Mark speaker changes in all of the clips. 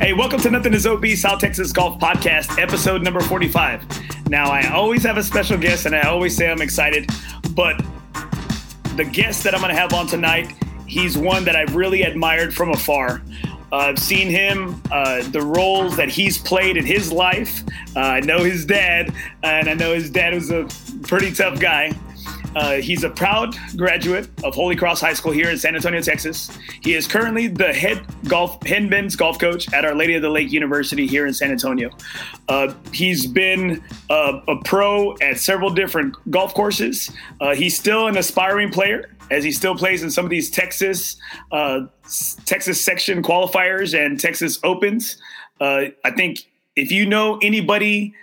Speaker 1: Hey, welcome to Nothing is OB South Texas Golf Podcast, episode number 45. Now, I always have a special guest and I always say I'm excited, but the guest that I'm going to have on tonight, he's one that I've really admired from afar. Uh, I've seen him, uh, the roles that he's played in his life. Uh, I know his dad, and I know his dad was a pretty tough guy. Uh, he's a proud graduate of Holy Cross High School here in San Antonio, Texas. He is currently the head golf head men's golf coach at Our Lady of the Lake University here in San Antonio. Uh, he's been uh, a pro at several different golf courses. Uh, he's still an aspiring player as he still plays in some of these Texas uh, Texas section qualifiers and Texas Opens. Uh, I think if you know anybody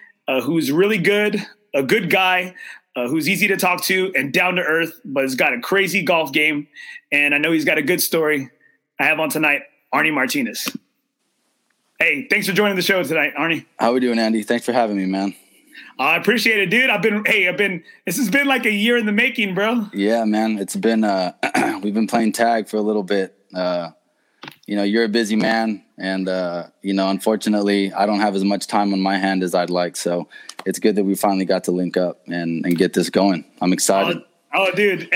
Speaker 1: who's really good, a good guy, uh, who's easy to talk to and down to earth, but has got a crazy golf game. And I know he's got a good story. I have on tonight Arnie Martinez. Hey, thanks for joining the show tonight, Arnie.
Speaker 2: How we doing, Andy? Thanks for having me, man.
Speaker 1: I appreciate it, dude. I've been hey, I've been this has been like a year in the making, bro.
Speaker 2: Yeah, man. It's been uh we've been playing tag for a little bit. Uh you know, you're a busy man and uh, you know, unfortunately, I don't have as much time on my hand as I'd like. So it's good that we finally got to link up and, and get this going. I'm excited.
Speaker 1: Oh, oh dude,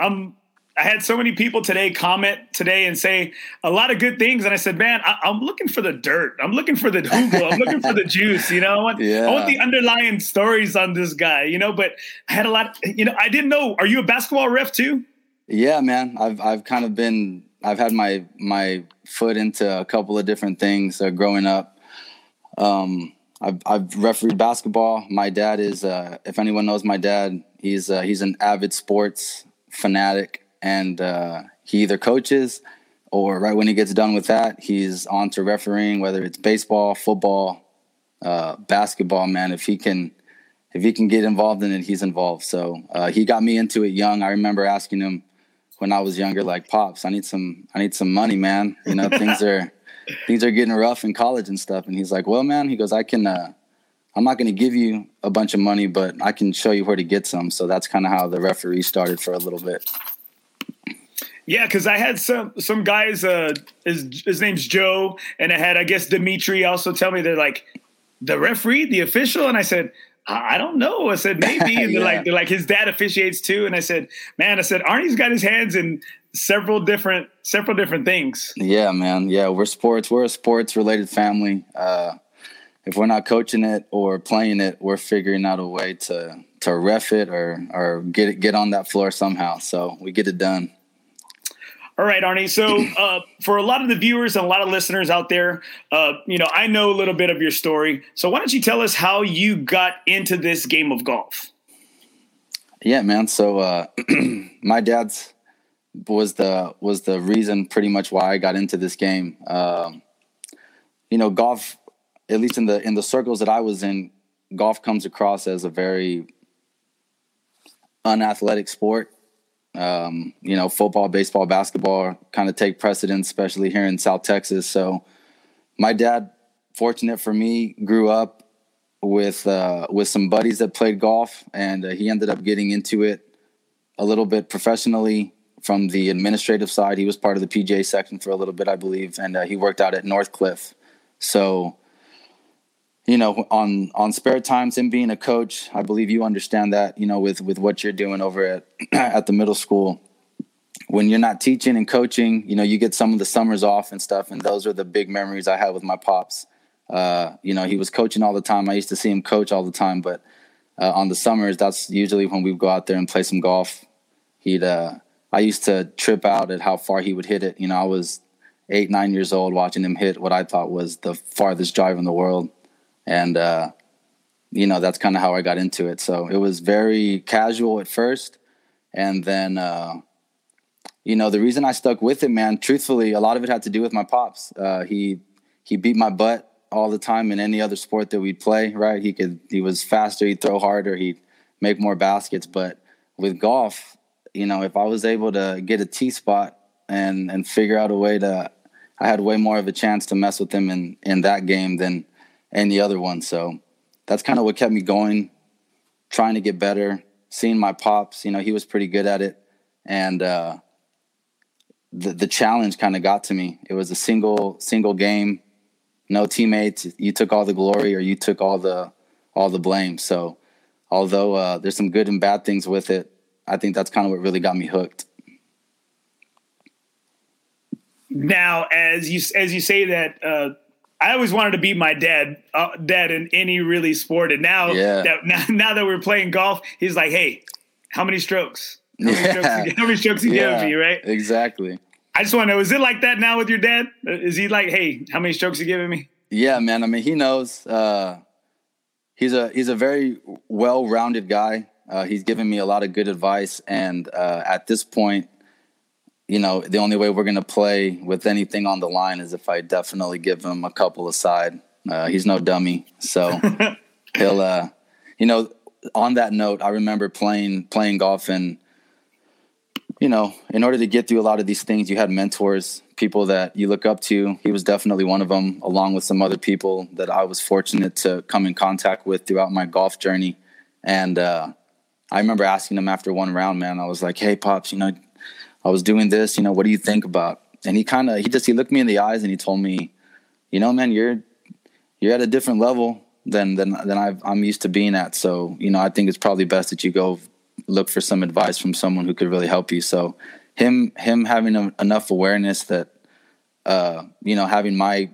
Speaker 1: I'm. I had so many people today comment today and say a lot of good things, and I said, "Man, I, am looking for the dirt. I'm looking for the Google. I'm looking for the juice. You know, I want, yeah. I want the underlying stories on this guy. You know." But I had a lot. You know, I didn't know. Are you a basketball ref too?
Speaker 2: Yeah, man. I've I've kind of been. I've had my my foot into a couple of different things uh, growing up. Um, I've, I've refereed basketball. My dad is, uh, if anyone knows my dad, he's uh, he's an avid sports fanatic, and uh, he either coaches or right when he gets done with that, he's on to refereeing, whether it's baseball, football, uh, basketball. Man, if he can, if he can get involved in it, he's involved. So uh, he got me into it young. I remember asking him when I was younger, like, pops, I need some, I need some money, man. You know, things are things are getting rough in college and stuff. And he's like, well, man, he goes, I can, uh, I'm not going to give you a bunch of money, but I can show you where to get some. So that's kind of how the referee started for a little bit.
Speaker 1: Yeah, because I had some some guys. Uh, his his name's Joe, and I had I guess Dimitri also tell me they're like the referee, the official, and I said I don't know. I said maybe, and they're yeah. like they're like his dad officiates too, and I said, man, I said Arnie's got his hands in several different several different things.
Speaker 2: Yeah, man. Yeah, we're sports. We're a sports related family. Uh, if we're not coaching it or playing it, we're figuring out a way to to ref it or or get it, get on that floor somehow. So we get it done.
Speaker 1: All right, Arnie. So, uh, for a lot of the viewers and a lot of listeners out there, uh, you know, I know a little bit of your story. So, why don't you tell us how you got into this game of golf?
Speaker 2: Yeah, man. So, uh, my dad's was the was the reason pretty much why I got into this game. Um, you know, golf, at least in the in the circles that I was in, golf comes across as a very unathletic sport. Um, you know, football, baseball, basketball kind of take precedence, especially here in South Texas. So, my dad, fortunate for me, grew up with uh, with some buddies that played golf, and uh, he ended up getting into it a little bit professionally from the administrative side. He was part of the PGA section for a little bit, I believe, and uh, he worked out at Northcliffe. So, you know, on on spare times, him being a coach, I believe you understand that. You know, with with what you're doing over at at the middle school, when you're not teaching and coaching, you know, you get some of the summers off and stuff, and those are the big memories I have with my pops. Uh, you know, he was coaching all the time. I used to see him coach all the time, but uh, on the summers, that's usually when we'd go out there and play some golf. He'd uh, I used to trip out at how far he would hit it. You know, I was eight, nine years old watching him hit what I thought was the farthest drive in the world. And, uh, you know, that's kind of how I got into it. So it was very casual at first. And then, uh, you know, the reason I stuck with it, man, truthfully, a lot of it had to do with my pops. Uh, he, he beat my butt all the time in any other sport that we'd play, right? He could, he was faster, he'd throw harder, he'd make more baskets. But with golf, you know, if I was able to get a T spot and and figure out a way to, I had way more of a chance to mess with him in in that game than any other one. So that's kind of what kept me going, trying to get better. Seeing my pops, you know, he was pretty good at it, and uh, the the challenge kind of got to me. It was a single single game, no teammates. You took all the glory, or you took all the all the blame. So, although uh, there's some good and bad things with it, I think that's kind of what really got me hooked.
Speaker 1: Now, as you as you say that, uh, I always wanted to be my dad, uh, dad in any really sport, and now yeah. that now, now, that we're playing golf, he's like, "Hey, how many strokes? How many yeah. strokes? How many strokes you yeah, giving me?" Right?
Speaker 2: Exactly.
Speaker 1: I just want to know: is it like that now with your dad? Is he like, "Hey, how many strokes you giving me?"
Speaker 2: Yeah, man. I mean, he knows. Uh, he's a he's a very well-rounded guy. Uh, he's given me a lot of good advice, and uh, at this point, you know, the only way we're going to play with anything on the line is if I definitely give him a couple aside. Uh, he's no dummy, so he'll. Uh, you know, on that note, I remember playing playing golf, and you know, in order to get through a lot of these things, you had mentors, people that you look up to. He was definitely one of them, along with some other people that I was fortunate to come in contact with throughout my golf journey. And uh, I remember asking him after one round, man, I was like, "Hey, pops, you know, I was doing this. You know, what do you think about?" And he kind of he just he looked me in the eyes and he told me, "You know, man, you're you're at a different level than than than i am used to being at. So you know, I think it's probably best that you go look for some advice from someone who could really help you." So him him having a, enough awareness that uh, you know having my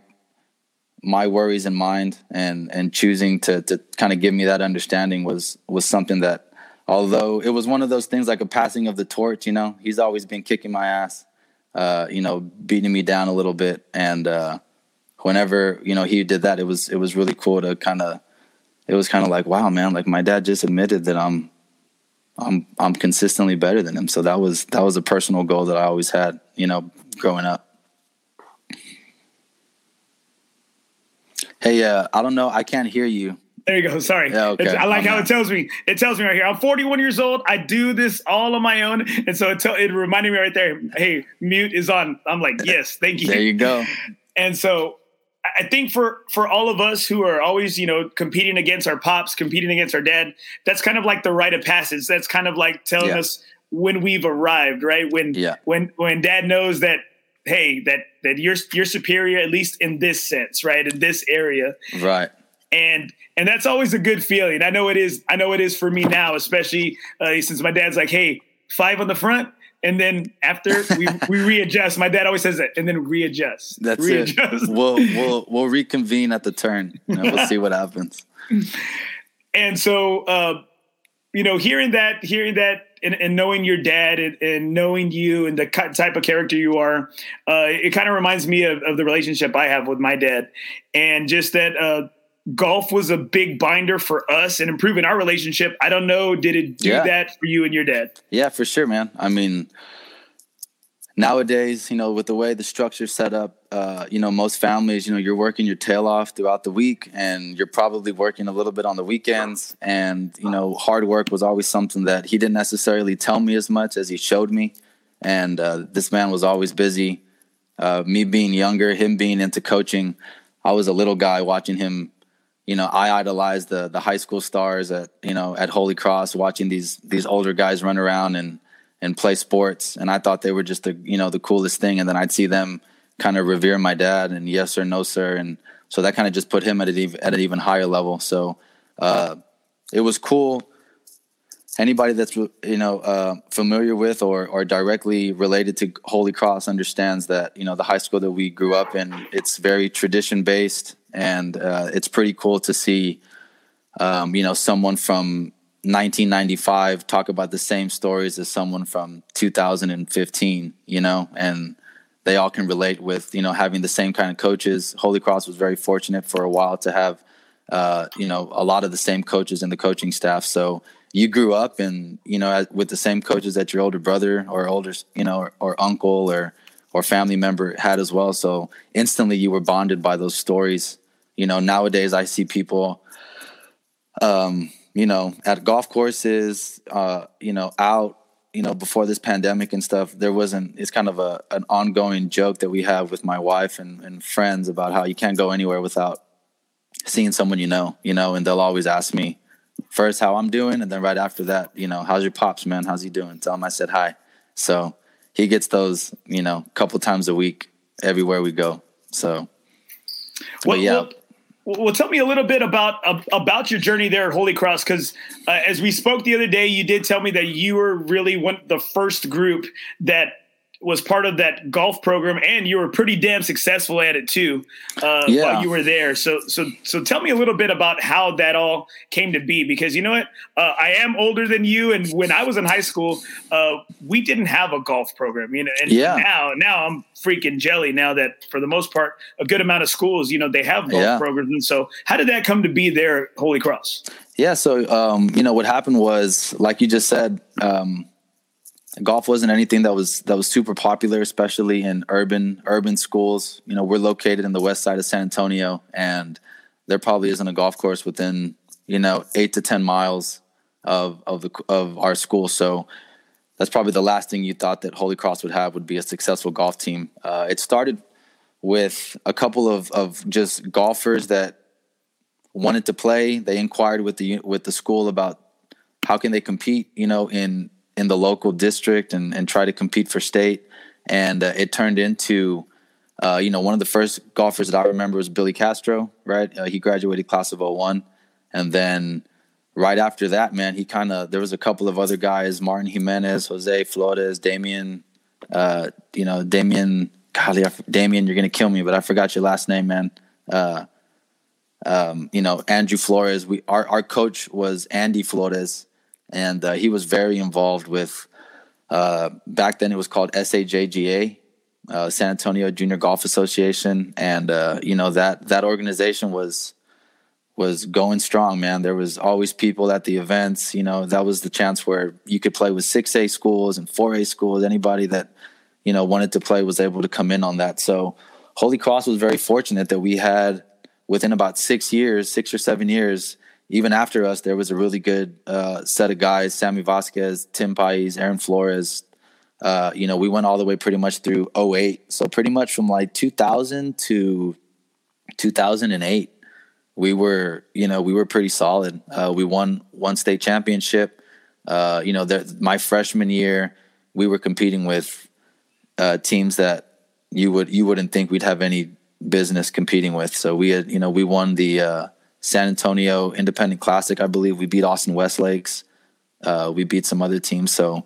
Speaker 2: my worries in mind and and choosing to to kind of give me that understanding was was something that although it was one of those things like a passing of the torch, you know, he's always been kicking my ass, uh, you know, beating me down a little bit. And uh, whenever you know he did that, it was it was really cool to kind of, it was kind of like, wow, man, like my dad just admitted that I'm, I'm I'm consistently better than him. So that was that was a personal goal that I always had, you know, growing up. Hey, uh, I don't know, I can't hear you.
Speaker 1: There you go. Sorry. Yeah, okay. I like I'm how not. it tells me. It tells me right here. I'm 41 years old. I do this all on my own, and so it tell, it reminded me right there. Hey, mute is on. I'm like, yes, thank you.
Speaker 2: There you go.
Speaker 1: And so I think for for all of us who are always you know competing against our pops, competing against our dad, that's kind of like the rite of passage. That's kind of like telling yeah. us when we've arrived, right? When yeah. when when dad knows that hey that that you're you're superior at least in this sense, right? In this area,
Speaker 2: right?
Speaker 1: And and that's always a good feeling. I know it is. I know it is for me now, especially uh, since my dad's like, "Hey, five on the front." And then after we, we readjust, my dad always says that, and then readjust.
Speaker 2: That's
Speaker 1: readjust.
Speaker 2: it. We'll we'll we'll reconvene at the turn. and we'll see what happens.
Speaker 1: And so, uh, you know, hearing that, hearing that, and, and knowing your dad, and, and, knowing you, and the type of character you are, uh, it kind of reminds me of, of, the relationship I have with my dad, and just that uh, golf was a big binder for us and improving our relationship. I don't know, did it do yeah. that for you and your dad?
Speaker 2: Yeah, for sure, man. I mean, nowadays, you know, with the way the structure's set up, uh, you know, most families, you know, you're working your tail off throughout the week and you're probably working a little bit on the weekends. And, you know, hard work was always something that he didn't necessarily tell me as much as he showed me. And uh, this man was always busy. Uh, me being younger, him being into coaching, I was a little guy watching him you know, I idolized the the high school stars at you know at Holy Cross, watching these these older guys run around and and play sports, and I thought they were just the you know the coolest thing. And then I'd see them kind of revere my dad and yes sir, no sir, and so that kind of just put him at an even, at an even higher level. So uh, it was cool. Anybody that's you know uh, familiar with or or directly related to Holy Cross understands that you know the high school that we grew up in. It's very tradition based and uh, it's pretty cool to see, um, you know, someone from 1995 talk about the same stories as someone from 2015. You know, and they all can relate with you know having the same kind of coaches. Holy Cross was very fortunate for a while to have, uh, you know, a lot of the same coaches in the coaching staff. So you grew up and you know with the same coaches that your older brother or older you know or, or uncle or or family member had as well. So instantly you were bonded by those stories you know, nowadays I see people, um, you know, at golf courses, uh, you know, out, you know, before this pandemic and stuff, there wasn't, it's kind of a, an ongoing joke that we have with my wife and, and friends about how you can't go anywhere without seeing someone you know, you know, and they'll always ask me first how I'm doing. And then right after that, you know, how's your pops, man? How's he doing? Tell him I said hi. So he gets those, you know, a couple times a week everywhere we go. So
Speaker 1: Well, yeah. Well, well, tell me a little bit about uh, about your journey there at Holy Cross, because uh, as we spoke the other day, you did tell me that you were really one the first group that was part of that golf program, and you were pretty damn successful at it too uh, yeah. while you were there. So, so, so, tell me a little bit about how that all came to be, because you know what, uh, I am older than you, and when I was in high school, uh, we didn't have a golf program. You know, and yeah. now, now I'm freaking jelly. Now that for the most part, a good amount of schools, you know, they have golf yeah. programs, and so how did that come to be there Holy Cross?
Speaker 2: Yeah, so um, you know what happened was, like you just said. Um, golf wasn't anything that was that was super popular, especially in urban urban schools. You know, we're located in the west side of San Antonio, and there probably isn't a golf course within you know eight to ten miles of of the of our school. So that's probably the last thing you thought that Holy Cross would have would be a successful golf team. Uh, it started with a couple of of just golfers that wanted to play. They inquired with the with the school about how can they compete, you know, in in the local district and, and try to compete for state. And uh, it turned into, uh, you know, one of the first golfers that I remember was Billy Castro, right? Uh, he graduated class of 01. And then right after that, man, he kind of, there was a couple of other guys, Martin Jimenez, Jose Flores, Damien, uh, you know, Damien, golly, Damien, you're going to kill me, but I forgot your last name, man. Uh, um, you know, Andrew Flores, we, our, our coach was Andy Flores and uh, he was very involved with. Uh, back then, it was called SAJGA, uh, San Antonio Junior Golf Association, and uh, you know that that organization was was going strong. Man, there was always people at the events. You know, that was the chance where you could play with six A schools and four A schools. Anybody that you know wanted to play was able to come in on that. So Holy Cross was very fortunate that we had within about six years, six or seven years, even after us, there was a really good uh, set of guys: Sammy Vasquez, Tim Pais, Aaron Flores. Uh, you know, we went all the way pretty much through 08. So pretty much from like 2000 to 2008, we were, you know, we were pretty solid. Uh, we won one state championship. Uh, you know, the, my freshman year, we were competing with uh, teams that you would you wouldn't think we'd have any business competing with. So we had, you know, we won the uh, San Antonio Independent Classic. I believe we beat Austin Westlakes. Uh, we beat some other teams, so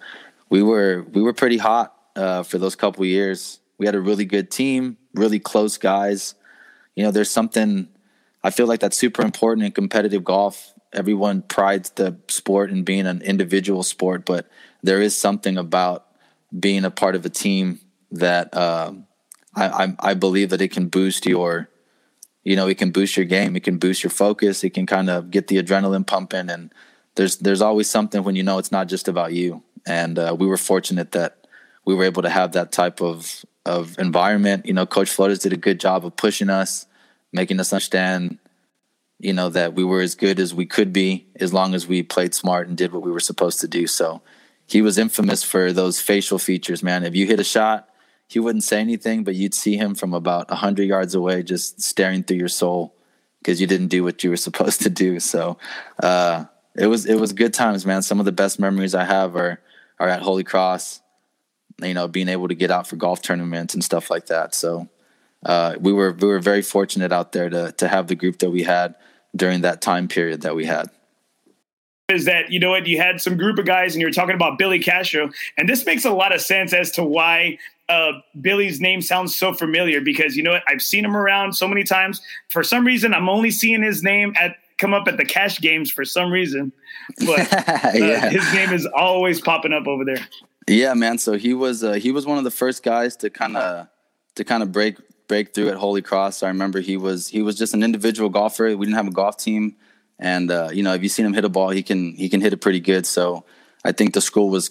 Speaker 2: we were we were pretty hot uh, for those couple years. We had a really good team, really close guys. You know, there's something I feel like that's super important in competitive golf. Everyone prides the sport in being an individual sport, but there is something about being a part of a team that uh, I, I, I believe that it can boost your you know, it can boost your game, it can boost your focus, it can kind of get the adrenaline pumping, and there's there's always something when you know it's not just about you. And uh, we were fortunate that we were able to have that type of of environment. You know, Coach Flores did a good job of pushing us, making us understand, you know, that we were as good as we could be as long as we played smart and did what we were supposed to do. So he was infamous for those facial features, man. If you hit a shot he wouldn't say anything, but you'd see him from about 100 yards away just staring through your soul because you didn't do what you were supposed to do. So uh, it was it was good times, man. Some of the best memories I have are are at Holy Cross, you know, being able to get out for golf tournaments and stuff like that. So uh, we were we were very fortunate out there to to have the group that we had during that time period that we had
Speaker 1: is that you know what you had some group of guys and you were talking about Billy Castro and this makes a lot of sense as to why uh, Billy's name sounds so familiar because you know what? I've seen him around so many times. For some reason, I'm only seeing his name at come up at the cash games for some reason, but uh, yeah. his name is always popping up over there.
Speaker 2: Yeah, man. So he was uh, he was one of the first guys to kind of to kind of break break through at Holy Cross. I remember he was he was just an individual golfer. We didn't have a golf team, and uh, you know, if you seen him hit a ball, he can he can hit it pretty good. So I think the school was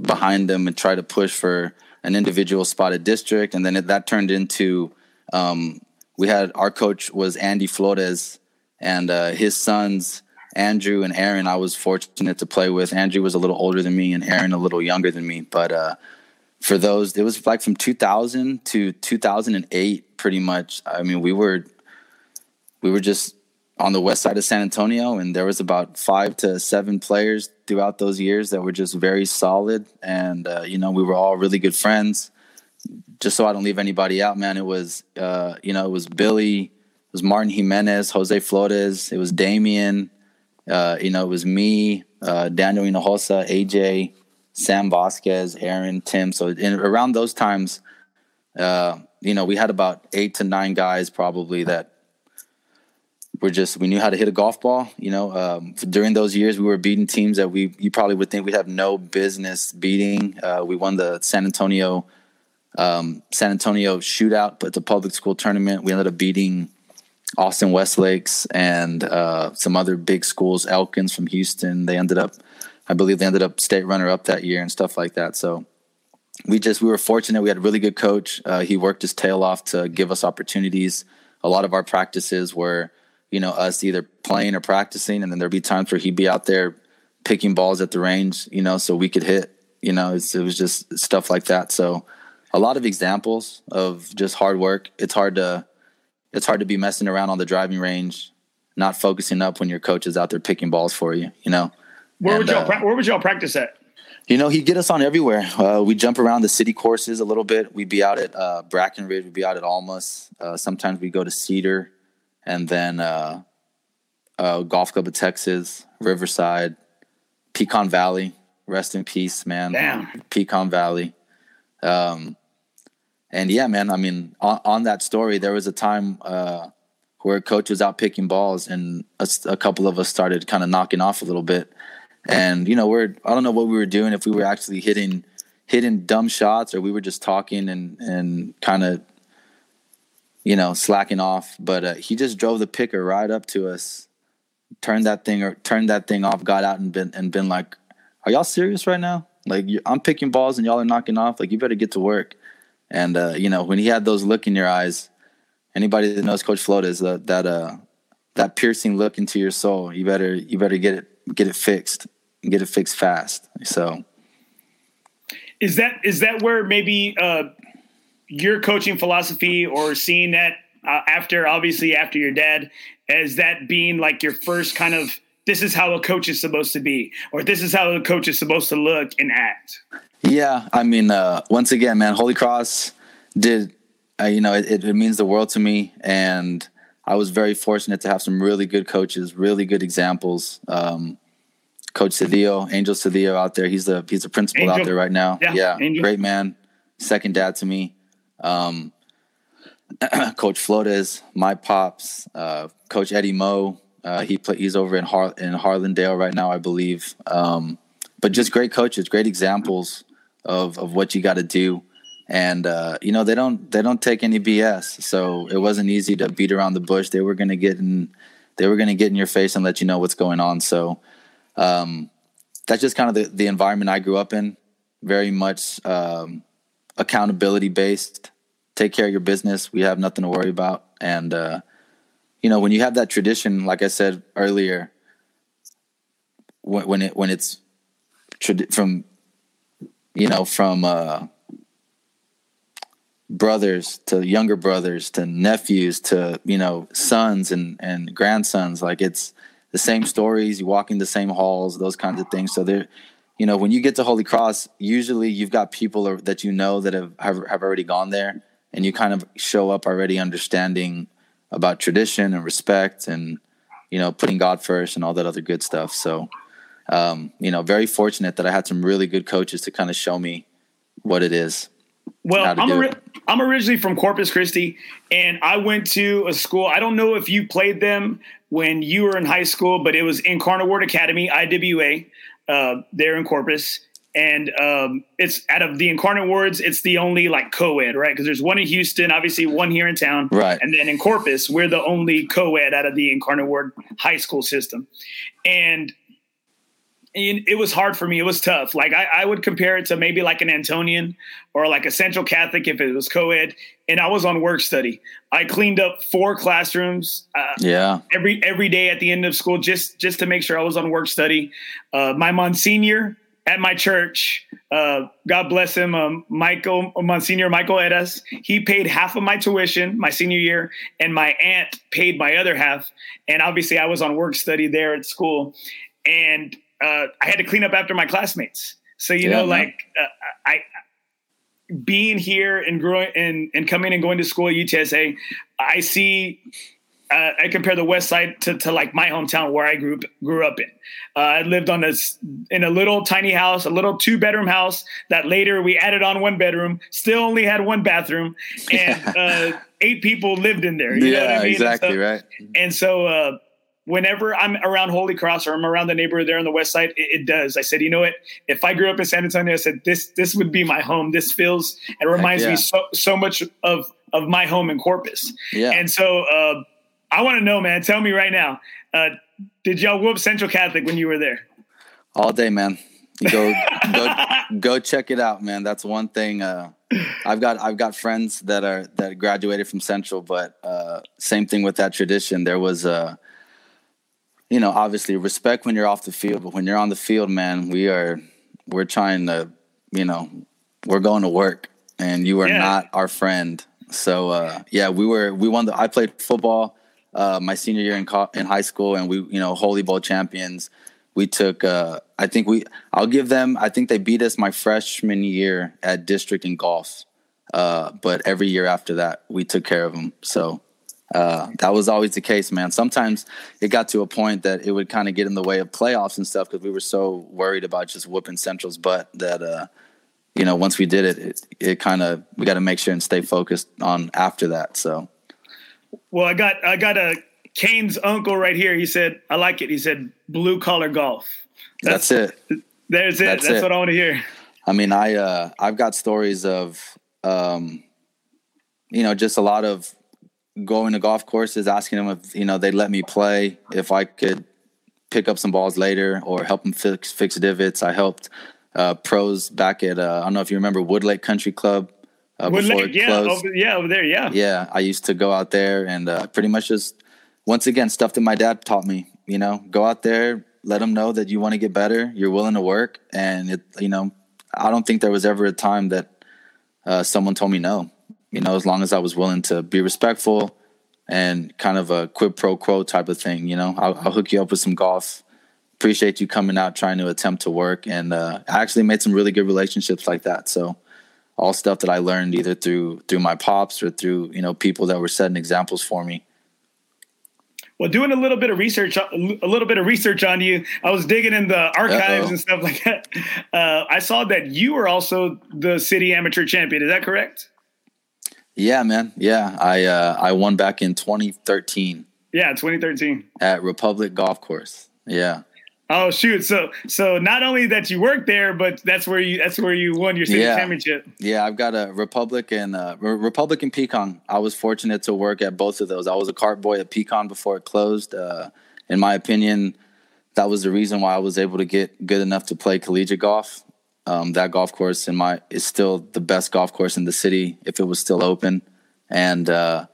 Speaker 2: behind him and try to push for an individual spotted district, and then it, that turned into um, we had our coach was Andy Flores, and uh, his sons Andrew and Aaron. I was fortunate to play with. Andrew was a little older than me, and Aaron a little younger than me. But uh, for those, it was like from 2000 to 2008, pretty much. I mean, we were we were just on the west side of San Antonio, and there was about five to seven players throughout those years that were just very solid, and uh, you know we were all really good friends. Just so I don't leave anybody out, man, it was uh, you know it was Billy, it was Martin Jimenez, Jose Flores, it was Damien, uh, you know, it was me, uh, Daniel Hinojosa, AJ, Sam Vasquez, Aaron, Tim. So in, around those times, uh, you know, we had about eight to nine guys probably that were just we knew how to hit a golf ball. You know, um, during those years we were beating teams that we you probably would think we'd have no business beating. Uh, we won the San Antonio um, San Antonio shootout, but the public school tournament we ended up beating Austin Westlakes and uh, some other big schools, Elkins from Houston. They ended up I believe they ended up state runner up that year and stuff like that. So we just we were fortunate. We had a really good coach. Uh, he worked his tail off to give us opportunities. A lot of our practices were, you know, us either playing or practicing, and then there'd be times where he'd be out there picking balls at the range, you know, so we could hit. You know, it was just stuff like that. So a lot of examples of just hard work. It's hard to it's hard to be messing around on the driving range, not focusing up when your coach is out there picking balls for you. You know.
Speaker 1: Where and, would y'all uh, Where would y'all practice at?
Speaker 2: You know, he'd get us on everywhere. Uh, we jump around the city courses a little bit. We'd be out at uh, Brackenridge. We'd be out at Olmos. Uh, sometimes we go to Cedar, and then uh, uh, Golf Club of Texas, Riverside, Pecan Valley. Rest in peace, man.
Speaker 1: Damn.
Speaker 2: Pecan Valley. Um, and yeah, man. I mean, on, on, that story, there was a time uh, where coach was out picking balls, and a, a couple of us started kind of knocking off a little bit and you know, we're I don't know what we were doing if we were actually hitting hitting dumb shots or we were just talking and and kind of you know slacking off. But uh, he just drove the picker right up to us, turned that thing or turned that thing off, got out and been and been like, "Are y'all serious right now? Like I'm picking balls and y'all are knocking off. Like you better get to work." And uh, you know, when he had those look in your eyes, anybody that knows Coach Flores, that that uh that piercing look into your soul, you better you better get it get it fixed get it fixed fast. So,
Speaker 1: is that is that where maybe uh, your coaching philosophy or seeing that uh, after obviously after your dad as that being like your first kind of this is how a coach is supposed to be or this is how a coach is supposed to look and act
Speaker 2: yeah i mean uh, once again man holy cross did uh, you know it, it, means the world to me and i was very fortunate to have some really good coaches really good examples um, Coach Cedillo, Angel Cedillo out there. He's the he's the principal Angel. out there right now. Yeah, yeah great man, second dad to me. Um, Coach Flores, my pops, uh, Coach Eddie Moe. Uh, he play, he's over in Har- in Harlandale right now, I believe. Um, but just great coaches, great examples of of what you got to do, and uh, you know they don't they don't take any BS. So it wasn't easy to beat around the bush. They were going to get in they were to get in your face and let you know what's going on. So um, that's just kind of the, the environment I grew up in. Very much um, accountability based. Take care of your business. We have nothing to worry about. And uh, you know, when you have that tradition, like I said earlier, when, when it when it's from you know from uh, brothers to younger brothers to nephews to you know sons and and grandsons, like it's the same stories, you walk in the same halls, those kinds of things. So there, you know, when you get to Holy Cross, usually you've got people that you know that have, have, have already gone there, and you kind of show up already understanding about tradition and respect, and you know, putting God first and all that other good stuff. So, um, you know, very fortunate that I had some really good coaches to kind of show me what it is.
Speaker 1: Well, I'm, ori- I'm originally from Corpus Christi, and I went to a school. I don't know if you played them when you were in high school, but it was Incarnate Word Academy, IWA, uh, there in Corpus. And um, it's out of the Incarnate Words, it's the only like co-ed, right? Because there's one in Houston, obviously one here in town,
Speaker 2: right?
Speaker 1: And then in Corpus, we're the only co-ed out of the Incarnate Word high school system. And it was hard for me. It was tough. Like I, I, would compare it to maybe like an Antonian or like a Central Catholic if it was co-ed. And I was on work study. I cleaned up four classrooms.
Speaker 2: Uh, yeah.
Speaker 1: Every every day at the end of school, just just to make sure I was on work study. Uh, my Monsignor at my church, uh, God bless him, um, Michael Monsignor Michael Edas. He paid half of my tuition my senior year, and my aunt paid my other half. And obviously, I was on work study there at school, and uh, I had to clean up after my classmates. So you yeah, know, man. like uh, I being here and growing and, and coming and going to school at UTSA, I see uh, I compare the West Side to, to like my hometown where I grew grew up in. Uh, I lived on this in a little tiny house, a little two bedroom house that later we added on one bedroom. Still only had one bathroom, and uh, eight people lived in there.
Speaker 2: yeah, I mean? exactly
Speaker 1: and
Speaker 2: so, right.
Speaker 1: And so uh, whenever I'm around Holy Cross or I'm around the neighborhood there on the west side, it, it, does. I said, you know what? If I grew up in San Antonio, I said this this would be my home. This feels it reminds yeah. me so so much of of my home in Corpus. Yeah. And so uh, I want to know, man. Tell me right now. Uh, did y'all whoop Central Catholic when you were there?
Speaker 2: All day, man. Go go go check it out, man. That's one thing. Uh, I've got I've got friends that are that graduated from Central, but uh, same thing with that tradition. There was a you know, obviously respect when you're off the field, but when you're on the field, man, we are we're trying to, you know, we're going to work, and you are yeah. not our friend. So uh, yeah, we were we won the. I played football uh, my senior year in co- in high school, and we you know Holy Bowl champions. We took. Uh, I think we. I'll give them. I think they beat us my freshman year at district in golf. Uh, but every year after that, we took care of them. So uh, that was always the case, man. Sometimes it got to a point that it would kind of get in the way of playoffs and stuff because we were so worried about just whooping Central's butt that, uh, you know, once we did it, it, it kind of we got to make sure and stay focused on after that. So,
Speaker 1: well, I got I got a Kane's uncle right here. He said, "I like it." He said, "Blue collar golf."
Speaker 2: That's, That's it.
Speaker 1: There's it. That's, That's it. what I want to hear.
Speaker 2: I mean, I uh, I've got stories of, um, you know, just a lot of going to golf courses, asking them if you know they'd let me play, if I could pick up some balls later or help them fix fix divots. I helped uh, pros back at uh, I don't know if you remember Woodlake Country Club.
Speaker 1: Uh, Woodlake, yeah, over, yeah, over there, yeah.
Speaker 2: Yeah, I used to go out there and uh, pretty much just once again stuff that my dad taught me. You know, go out there, let them know that you want to get better, you're willing to work, and it. You know, I don't think there was ever a time that uh, someone told me no you know, as long as I was willing to be respectful and kind of a quid pro quo type of thing, you know, I'll, I'll hook you up with some golf. Appreciate you coming out trying to attempt to work. And uh, I actually made some really good relationships like that. So, all stuff that I learned either through through my pops or through you know people that were setting examples for me.
Speaker 1: Well, doing a little bit of research, a little bit of research on you, I was digging in the archives Uh-oh. and stuff like that. Uh, I saw that you were also the city amateur champion. Is that correct?
Speaker 2: Yeah, man. Yeah, I uh, I won back in 2013.
Speaker 1: Yeah, 2013
Speaker 2: at Republic Golf Course. Yeah.
Speaker 1: Oh shoot! So so not only that you worked there, but that's where you that's where you won your city
Speaker 2: yeah.
Speaker 1: championship.
Speaker 2: Yeah, I've got a Republic and uh, Republic and Pecan. I was fortunate to work at both of those. I was a cart boy at Pecan before it closed. Uh, in my opinion, that was the reason why I was able to get good enough to play collegiate golf. Um, that golf course in my is still the best golf course in the city if it was still open. And uh,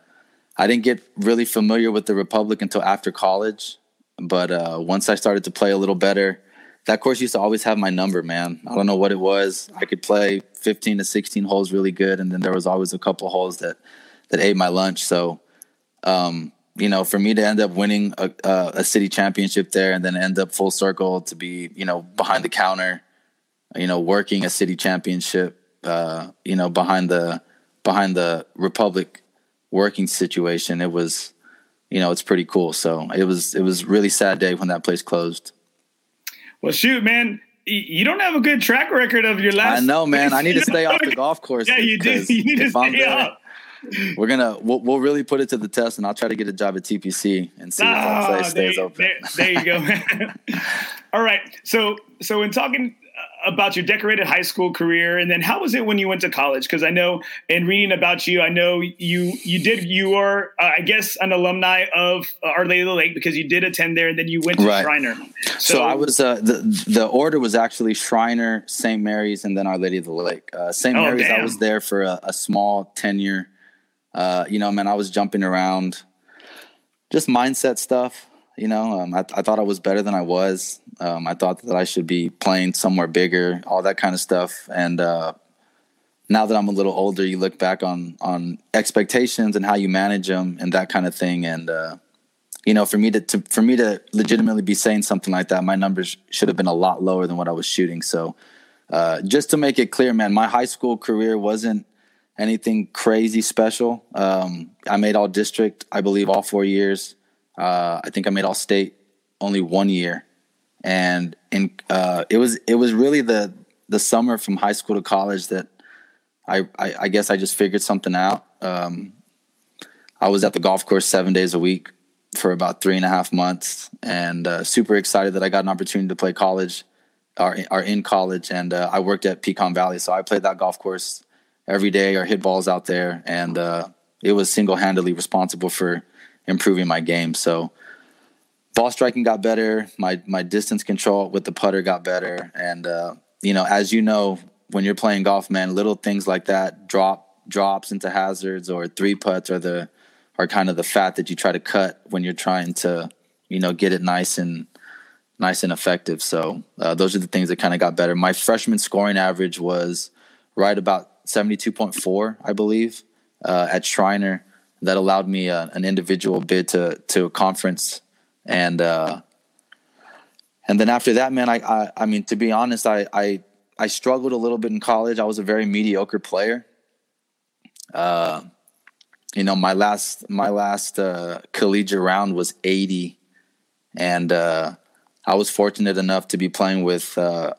Speaker 2: I didn't get really familiar with the Republic until after college. But uh, once I started to play a little better, that course used to always have my number, man. I don't know what it was. I could play 15 to 16 holes really good, and then there was always a couple holes that that ate my lunch. So, um, you know, for me to end up winning a, a, city championship there, and then end up full circle to be, you know, behind the counter you know, working a city championship, uh, you know, behind the behind the Republic working situation, it was, you know, it's pretty cool. So it was it was really sad day when that place closed.
Speaker 1: Well, shoot, man, you don't have a good track record of your last.
Speaker 2: I know, man. I need to stay off the golf course.
Speaker 1: Yeah, you do. You need to stay off.
Speaker 2: We're gonna we'll, we'll, really put it to the test, and I'll try to get a job at TPC and see oh, if that ah, place stays
Speaker 1: there,
Speaker 2: open.
Speaker 1: There, there you go, man. All right, so so in talking about your decorated high school career and then how was it when you went to college? Because i know in reading about you i know you you did you were uh, i guess an alumni of uh, our lady of the lake because you did attend there and then you went to right. Schreiner.
Speaker 2: So, so i was uh, the the order was actually Schreiner st mary's and then our lady of the lake. Uh, st oh, mary's damn. i was there for a, a small tenure. Uh, you know man i was jumping around just mindset stuff you know, um, I, I, thought I was better than I was. Um, I thought that I should be playing somewhere bigger, all that kind of stuff. And uh, now that I'm a little older, you look back on on expectations and how you manage them and that kind of thing. And uh, you know, for me to, to, for me to legitimately be saying something like that, my numbers should have been a lot lower than what I was shooting. So uh, just to make it clear, man, my high school career wasn't anything crazy special. Um, I made all district, I believe, all four years. Uh, I think I made all state only one year, and in uh, it was it was really the the summer from high school to college that I I, I guess I just figured something out. Um, I was at the golf course seven days a week for about three and a half months, and uh, super excited that I got an opportunity to play college, or, or in college, and uh, I worked at Pecan Valley, so I played that golf course every day or hit balls out there, and uh, it was single handedly responsible for improving my game. So ball striking got better, my my distance control with the putter got better, and uh, you know, as you know, when you're playing golf, man, little things like that drop drops into hazards or three putts are the are kind of the fat that you try to cut when you're trying to you know get it nice and nice and effective. So uh, those are the things that kind of got better. My freshman scoring average was right about 72.4, I believe, uh, at Schreiner. That allowed me a, uh, an individual bid to to a conference, and uh, and then after that, man, I, I I mean to be honest, I I I struggled a little bit in college. I was a very mediocre player. Uh, you know, my last my last uh, collegiate round was 80, and uh, I was fortunate enough to be playing with uh,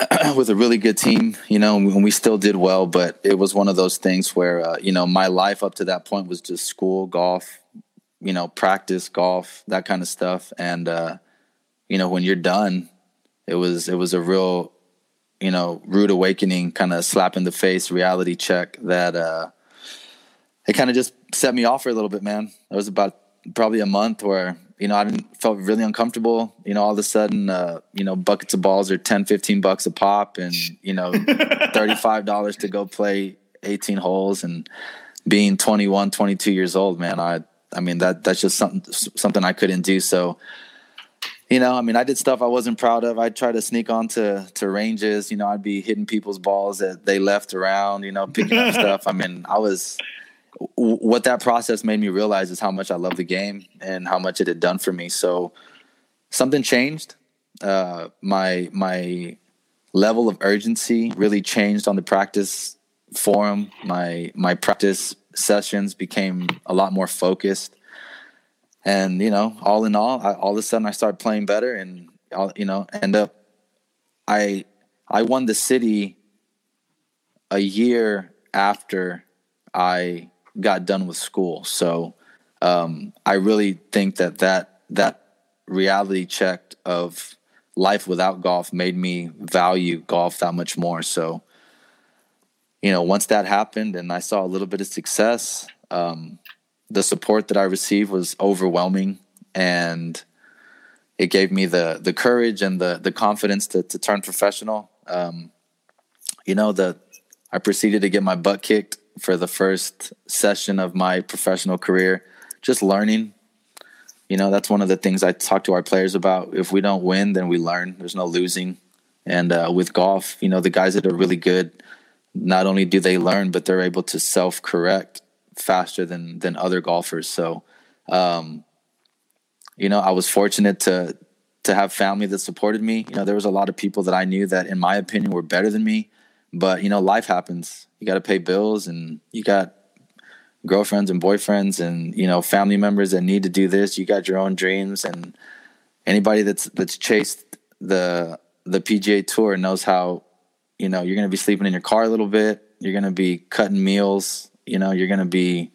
Speaker 2: with a really good team. You know, and we still did well, but it was one of those things where uh, you know my life up to that point was just school, golf, you know, practice, golf, that kind of stuff, and uh, you know when you're done, it was it was a real you know rude awakening, kind of slap in the face reality check that uh, it kind of just set me off for a little bit, man. It was about probably a month where, you know, I felt really uncomfortable. You know, all of a sudden, uh, you know, buckets of balls are 10, 15 bucks a pop and, you know, $35 to go play 18 holes and being 21, 22 years old, man, I, I mean, that, that's just something, something I couldn't do. So, you know, I mean, I did stuff I wasn't proud of. I'd try to sneak onto to ranges. You know, I'd be hitting people's balls that they left around. You know, picking up stuff. I mean, I was what that process made me realize is how much I love the game and how much it had done for me. So something changed. Uh, my my level of urgency really changed on the practice forum. My my practice sessions became a lot more focused. And you know, all in all, I, all of a sudden I started playing better, and you know, end up I I won the city a year after I got done with school. So um, I really think that that that reality check of life without golf made me value golf that much more. So you know, once that happened and I saw a little bit of success, um, the support that I received was overwhelming, and it gave me the the courage and the the confidence to to turn professional. Um, you know, the I proceeded to get my butt kicked for the first session of my professional career, just learning. You know, that's one of the things I talk to our players about. If we don't win, then we learn. There's no losing. And uh, with golf, you know, the guys that are really good, not only do they learn, but they're able to self correct faster than than other golfers. So, um, you know, I was fortunate to to have family that supported me. You know, there was a lot of people that I knew that, in my opinion, were better than me. But you know, life happens. You got to pay bills, and you got girlfriends and boyfriends, and you know, family members that need to do this. You got your own dreams, and anybody that's that's chased the the PGA Tour knows how you know you're going to be sleeping in your car a little bit. You're going to be cutting meals. You know, you're going to be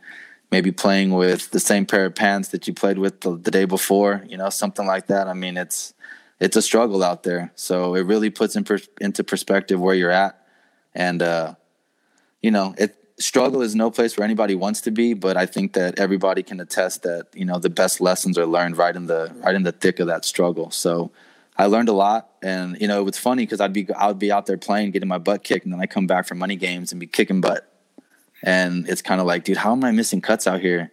Speaker 2: maybe playing with the same pair of pants that you played with the, the day before. You know, something like that. I mean, it's it's a struggle out there. So it really puts in per, into perspective where you're at and uh, you know, it struggle is no place where anybody wants to be, but I think that everybody can attest that you know the best lessons are learned right in the right in the thick of that struggle. So I learned a lot, and you know, it was funny because I'd be I'd be out there playing, getting my butt kicked, and then I come back from money games and be kicking butt, and it's kind of like, dude, how am I missing cuts out here?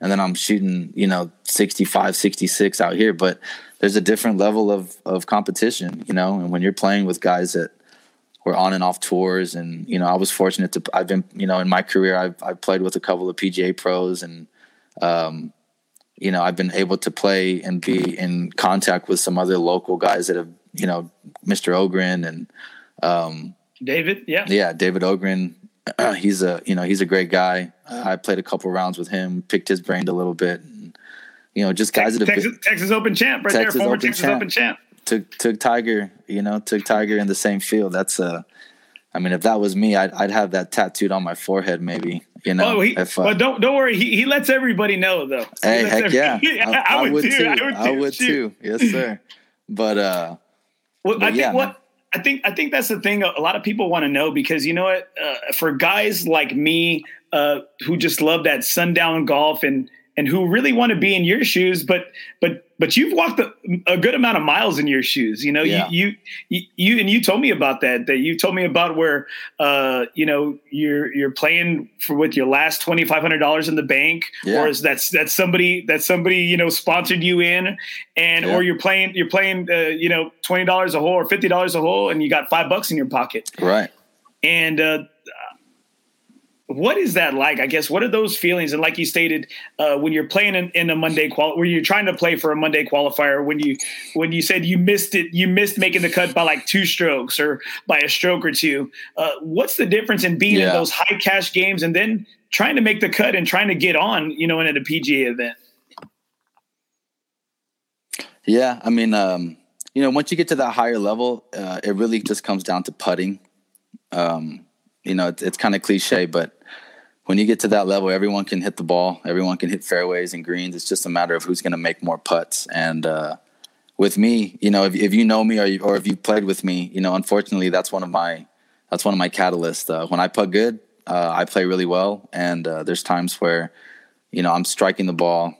Speaker 2: And then I'm shooting, you know, 65, 66 out here, but there's a different level of of competition, you know, and when you're playing with guys that were on and off tours and you know I was fortunate to I've been you know in my career I've I've played with a couple of PGA pros and um, you know I've been able to play and be in contact with some other local guys that have you know Mr. Ogrin and um,
Speaker 1: David yeah
Speaker 2: yeah David Ogrin he's a you know he's a great guy. I played a couple rounds with him, picked his brain a little bit. And, you know, just guys
Speaker 1: Texas,
Speaker 2: that have
Speaker 1: Texas, Texas Open champ right
Speaker 2: Texas
Speaker 1: there, former
Speaker 2: Open
Speaker 1: Texas
Speaker 2: champ.
Speaker 1: Open champ.
Speaker 2: Took took Tiger, you know, took Tiger in the same field. That's a, I mean, if that was me, I'd I'd have that tattooed on my forehead, maybe. You know,
Speaker 1: Oh, he,
Speaker 2: if, uh,
Speaker 1: but don't don't worry. He, he lets everybody know though. He
Speaker 2: Hey, heck yeah,
Speaker 1: I, would, too. I would too.
Speaker 2: too. Yes, sir. But uh,
Speaker 1: Well, I
Speaker 2: But
Speaker 1: think
Speaker 2: yeah,
Speaker 1: what. I think I think that's the thing. A lot of people want to know because you know what? Uh, for guys like me uh, who just love that sundown golf and and who really want to be in your shoes, but but but you've walked a, a good amount of miles in your shoes. You know,
Speaker 2: Yeah.
Speaker 1: you, you you and you told me about that. That you told me about where uh, you know you're you're playing for with your last twenty five hundred dollars in the bank,
Speaker 2: Yeah.
Speaker 1: or is that's that's somebody that somebody you know sponsored you in, and
Speaker 2: Yeah.
Speaker 1: or you're playing you're playing uh, you know twenty dollars a hole or fifty dollars a hole, and you got five bucks in your pocket.
Speaker 2: right.
Speaker 1: And uh, what is that like? I guess what are those feelings? And like you stated, uh, when you're playing in, in a Monday qual, when you're trying to play for a Monday qualifier, when you when you said you missed it, you missed making the cut by like two strokes or by a stroke or two. Uh, what's the difference in being in those high cash games and then trying to make the cut and trying to get on, you know, in a PGA event?
Speaker 2: Yeah, I mean, um, you know, once you get to that higher level, uh, it really just comes down to putting. Um, you know, it's, it's kind of cliche, but when you get to that level, everyone can hit the ball, everyone can hit fairways and greens. It's just a matter of who's going to make more putts. And uh, with me, you know, if, if you know me or you, or if you played with me, you know, unfortunately, that's one of my that's one of my catalysts. Uh, when I putt good, uh, I play really well, and uh, there's times where, you know, I'm striking the ball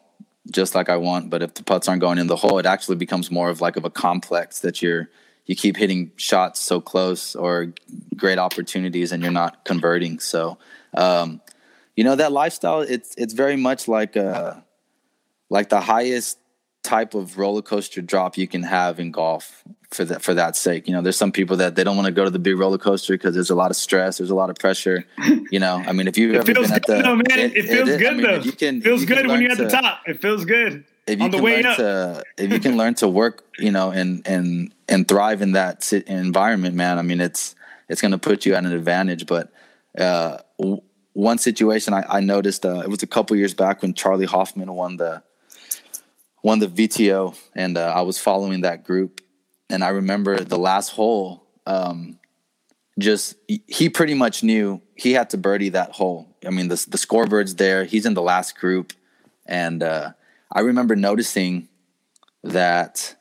Speaker 2: just like I want, but if the putts aren't going in the hole, it actually becomes more of like of a complex that you're you keep hitting shots so close or great opportunities and you're not converting. So, um, you know, that lifestyle it's it's very much like uh like the highest type of roller coaster drop you can have in golf for that for that sake. You know, there's some people that they don't want to go to the big roller coaster because there's a lot of stress, there's a lot of pressure. You know, I mean, if you've
Speaker 1: It
Speaker 2: ever
Speaker 1: feels
Speaker 2: been
Speaker 1: good
Speaker 2: at the,
Speaker 1: though, man. It, feels
Speaker 2: I
Speaker 1: good
Speaker 2: mean,
Speaker 1: though.
Speaker 2: if You can,
Speaker 1: It feels
Speaker 2: you
Speaker 1: good when you're
Speaker 2: learn
Speaker 1: at the top. It feels good
Speaker 2: if you
Speaker 1: on the
Speaker 2: can
Speaker 1: way
Speaker 2: learn
Speaker 1: up.
Speaker 2: to if you can learn to work you know and and and thrive in that environment man i mean it's it's going to put you at an advantage but uh w- one situation i, I noticed uh, it was a couple years back when charley hoffman won the won the vto and uh, i was following that group and i remember the last hole um just he- pretty much knew he had to birdie that hole i mean the, the scoreboard's there he's in the last group and uh, I remember noticing that,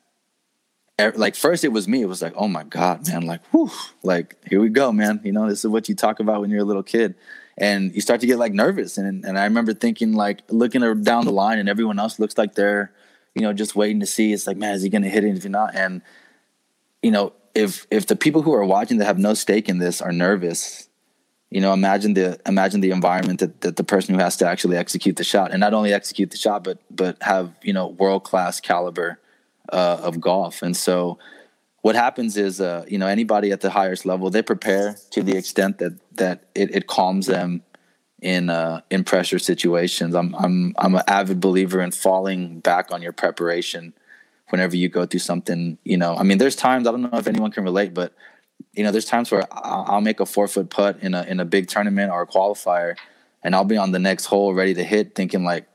Speaker 2: like, first it was me. It was like, oh my god, man! Like, whew, like here we go, man. You know, this is what you talk about when you're a little kid, and you start to get like nervous. And and I remember thinking, like, looking down the line, and everyone else looks like they're, you know, just waiting to see. It's like, man, is he going to hit it? If you're not, and you know, if if the people who are watching that have no stake in this are nervous, you know imagine the imagine the environment that, that the person who has to actually execute the shot and not only execute the shot but but have you know world class caliber uh, of golf and so what happens is uh, you know anybody at the highest level they prepare to the extent that that it, it calms them in uh, in pressure situations. I'm i'm i'm an avid believer in falling back on your preparation whenever you go through something you know. I mean there's times i don't know if anyone can relate but you know, there's times where I'll I'll make a four foot putt in a in a big tournament or a qualifier, and I'll be on the next hole ready to hit, thinking like,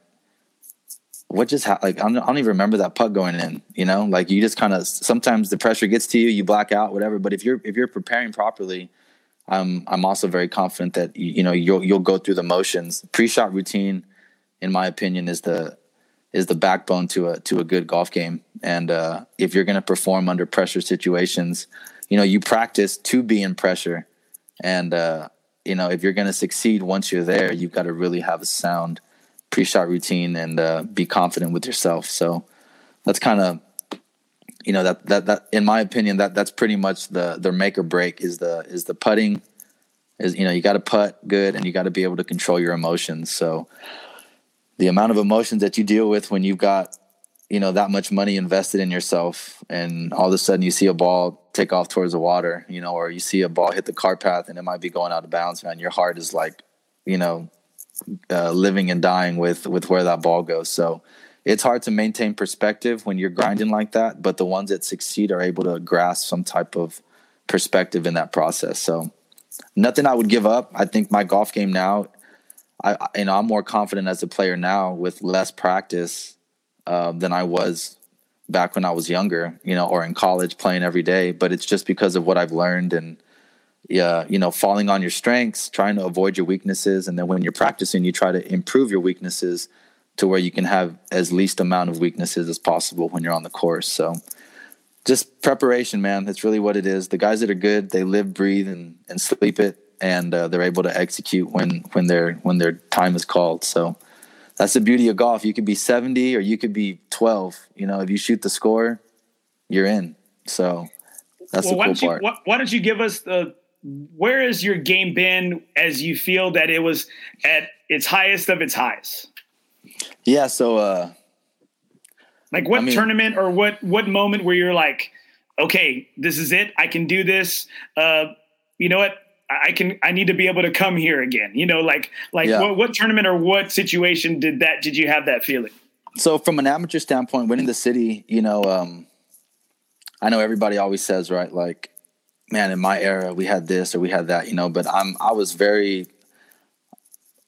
Speaker 2: what just happened? like I don't, I don't even remember that putt going in. You know, like you just kind of sometimes the pressure gets to you, you black out, whatever. But if you're if you're preparing properly, I'm I'm also very confident that you, you know you'll you'll go through the motions. Pre shot routine, in my opinion, is the is the backbone to a to a good golf game. And uh, if you're going to perform under pressure situations, you know you practice to be in pressure. And uh, you know if you're going to succeed once you're there, you've got to really have a sound pre-shot routine and uh, be confident with yourself. So that's kind of you know that that that in my opinion that that's pretty much the the make or break is the is the putting is you know you got to putt good and you got to be able to control your emotions. So the amount of emotions that you deal with when you've got you know that much money invested in yourself and all of a sudden you see a ball take off towards the water you know or you see a ball hit the cart path and it might be going out of bounds man your heart is like you know uh, living and dying with with where that ball goes so it's hard to maintain perspective when you're grinding like that but the ones that succeed are able to grasp some type of perspective in that process so nothing I would give up. I think my golf game now, I you know I'm more confident as a player now with less practice uh, than I was back when I was younger, you know, or in college playing every day. But it's just because of what I've learned and yeah, you know, falling on your strengths, trying to avoid your weaknesses, and then when you're practicing, you try to improve your weaknesses to where you can have as least amount of weaknesses as possible when you're on the course. So just preparation, man. That's really what it is. The guys that are good, they live, breathe, and, and sleep it, and uh, they're able to execute when when their when their time is called. So that's the beauty of golf. You could be 70 or you could be 12. You know, if you shoot the score, you're in. So that's well, the cool
Speaker 1: part. You, why, why don't you give us the where has your game been as you feel that it was at its highest of its highs?
Speaker 2: Yeah, so uh
Speaker 1: like what I mean, tournament or what what moment where you're like, okay, this is it. I can do this. Uh, you know what? I can. I need to be able to come here again. You know, like like yeah. what, what tournament or what situation did that? Did you have that feeling?
Speaker 2: So from an amateur standpoint, winning the city, you know, um, I know everybody always says right, like, man, in my era we had this or we had that, you know. But I'm I was very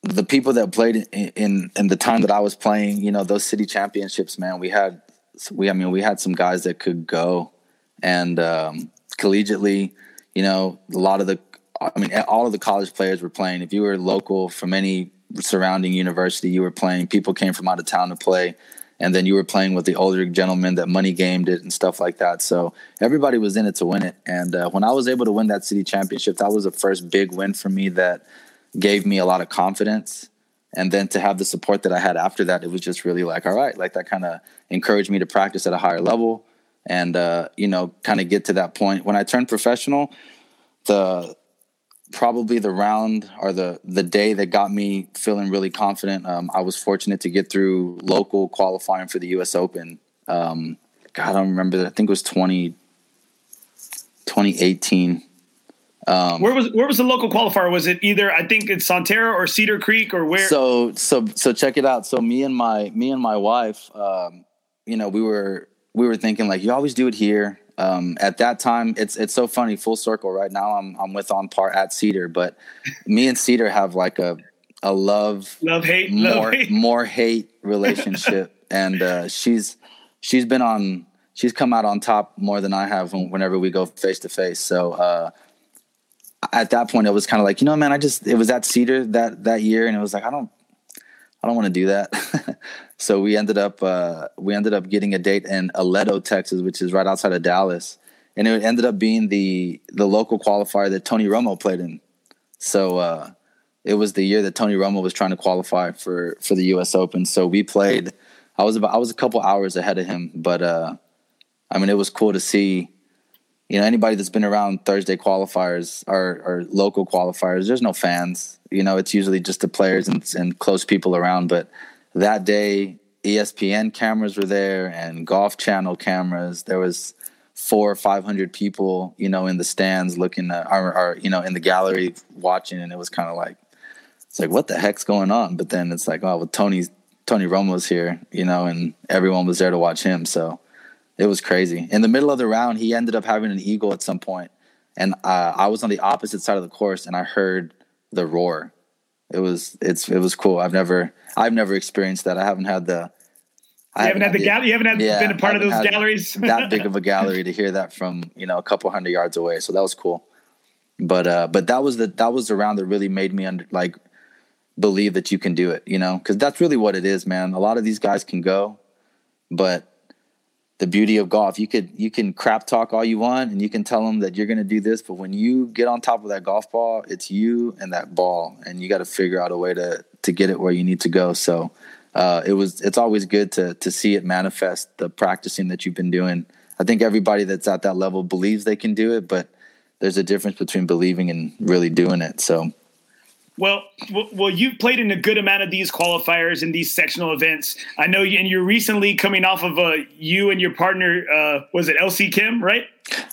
Speaker 2: the people that played in, in, in the time that I was playing, you know, those city championships, man, we had we I mean we had some guys that could go, and um, collegiately, you know, a lot of the I mean all of the college players were playing. If you were local from any surrounding university, you were playing. People came from out of town to play. And then you were playing with the older gentlemen that money gamed it and stuff like that. So everybody was in it to win it. And uh, when I was able to win that city championship, that was the first big win for me that gave me a lot of confidence and then to have the support that I had after that, it was just really like, all right, like that kind of encouraged me to practice at a higher level and, uh, you know, kind of get to that point. When I turned professional, the probably the round or the the day that got me feeling really confident, um, I was fortunate to get through local qualifying for the U.S. Open. Um, God, I don't remember. I think it was 20, 2018
Speaker 1: um, where was where was the local qualifier? Was it either I think it's Sonterra or Cedar Creek or where?
Speaker 2: So so so check it out. So me and my me and my wife, um, you know, we were we were thinking like you always do it here. Um, at that time, it's it's so funny. Full circle. Right now, I'm I'm with on par at Cedar, but me and Cedar have like a a love
Speaker 1: love hate
Speaker 2: more
Speaker 1: love hate.
Speaker 2: more hate relationship, and uh, she's she's been on she's come out on top more than I have whenever we go face to face. So. Uh, at that point, it was kind of like, you know, man, I just it was at Cedar that that year, and it was like, I don't, I don't want to do that. so we ended up uh, we ended up getting a date in Aledo, Texas, which is right outside of Dallas, and it ended up being the the local qualifier that Tony Romo played in. So uh, it was the year that Tony Romo was trying to qualify for for the U.S. Open. So we played. I was about I was a couple hours ahead of him, but uh, I mean, it was cool to see you know anybody that's been around Thursday qualifiers or, or local qualifiers, there's no fans. You know, it's usually just the players and, and close people around. But that day, ESPN cameras were there and Golf Channel cameras. There was four or five hundred people, you know, in the stands looking at, or, or you know, in the gallery watching, and it was kind of like, it's like, what the heck's going on? But then it's like, oh, well, Tony's Tony Romo's here, you know, and everyone was there to watch him. So it was crazy. In the middle of the round, he ended up having an eagle at some point, and uh, I was on the opposite side of the course, and I heard the roar. It was it's it was cool. I've never I've never experienced that. I haven't had the.
Speaker 1: I haven't, haven't had the gallery. You haven't had, yeah, been a part of those galleries.
Speaker 2: that big of a gallery to hear that from you know a couple hundred yards away. So that was cool. But uh, but that was the that was the round that really made me under like believe that you can do it. You know, because that's really what it is, man. A lot of these guys can go, but the beauty of golf. You could you can crap talk all you want and you can tell them that you're going to do this, but when you get on top of that golf ball, it's you and that ball, and you got to figure out a way to to get it where you need to go. So uh, it was it's always good to to see it manifest the practicing that you've been doing. I think everybody that's at that level believes they can do it, but there's a difference between believing and really doing it. So
Speaker 1: well, well, you've played in a good amount of these qualifiers and these sectional events. I know, you, and you're recently coming off of a uh, you and your partner. Uh, was it LC Kim, right?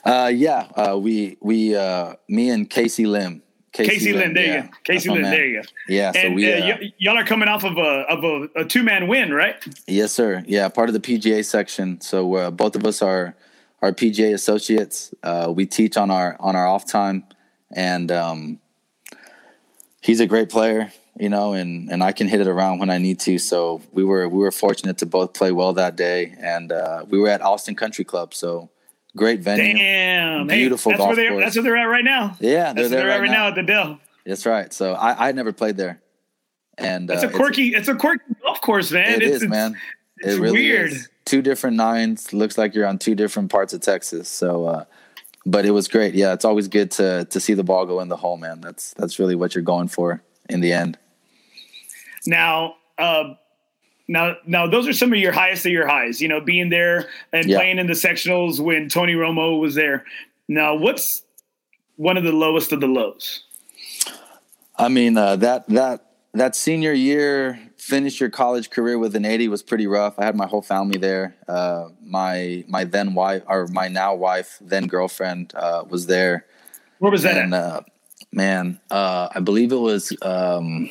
Speaker 2: Uh, yeah, uh, we we uh, me and Casey Lim.
Speaker 1: Casey, Casey Lim, there yeah. you go. Casey Lim, there you go.
Speaker 2: Yeah,
Speaker 1: and so we, uh, y- y'all are coming off of a of a, a two man win, right?
Speaker 2: Yes, sir. Yeah, part of the PGA section. So both of us are are PGA associates. we teach on our on our off time and um, he's a great player, you know, and and I can hit it around when I need to. So we were we were fortunate to both play well that day, and uh, we were at Austin Country Club, so great venue,
Speaker 1: Damn,
Speaker 2: beautiful
Speaker 1: hey, that's
Speaker 2: golf
Speaker 1: where they're,
Speaker 2: course.
Speaker 1: That's where they're at right now.
Speaker 2: yeah, they're
Speaker 1: That's
Speaker 2: there
Speaker 1: where they're
Speaker 2: right,
Speaker 1: at right now
Speaker 2: now.
Speaker 1: at the Dell.
Speaker 2: That's right. So I I never played there, and
Speaker 1: It's
Speaker 2: uh,
Speaker 1: a quirky. It's, a quirky golf course, man.
Speaker 2: It
Speaker 1: it's,
Speaker 2: is,
Speaker 1: it's,
Speaker 2: man.
Speaker 1: it's
Speaker 2: it really
Speaker 1: weird.
Speaker 2: is. Two different nines. Looks like you're on two different parts of Texas. So, uh, but it was great. Yeah, it's always good to to see the ball go in the hole, man. That's that's really what you're going for in the end.
Speaker 1: Now, uh, now, now, those are some of your highest of your highs. You know, being there and
Speaker 2: Yeah.
Speaker 1: playing in the sectionals when Tony Romo was there. Now, what's one of the lowest of the lows?
Speaker 2: I mean, uh, that that that senior year, finish your college career with an 80 was pretty rough. I had my whole family there. Uh, my my then wife or my now wife, then girlfriend, uh, was there.
Speaker 1: Where was that
Speaker 2: and
Speaker 1: at?
Speaker 2: uh, man, uh, I believe it was um,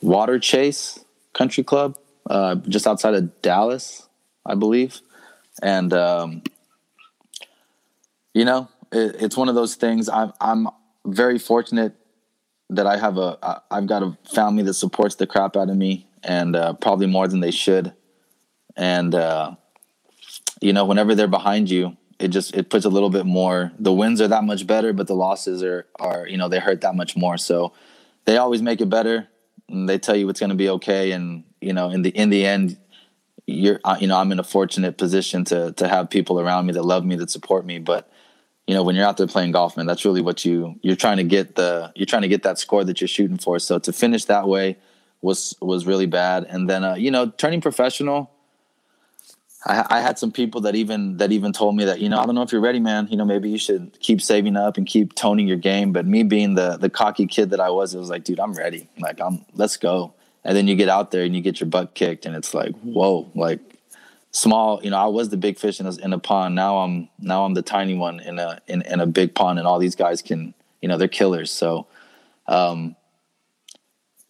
Speaker 2: Water Chase Country Club, uh, just outside of Dallas, I believe. And um, you know, it, it's one of those things. I'm I'm very fortunate that I have a I've got a family that supports the crap out of me, and uh, probably more than they should. And uh, you know, whenever they're behind you, it just it puts a little bit more. The wins are that much better, but the losses are are you know they hurt that much more. So they always make it better, and they tell you it's going to be okay. And you know, in the in the end, you're uh, you know I'm in a fortunate position to to have people around me that love me that support me, but you know when you're out there playing golf man that's really what you you're trying to get the you're trying to get that score that you're shooting for. So to finish that way was was really bad. And then uh, you know turning professional I, I had some people that even that even told me that you know I don't know if you're ready man. You know maybe you should keep saving up and keep toning your game. But me being the the cocky kid that I was it was like dude I'm ready. Like I'm let's go. And then you get out there and you get your butt kicked and it's like whoa like small you know i was the big fish in a, in a pond. Now i'm now i'm the tiny one in a in, in a big pond and all these guys can you know they're killers. So um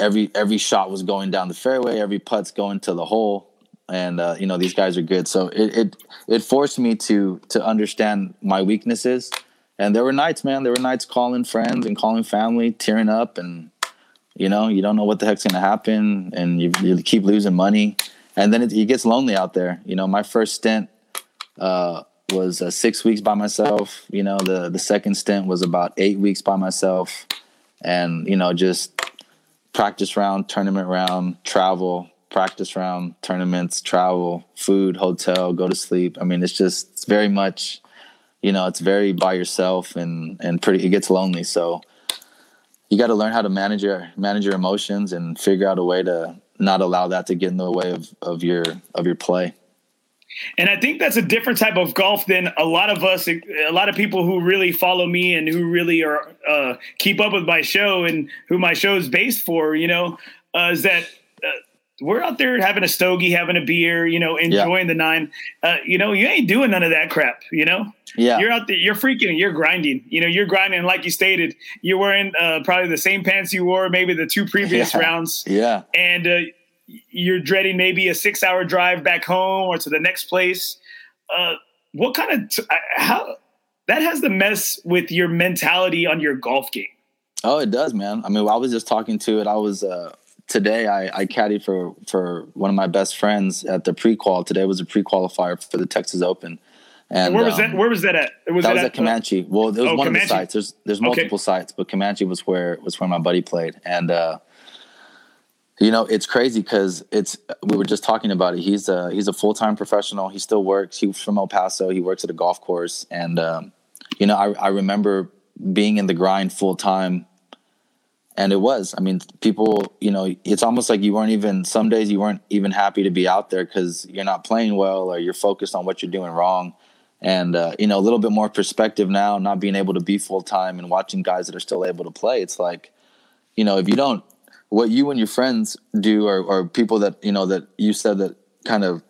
Speaker 2: every every shot was going down the fairway every putt's going to the hole and uh, you know these guys are good. So it, it it forced me to to understand my weaknesses. And there were nights man there were nights calling friends and calling family tearing up and you know you don't know what the heck's going to happen and you, you keep losing money and then it, it gets lonely out there. You know my first stint uh, was uh, six weeks by myself. You know the the second stint was about eight weeks by myself. And you know just practice round tournament round travel practice round tournaments travel food hotel go to sleep. I mean it's just it's very much you know it's very by yourself and and pretty it gets lonely. So you got to learn how to manage your manage your emotions and figure out a way to not allow that to get in the way of, of your of your play
Speaker 1: And I think that's a different type of golf than a lot of us, a lot of people who really follow me and who really are uh, keep up with my show and who my show is based for. You know, uh, is that we're out there having a stogie, having a beer, you know, enjoying the nine. Uh, you know, you ain't doing none of that crap. You know,
Speaker 2: yeah
Speaker 1: you're out there, you're freaking, you're grinding. You know, you're grinding. Like you stated, you're wearing uh, probably the same pants you wore maybe the two previous
Speaker 2: Yeah.
Speaker 1: rounds
Speaker 2: yeah
Speaker 1: and uh, you're dreading maybe a six hour drive back home or to the next place. Uh, what kind of t- how that has to mess with your mentality on your golf game?
Speaker 2: Oh, it does, man. I mean, I was just talking to it. I was uh, today. I, I caddied for for one of my best friends at the pre-qual. Today was a pre-qualifier for the Texas Open. And
Speaker 1: where was that?
Speaker 2: um,
Speaker 1: Where was that at? Was
Speaker 2: that
Speaker 1: it
Speaker 2: was at Comanche. Well, it was
Speaker 1: Oh,
Speaker 2: one of the sites. There's there's multiple sites, but Comanche was where was where my buddy played, and uh, you know it's crazy because it's we were just talking about it. He's a he's a full time professional. He still works. He's from El Paso. He works at a golf course, and um, you know I I remember being in the grind full time. And it was. I mean, people. You know, it's almost like you weren't even. Some days you weren't even happy to be out there because you're not playing well, or you're focused on what you're doing wrong and uh, you know a little bit more perspective now not being able to be full time and watching guys that are still able to play it's like you know if you don't what you and your friends do or, or people that you know that you said that kind of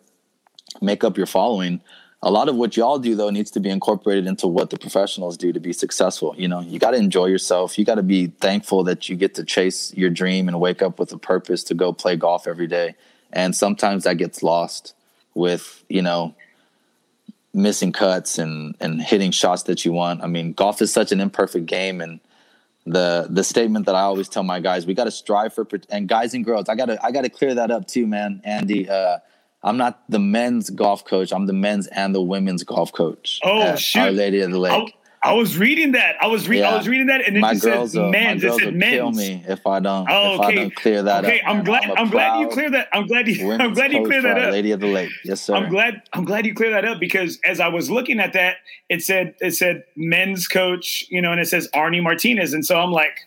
Speaker 2: make up your following a lot of what y'all do though needs to be incorporated into what the professionals do to be successful you know you got to enjoy yourself you got to be thankful that you get to chase your dream and wake up with a purpose to go play golf every day and sometimes that gets lost with you know missing cuts and and hitting shots that you want. I mean, golf is such an imperfect game, and the the statement that I always tell my guys, we got to strive for and guys and girls. I gotta I gotta clear that up too, man. Andy, uh, I'm not the men's golf coach. I'm the men's and the women's golf coach.
Speaker 1: Oh shoot,
Speaker 2: Our Lady of the Lake.
Speaker 1: I, I was reading that. I was reading. Yeah. I was reading that, and it
Speaker 2: my girls,
Speaker 1: said men's.
Speaker 2: My girls
Speaker 1: it said men's.
Speaker 2: kill me if I don't.
Speaker 1: Oh,
Speaker 2: if
Speaker 1: okay.
Speaker 2: I don't clear that
Speaker 1: okay,
Speaker 2: up.
Speaker 1: I'm glad.
Speaker 2: I'm,
Speaker 1: I'm glad you cleared that. I'm glad you. I'm glad you cleared that up.
Speaker 2: Lady of the Lake. Yes, sir.
Speaker 1: I'm glad. I'm glad you cleared that up because as I was looking at that, it said it said men's coach, you know, and it says Arnie Martinez, and so I'm like,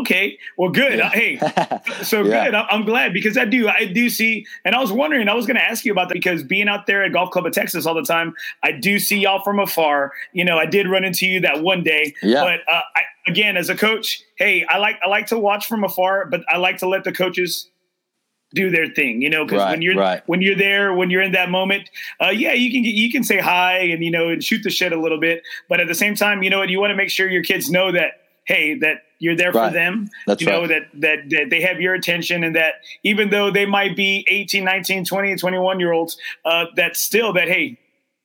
Speaker 1: okay, well, good.
Speaker 2: Yeah.
Speaker 1: Hey, so
Speaker 2: Yeah.
Speaker 1: good. I'm glad because I do. I do see, and I was wondering. I was going to ask you about that because being out there at Golf Club of Texas all the time, I do see y'all from afar. You know, I did run into you that one day.
Speaker 2: Yeah.
Speaker 1: But uh, I, again, as a coach, hey, I like I like to watch from afar, but I like to let the coaches do their thing, you know, because
Speaker 2: Right,
Speaker 1: when you're
Speaker 2: right.
Speaker 1: when you're there, when you're in that moment, uh, yeah, you can get, you can say hi and you know and shoot the shit a little bit, but at the same time, you know what, you want to make sure your kids know that hey, that you're there for them,
Speaker 2: That's
Speaker 1: you know
Speaker 2: right.
Speaker 1: that, that that they have your attention and that even though they might be 18, 19, 20, 21 year olds, uh, that still that hey,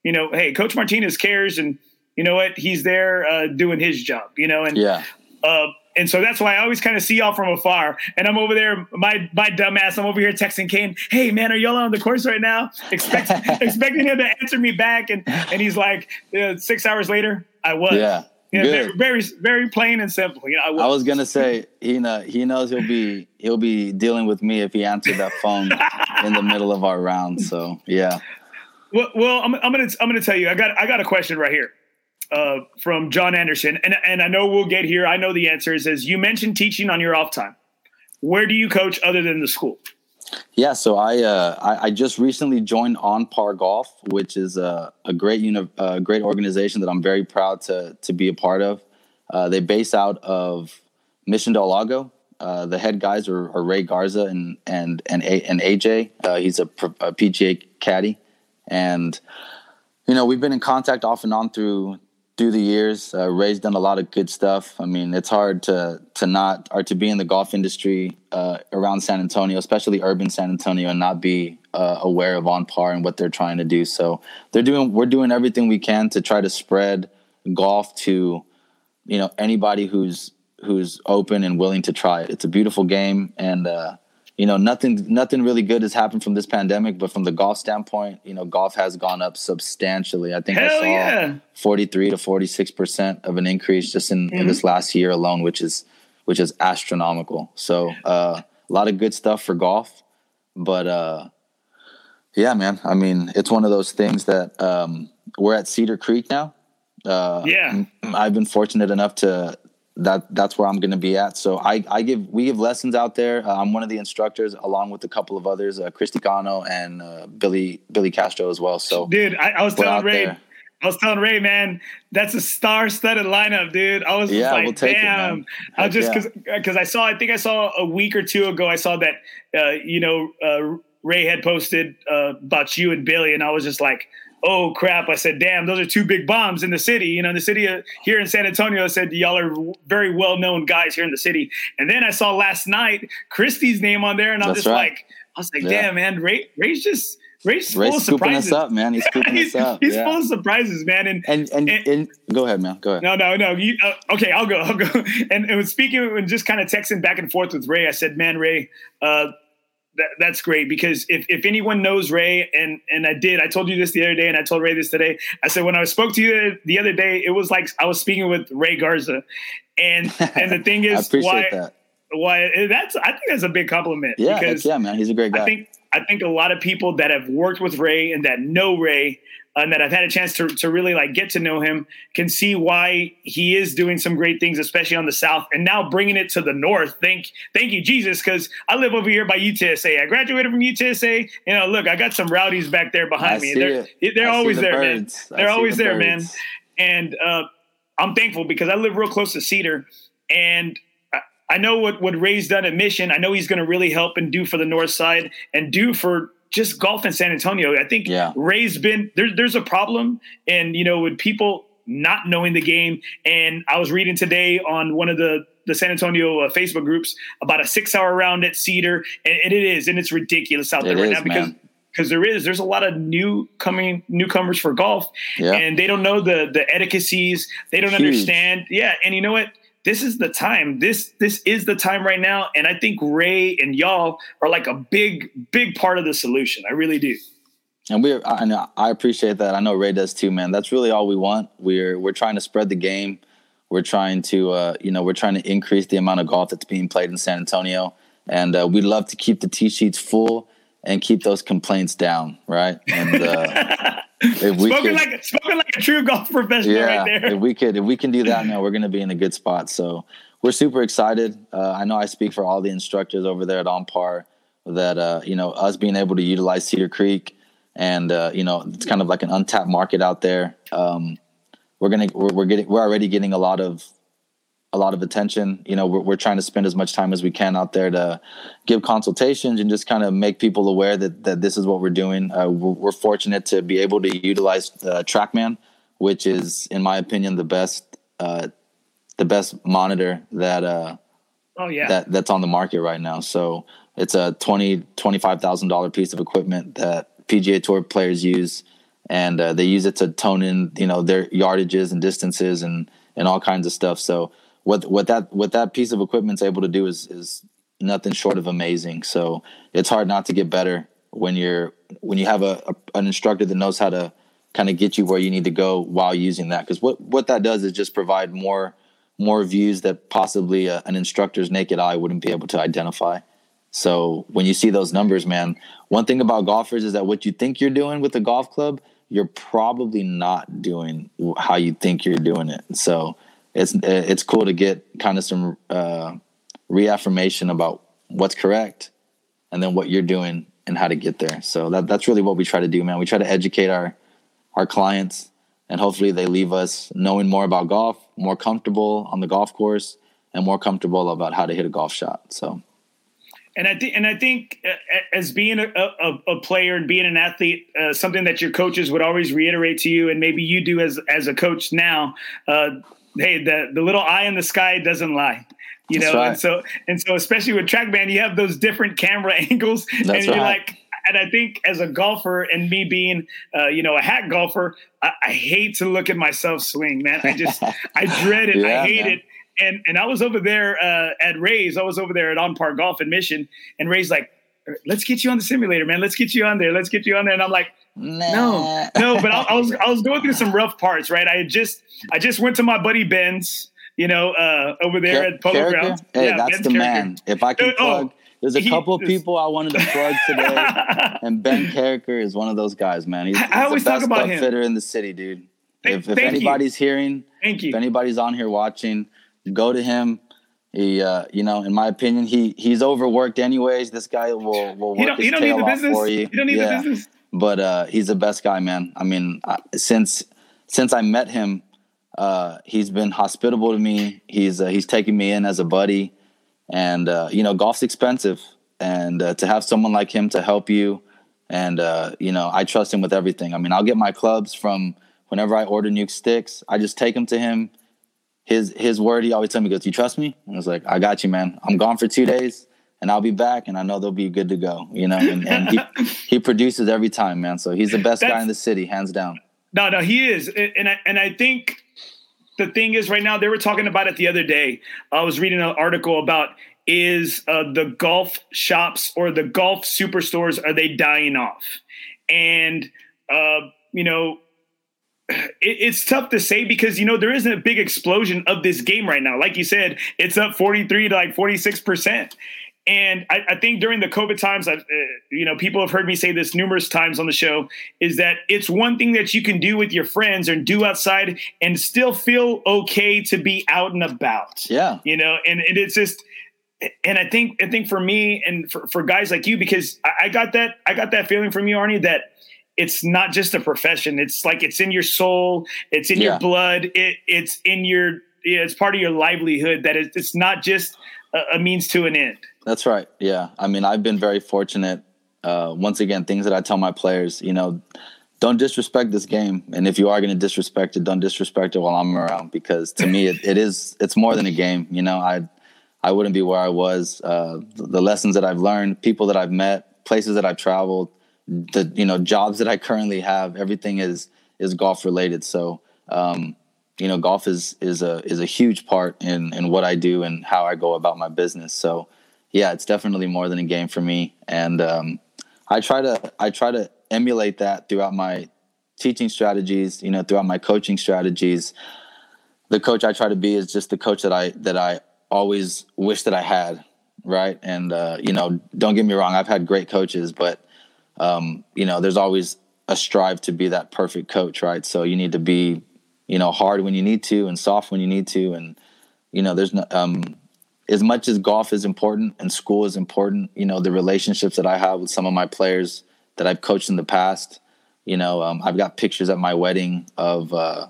Speaker 1: you know, hey, Coach Martinez cares and you know what, he's there uh, doing his job, you know, and
Speaker 2: yeah.
Speaker 1: uh, and so that's why I always kind of see y'all from afar. And I'm over there, my my dumbass, I'm over here texting Kane, hey man, are y'all on the course right now? Expect, expecting him to answer me back. And and he's like, uh, six hours later, I was.
Speaker 2: Yeah. Good.
Speaker 1: very, very very plain and simple. You know, I was.
Speaker 2: I was gonna say he know, he knows he'll be he'll be dealing with me if he answered that phone in the middle of our round. So yeah,
Speaker 1: Well, well I'm, I'm gonna I'm gonna tell you. I got I got a question right here uh, from John Anderson, and and I know we'll get here. I know the answer. is says you mentioned teaching on your off time. Where do you coach other than the school?
Speaker 2: Yeah. So I uh, I, I just recently joined On Par Golf, which is a, a great uni- a great organization that I'm very proud to to be a part of. Uh, they base out of Mission Del Lago. Uh, the head guys are, are Ray Garza and and and, a- and AJ. Uh, he's a, a PGA caddy, and you know we've been in contact off and on through through the years. Uh, Ray's done a lot of good stuff. I mean, it's hard to to not or to be in the golf industry uh, around San Antonio, especially urban San Antonio, and not be uh, aware of on par and what they're trying to do. So they're doing we're doing everything we can to try to spread golf to you know anybody who's who's open and willing to try it. It's a beautiful game, and uh, you know nothing nothing really good has happened from this pandemic. But from the golf standpoint, you know golf has gone up substantially. I think I saw
Speaker 1: yeah.
Speaker 2: forty three to forty six percent of an increase just in, in this last year alone, which is which is astronomical. So uh, a lot of good stuff for golf, but uh, yeah, man. I mean, it's one of those things that um, we're at Cedar Creek now. Uh,
Speaker 1: Yeah.
Speaker 2: I've been fortunate enough to that that's where I'm going to be at. So I, I give we give lessons out there. Uh, I'm one of the instructors along with a couple of others, uh, Christy Cano and uh, Billy Billy Castro as well. So
Speaker 1: Dude, I, I was telling Ray,
Speaker 2: there.
Speaker 1: I was telling Ray, man, that's a star-studded lineup, dude. I was just
Speaker 2: Yeah,
Speaker 1: like,
Speaker 2: we'll take it,
Speaker 1: damn.
Speaker 2: man.
Speaker 1: I
Speaker 2: Heck
Speaker 1: just
Speaker 2: yeah.
Speaker 1: because because I saw, I think I saw a week or two ago, I saw that, uh, you know, uh, Ray had posted uh, about you and Billy, and I was just like. Oh crap! I said, "Damn, those are two big bombs in the city." You know, in the city uh, here in San Antonio, I said, "Y'all are very well-known guys here in the city." And then I saw last night Christie's name on there, and I'm
Speaker 2: That's
Speaker 1: just
Speaker 2: right.
Speaker 1: like, I was like,
Speaker 2: Yeah.
Speaker 1: "Damn, man, Ray, Ray's just Ray's, full
Speaker 2: Ray's
Speaker 1: of
Speaker 2: scooping
Speaker 1: surprises."
Speaker 2: us up, man. He's scooping
Speaker 1: he's,
Speaker 2: us up.
Speaker 1: he's
Speaker 2: yeah.
Speaker 1: full of surprises, man. And,
Speaker 2: and, and
Speaker 1: and-
Speaker 2: and go ahead, man. Go ahead.
Speaker 1: no, no, no. You, uh, okay, I'll go. I'll go. And, and speaking and just kind of texting back and forth with Ray, I said, "Man, Ray, uh, that, that's great because if, if anyone knows Ray, and and I did, I told you this the other day, and I told Ray this today. I said when I spoke to you the other day, it was like I was speaking with Ray Garza, and and the thing is, why
Speaker 2: that.
Speaker 1: why that's I think that's a big compliment.
Speaker 2: Yeah,
Speaker 1: because
Speaker 2: yeah, man. He's a great guy.
Speaker 1: I think I think a lot of people that have worked with Ray and that know Ray and that I've had a chance to to really like get to know him can see why he is doing some great things, especially on the south, and now bringing it to the north. Thank thank you, Jesus, because I live over here by UTSA. I graduated from UTSA. You know, look, I got some rowdies back there behind
Speaker 2: I
Speaker 1: me. They're
Speaker 2: it.
Speaker 1: they're
Speaker 2: I
Speaker 1: always
Speaker 2: the
Speaker 1: there, man.
Speaker 2: birds. I
Speaker 1: They're always
Speaker 2: the
Speaker 1: there, man. And uh, I'm thankful because I live real close to Cedar, and I, I know what what Ray's done at Mission. I know he's going to really help and do for the North Side and do for just golf in San Antonio. I think
Speaker 2: Yeah.
Speaker 1: Ray's been there, there's a problem, and you know, with people not knowing the game. And I was reading today on one of the the San Antonio uh, Facebook groups about a six hour round at Cedar, and, and it is, and it's ridiculous out there right
Speaker 2: is,
Speaker 1: now because
Speaker 2: man.
Speaker 1: because there is there's a lot of new coming newcomers for golf yeah. and they don't know the the etiquettes they don't Huge. understand yeah and you know what this is the time this this is the time right now. And i think ray and y'all are like a big big part of the solution. I really do.
Speaker 2: And we're I, know, I appreciate that. I know ray does too man. That's really all we want. We're we're trying to spread the game. We're trying to uh, you know we're trying to increase the amount of golf that's being played in san antonio. And uh, we'd love to keep the tee sheets full and keep those complaints down, right? And uh,
Speaker 1: if we spoken could, like spoken like a true golf professional, yeah, right there.
Speaker 2: If we could, if we can do that now, we're going to be in a good spot. So we're super excited. Uh, I know I speak for all the instructors over there at On Par that uh, you know us being able to utilize Cedar Creek, and uh, you know it's kind of like an untapped market out there. Um, we're gonna we're, we're getting we're already getting a lot of a lot of attention. You know, we're, we're trying to spend as much time as we can out there to give consultations and just kind of make people aware that that this is what we're doing. Uh, we're, we're, fortunate to be able to utilize uh, TrackMan, which is, in my opinion, the best uh, the best monitor that uh,
Speaker 1: oh yeah
Speaker 2: that that's on the market right now. So it's a twenty twenty five thousand dollar piece of equipment that PGA Tour players use, and uh, they use it to tone in you know their yardages and distances and and all kinds of stuff. So what what that what that piece of equipment's able to do is is nothing short of amazing. So it's hard not to get better when you're when you have a, a an instructor that knows how to kind of get you where you need to go while using that. Because what what that does is just provide more more views that possibly a, an instructor's naked eye wouldn't be able to identify. So when you see those numbers, man, one thing about golfers is that what you think you're doing with the golf club, you're probably not doing how you think you're doing it. So it's it's cool to get kind of some uh, reaffirmation about what's correct and then what you're doing and how to get there. So that that's really what we try to do, man. We try to educate our our clients and hopefully they leave us knowing more about golf, more comfortable on the golf course, and more comfortable about how to hit a golf shot. So
Speaker 1: and I think, and I think, uh, as being a, a, a, player and being an athlete, uh, something that your coaches would always reiterate to you, and maybe you do as as a coach now. Uh, hey, the the little eye in the sky doesn't lie. You That's know, right. and so and so especially with TrackMan, you have those different camera angles, That's and you're right. like, and I think as a golfer and me being, uh, you know, a hack golfer, I, I, hate to look at myself swing, man. I just, I dread it. Yeah, I hate man. it. And and I was over there uh, at Ray's. I was over there at On Par Golf in Mission, and Ray's like, "Let's get you on the simulator, man. Let's get you on there. Let's get you on there." And I'm like, Nah. No, no, but I, I, was I was going through some rough parts, right? I had just I just went to my buddy Ben's, you know, uh, over there Car- at Polo Grounds.
Speaker 2: Hey, yeah, that's Ben's the character. man. If I can oh, plug, there's a couple of people I wanted to plug today, and Ben Carricker is one of those guys, man. He's, he's
Speaker 1: I always
Speaker 2: the
Speaker 1: best talk about
Speaker 2: him. fitter in the city, dude. Thank, If, if anybody's
Speaker 1: you.
Speaker 2: hearing,
Speaker 1: thank you.
Speaker 2: If anybody's on here watching, go to him. He, uh, you know, in my opinion, he he's overworked anyways. This guy will will work his tail off for you.
Speaker 1: You don't need yeah. the business
Speaker 2: but uh, he's the best guy, man. I mean, uh, since since I met him, uh, he's been hospitable to me. He's uh, he's taking me in as a buddy, and uh, you know, golf's expensive, and uh, to have someone like him to help you, and you know, I trust him with everything. I mean, I'll get my clubs from whenever I order new sticks. I just take them to him. His his word, he always told me, "Goes, you trust me?" And I was like, "I got you, man. I'm gone for two days." and I'll be back, and I know they'll be good to go. You know, and, and he, he produces every time, man. So he's the best That's, guy in the city, hands down.
Speaker 1: No, no, he is, and I, and I think the thing is, right now they were talking about it the other day. I was reading an article about is uh, the golf shops or the golf superstores are they dying off, and uh, you know it's tough to say because you know there isn't a big explosion of this game right now. Like you said, it's up 43 to like 46 percent, and I, I, think during the COVID times, I've, uh, you know, people have heard me say this numerous times on the show, is that it's one thing that you can do with your friends and do outside and still feel okay to be out and about.
Speaker 2: Yeah.
Speaker 1: You know, and, and it's just, and I think, I think for me and for, for guys like you, because I, I got that, I got that feeling from you, Arnie, that it's not just a profession. It's like, it's in your soul, it's in yeah. your blood, it, it's in your, it's part of your livelihood that it's not just a, a means to an end.
Speaker 2: That's right. Yeah. I mean, I've been very fortunate. Uh, once again, things that I tell my players, you know, don't disrespect this game. And if you are going to disrespect it, don't disrespect it while I'm around because to me, it, it is, it's more than a game. You know, I, I wouldn't be where I was. Uh, the, the lessons that I've learned, people that I've met, places that I've traveled, the you know jobs that I currently have, everything is is golf related. So um, you know, golf is is a is a huge part in in what I do and how I go about my business. So yeah, it's definitely more than a game for me, and um, I try to I try to emulate that throughout my teaching strategies. You know, throughout my coaching strategies. The coach I try to be is just the coach that I that I always wish that I had, right? And uh, you know, don't get me wrong, I've had great coaches, but um, you know, there's always a strive to be that perfect coach, right? So you need to be, you know, hard when you need to and soft when you need to, and you know, there's no, um, as much as golf is important and school is important, you know, the relationships that I have with some of my players that I've coached in the past, you know, um, I've got pictures at my wedding of uh,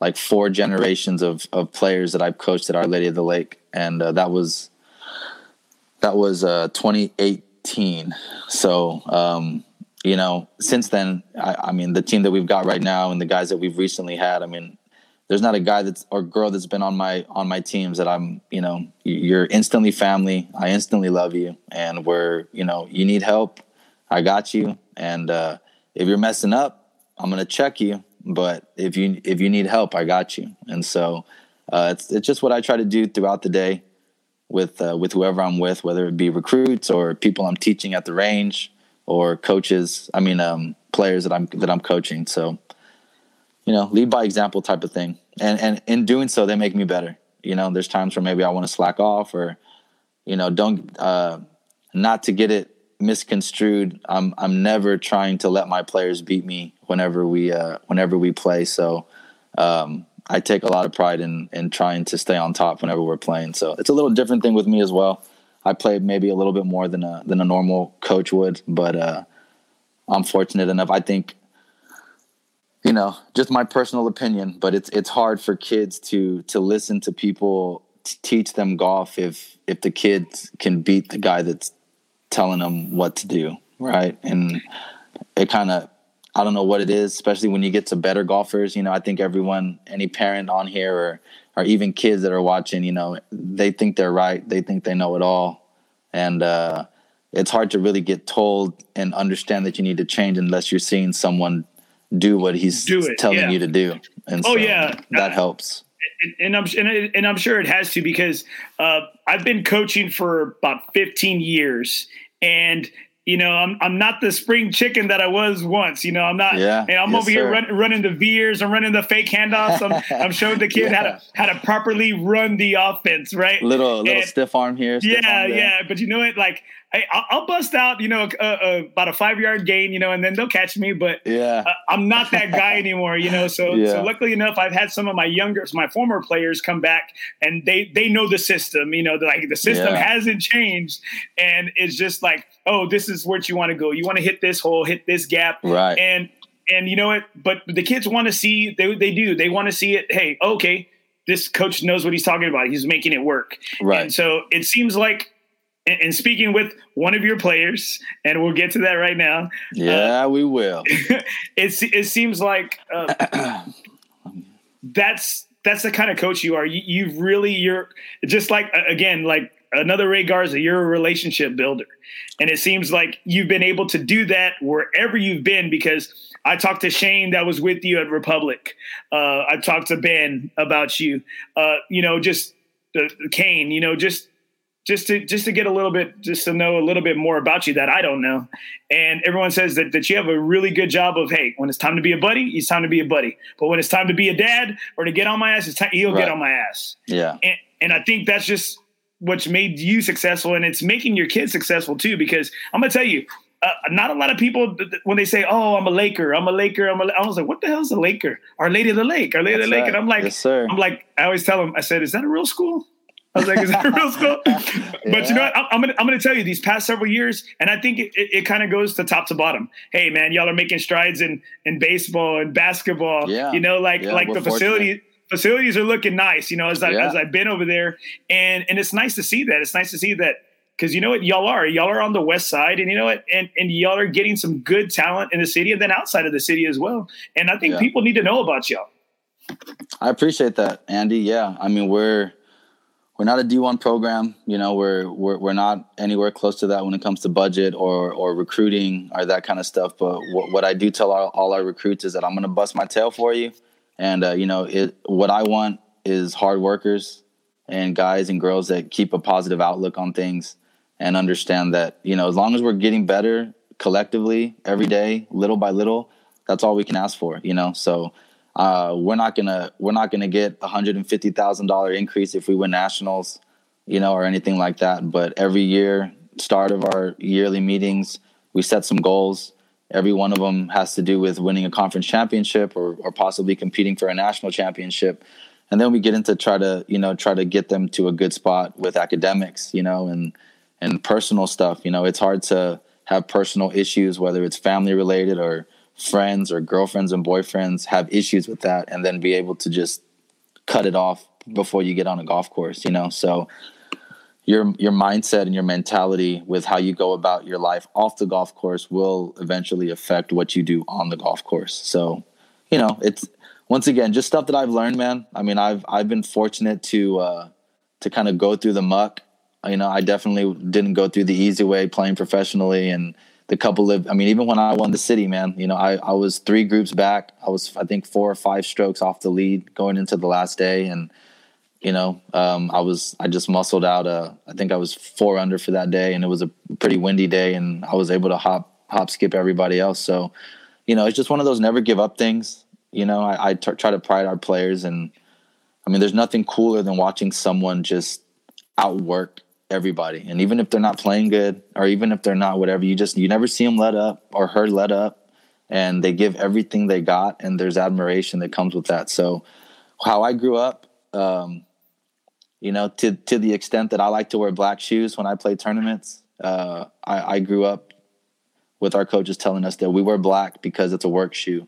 Speaker 2: like four generations of of players that I've coached at Our Lady of the Lake, and uh, that was that was uh, 2018. So um, you know, since then, I, I, mean, the team that we've got right now and the guys that we've recently had, I mean, there's not a guy that's or girl that's been on my on my teams that I'm, you know, you're instantly family. I instantly love you, and we're, you know, you need help, I got you, and uh, if you're messing up, I'm gonna check you but if you if you need help, I got you. And so uh, it's it's just what I try to do throughout the day with uh, with whoever I'm with, whether it be recruits or people I'm teaching at the range or coaches. I mean, um, players that I'm that I'm coaching. So you know, lead by example type of thing. And and in doing so, they make me better. You know, there's times where maybe I want to slack off or you know don't uh, not to get it misconstrued. I'm I'm never trying to let my players beat me whenever we uh, whenever we play. So um, I take a lot of pride in in trying to stay on top whenever we're playing. So it's a little different thing with me as well. I play maybe a little bit more than a than a normal coach would, but uh, I'm fortunate enough. I think you know, just my personal opinion, but it's it's hard for kids to to listen to people teach them golf if if the kids can beat the guy that's telling them what to do, right? And it kind of I don't know what it is, especially when you get to better golfers. You know, I think everyone, any parent on here, or or even kids that are watching, you know, they think they're right. They think they know it all, and uh, it's hard to really get told and understand that you need to change unless you're seeing someone do what he's do telling yeah. you to do. And oh so yeah, that uh, helps.
Speaker 1: And I'm and I'm sure it has to because uh, I've been coaching for about 15 years, and you know, I'm I'm not the spring chicken that I was once. You know, I'm not. Yeah. And I'm yes, over here run, running the veers. I'm running the fake handoffs. I'm, I'm showing the kid yeah. how to how to properly run the offense. Right.
Speaker 2: Little little and, stiff arm here. Stiff
Speaker 1: yeah,
Speaker 2: arm
Speaker 1: yeah. But you know what? Like I, I'll bust out, you know, uh, uh, about a five yard gain, you know, and then they'll catch me. But yeah, uh, I'm not that guy anymore, you know. So, yeah. so luckily enough, I've had some of my younger, my former players come back, and they they know the system. You know, like the system yeah. hasn't changed, and it's just like, oh, this is where you want to go. You want to hit this hole, hit this gap,
Speaker 2: right?
Speaker 1: And and you know what? But the kids want to see. They they do. They want to see it. Hey, okay, this coach knows what he's talking about. He's making it work.
Speaker 2: Right.
Speaker 1: And so it seems like and speaking with one of your players, and we'll get to that right now.
Speaker 2: Yeah, uh, we will.
Speaker 1: it it seems like uh, that's that's the kind of coach you are. You, you really you're just like again like another Ray Garza. You're a relationship builder, and it seems like you've been able to do that wherever you've been because. I talked to Shane that was with you at Republic. Uh, I talked to Ben about you. Uh, you know, just uh, Kane. You know, just just to just to get a little bit just to know a little bit more about you that I don't know. And everyone says that that you have a really good job of hey, when it's time to be a buddy, it's time to be a buddy. But when it's time to be a dad or to get on my ass, it's time, he'll right. get on my ass.
Speaker 2: Yeah.
Speaker 1: And and I think that's just what's made you successful, and it's making your kids successful too. Because I'm gonna tell you, uh, not a lot of people when they say, "Oh, I'm a Laker, I'm a Laker," I'm a, I was like, "What the hell is a Laker? Our Lady of the Lake, Our Lady That's of the Lake," right. and I'm like,
Speaker 2: yes,
Speaker 1: I'm like, I always tell them, I said, "Is that a real school?" I was like, is that real school? yeah. But you know what? I'm, I'm, gonna I'm gonna tell you these past several years, and I think it, it, it kind of goes to top to bottom. Hey man, y'all are making strides in in baseball and basketball.
Speaker 2: Yeah.
Speaker 1: You know, like
Speaker 2: yeah,
Speaker 1: like the facility facilities are looking nice. You know, as I yeah. as I've been over there, and and it's nice to see that. It's nice to see that because you know what y'all are y'all are on the west side and you know what and, and y'all are getting some good talent in the city and then outside of the city as well and i think yeah. people need to know about y'all
Speaker 2: i appreciate that andy yeah i mean we're we're not a D1 program. You know, we're, we're we're not anywhere close to that when it comes to budget or or recruiting or that kind of stuff. But what, what I do tell all, all our recruits is that I'm going to bust my tail for you, and uh, you know, it what I want is hard workers and guys and girls that keep a positive outlook on things and understand that you know as long as we're getting better collectively every day, little by little, that's all we can ask for. You know, so uh, we're not gonna we're not gonna get a hundred and fifty thousand dollar increase if we win nationals, you know, or anything like that. But every year, start of our yearly meetings, we set some goals. Every one of them has to do with winning a conference championship or, or possibly competing for a national championship. And then we get into try to, you know, try to get them to a good spot with academics, you know, and and personal stuff. You know, it's hard to have personal issues, whether it's family related or friends or girlfriends and boyfriends have issues with that and then be able to just cut it off before you get on a golf course, you know? So your your mindset and your mentality with how you go about your life off the golf course will eventually affect what you do on the golf course. So, you know, it's once again just stuff that I've learned, man. I mean, I've I've been fortunate to uh to kind of go through the muck. You know, I definitely didn't go through the easy way playing professionally and the couple of, I mean, even when I won the city, man, you know, I, I was three groups back. I was, I think, four or five strokes off the lead going into the last day. And, you know, um, I was, I just muscled out. Uh, I think I was four under for that day and it was a pretty windy day and I was able to hop, hop, skip everybody else. So, you know, it's just one of those never give up things. You know, I, I t- try to pride our players and, I mean, there's nothing cooler than watching someone just outwork everybody. And even if they're not playing good, or even if they're not whatever, you just you never see them let up or her let up, and they give everything they got, and there's admiration that comes with that. So, how I grew up, um, you know, to to the extent that I like to wear black shoes when I play tournaments, uh, I, I grew up with our coaches telling us that we wear black because it's a work shoe.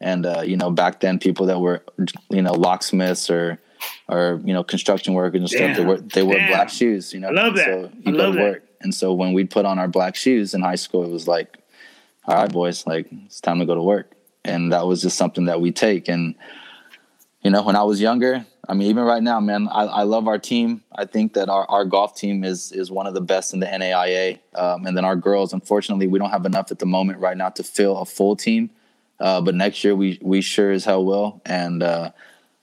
Speaker 2: And uh, you know, back then, people that were you know locksmiths or or you know construction workers and stuff. They wear they wear black shoes. You know,
Speaker 1: I love that.
Speaker 2: So you I go to work, that. and so when we'd put on our black shoes in high school, it was like, all right, boys, like it's time to go to work, and that was just something that we take. And you know, when I was younger, I mean, even right now, man, I, I love our team. I think that our, our golf team is is one of the best in the NAIA. Um, and then our girls, unfortunately, we don't have enough at the moment right now to fill a full team. Uh, but next year we we sure as hell will. And uh,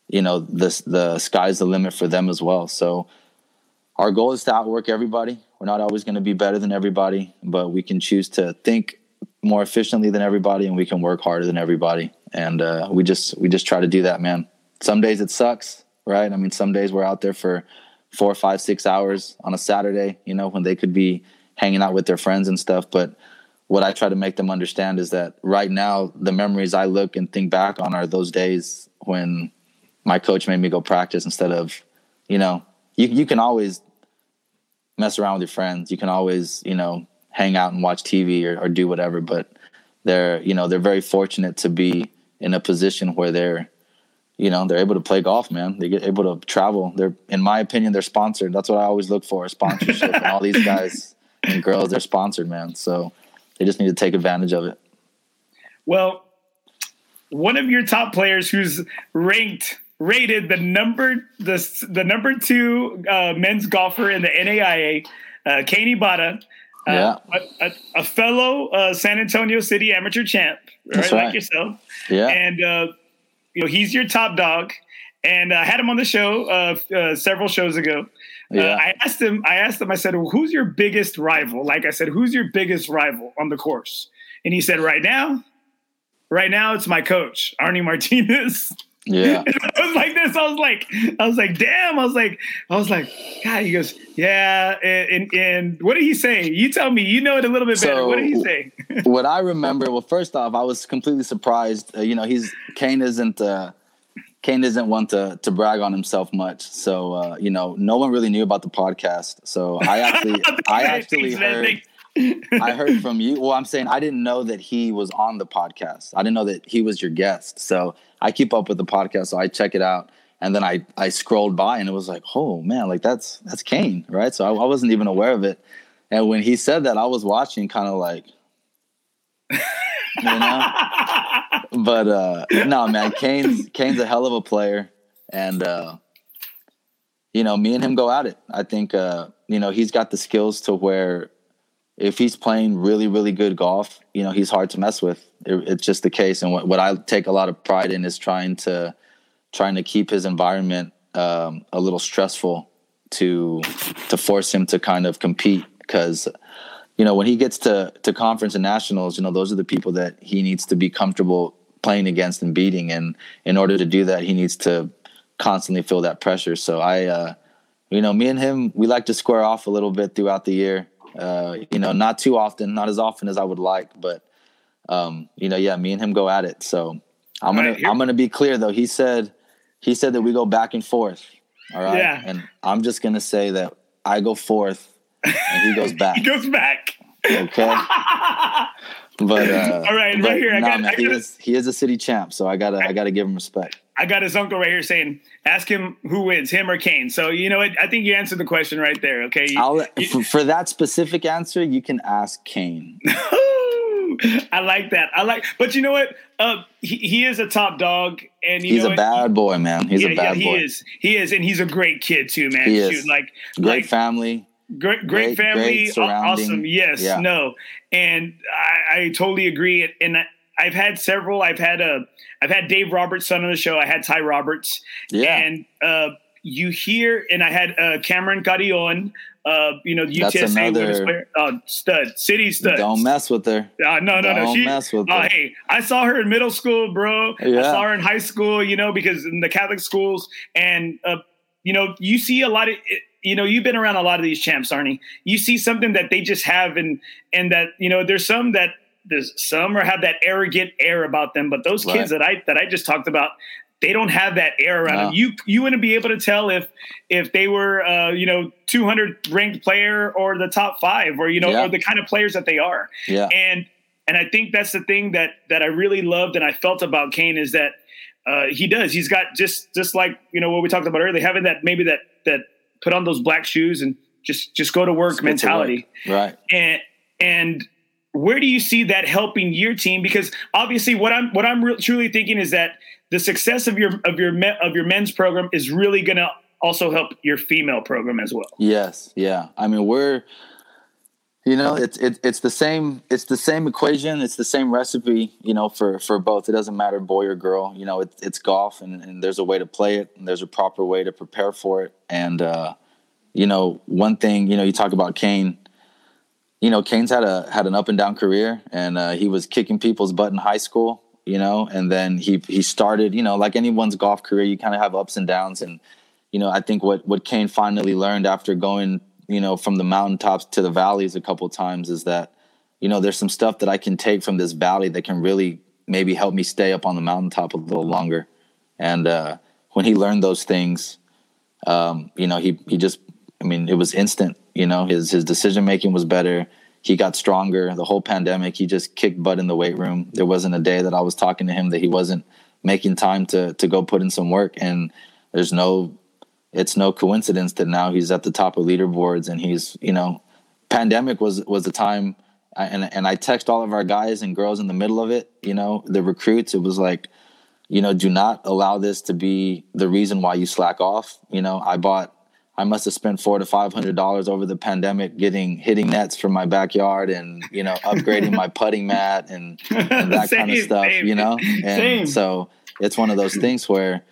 Speaker 2: you know the the sky's the limit for them as well. So our goal is to outwork everybody. We're not always going to be better than everybody, but we can choose to think more efficiently than everybody, and we can work harder than everybody. And uh, we just we just try to do that, man. Some days it sucks, right? I mean, some days we're out there for four, five, six hours on a Saturday, you know, when they could be hanging out with their friends and stuff. But what I try to make them understand is that right now, the memories I look and think back on are those days when my coach made me go practice instead of, you know, you you can always mess around with your friends. You can always, you know, hang out and watch TV or, or do whatever. But they're, you know, they're very fortunate to be in a position where they're, you know, they're able to play golf, man. They get able to travel. They're, in my opinion, they're sponsored. That's what I always look for: sponsorship. and all these guys and girls, they're sponsored, man. So they just need to take advantage of it.
Speaker 1: Well, one of your top players who's ranked rated the number the the number two uh, men's golfer in the NAIA, uh, Kane Ibata, uh, yeah. a, a, a, fellow uh, San Antonio City amateur champ, right, right. like yourself.
Speaker 2: Yeah,
Speaker 1: and uh, you know he's your top dog. And I had him on the show uh, several shows ago. Yeah. I asked him. I asked him. I said, well, "Who's your biggest rival?" Like I said, "Who's your biggest rival on the course?" And he said, "Right now, right now, it's my coach, Arnie Martinez."
Speaker 2: Yeah.
Speaker 1: I was like this. I was like, I was like, damn. I was like, I was like, God. He goes, yeah. And, and, and what did he say? You tell me. You know it a little bit better. So, what did he say?
Speaker 2: what I remember. Well, first off, I was completely surprised. Uh, you know, he's Kane isn't. Uh, Kane isn't one to to brag on himself much. So uh, you know, no one really knew about the podcast. So I actually, I actually heard. I heard from you. Well, I'm saying I didn't know that he was on the podcast. I didn't know that he was your guest. So I keep up with the podcast, so I check it out. And then I I scrolled by and it was like, oh man, like that's that's Kane, right? So I, I wasn't even aware of it. And when he said that, I was watching, kind of like, you know. but uh, no, man, Kane's Kane's a hell of a player, and uh, you know, me and him go at it. I think, uh, you know, he's got the skills to where if he's playing really, really good golf, you know, he's hard to mess with. It, it's just the case. And what, what I take a lot of pride in is trying to, trying to keep his environment um, a little stressful to, to force him to kind of compete. Cause, you know, when he gets to, to conference and nationals, you know, those are the people that he needs to be comfortable playing against and beating. And in order to do that, he needs to constantly feel that pressure. So I, uh, you know, me and him, we like to square off a little bit throughout the year. Uh, you know, not too often, not as often as I would like, but um, you know, yeah, me and him go at it. So I'm gonna right, I'm gonna be clear though. He said he said that we go back and forth. All right. Yeah. And I'm just gonna say that I go forth and he goes back.
Speaker 1: he goes back.
Speaker 2: Okay. but uh,
Speaker 1: all right, right here. I
Speaker 2: nah, got, man, I he is he is a city champ, so I gotta I, I gotta give him respect.
Speaker 1: I got his uncle right here saying, "Ask him who wins, him or Kane." So you know what? I think you answered the question right there. Okay.
Speaker 2: You, you, for, for, that specific answer, you can ask Kane.
Speaker 1: I like that. I like, but you know what? Uh, he, he is a top dog, and
Speaker 2: he's
Speaker 1: a
Speaker 2: bad boy, man. He's yeah, a bad
Speaker 1: yeah,
Speaker 2: boy.
Speaker 1: He is. He is, and he's a great kid too, man.
Speaker 2: He is.
Speaker 1: like
Speaker 2: great
Speaker 1: like,
Speaker 2: family.
Speaker 1: Great, great, great family, great awesome. Yes, yeah. no, and I, I totally agree. And I've had several. I've had a, I've had Dave Roberts on the show. I had Ty Roberts.
Speaker 2: Yeah.
Speaker 1: And uh, you hear, and I had uh, Cameron Carrion. Uh, you know, the UTSA another, player, uh, stud, city stud.
Speaker 2: Don't mess with her.
Speaker 1: Uh, no, no,
Speaker 2: Don't
Speaker 1: no. She,
Speaker 2: mess with
Speaker 1: uh,
Speaker 2: her.
Speaker 1: hey, I saw her in middle school, bro. Yeah. I saw her in high school. You know, because in the Catholic schools, and uh, you know, you see a lot of. You know, you've been around a lot of these champs, Arnie. You see something that they just have, and and that you know, there's some that there's some or have that arrogant air about them, but those right. kids that I that I just talked about, they don't have that air around no. them. You you wouldn't be able to tell if if they were uh, you know 200 ranked player or the top five or you know yeah. or the kind of players that they are.
Speaker 2: Yeah.
Speaker 1: And and I think that's the thing that that I really loved and I felt about Kane is that uh, he does. He's got just just like you know what we talked about earlier, having that maybe that that put on those black shoes and just just go to work mentality.
Speaker 2: To work. Right.
Speaker 1: And and where do you see that helping your team? Because obviously, what I'm what I'm re- truly thinking is that the success of your of your me- of your men's program is really going to also help your female program as well.
Speaker 2: Yes, yeah. I mean, we're you know it's it's it's the same it's the same equation it's the same recipe you know for for both it doesn't matter boy or girl you know it's it's golf and, and there's a way to play it and there's a proper way to prepare for it and uh you know one thing you know you talk about kane you know, Kane's had a had an up and down career, and uh, he was kicking people's butt in high school. You know, and then he he started. You know, like anyone's golf career, you kind of have ups and downs. And you know, I think what what Kane finally learned after going, you know, from the mountaintops to the valleys a couple times is that, you know, there's some stuff that I can take from this valley that can really maybe help me stay up on the mountaintop a little longer. And uh, when he learned those things, um, you know, he he just, I mean, it was instant you know, his his decision making was better. He got stronger. The whole pandemic, he just kicked butt in the weight room. There wasn't a day that I was talking to him that he wasn't making time to to go put in some work. And there's no, it's no coincidence that now he's at the top of leaderboards and he's, you know, pandemic was was the time. And and I text all of our guys and girls in the middle of it. You know, the recruits. It was like, you know, do not allow this to be the reason why you slack off. You know, I bought I must have spent four to five hundred dollars over the pandemic getting hitting nets from my backyard and you know upgrading my putting mat and, and that same, kind of stuff. Same. You know, and same. so it's one of those things where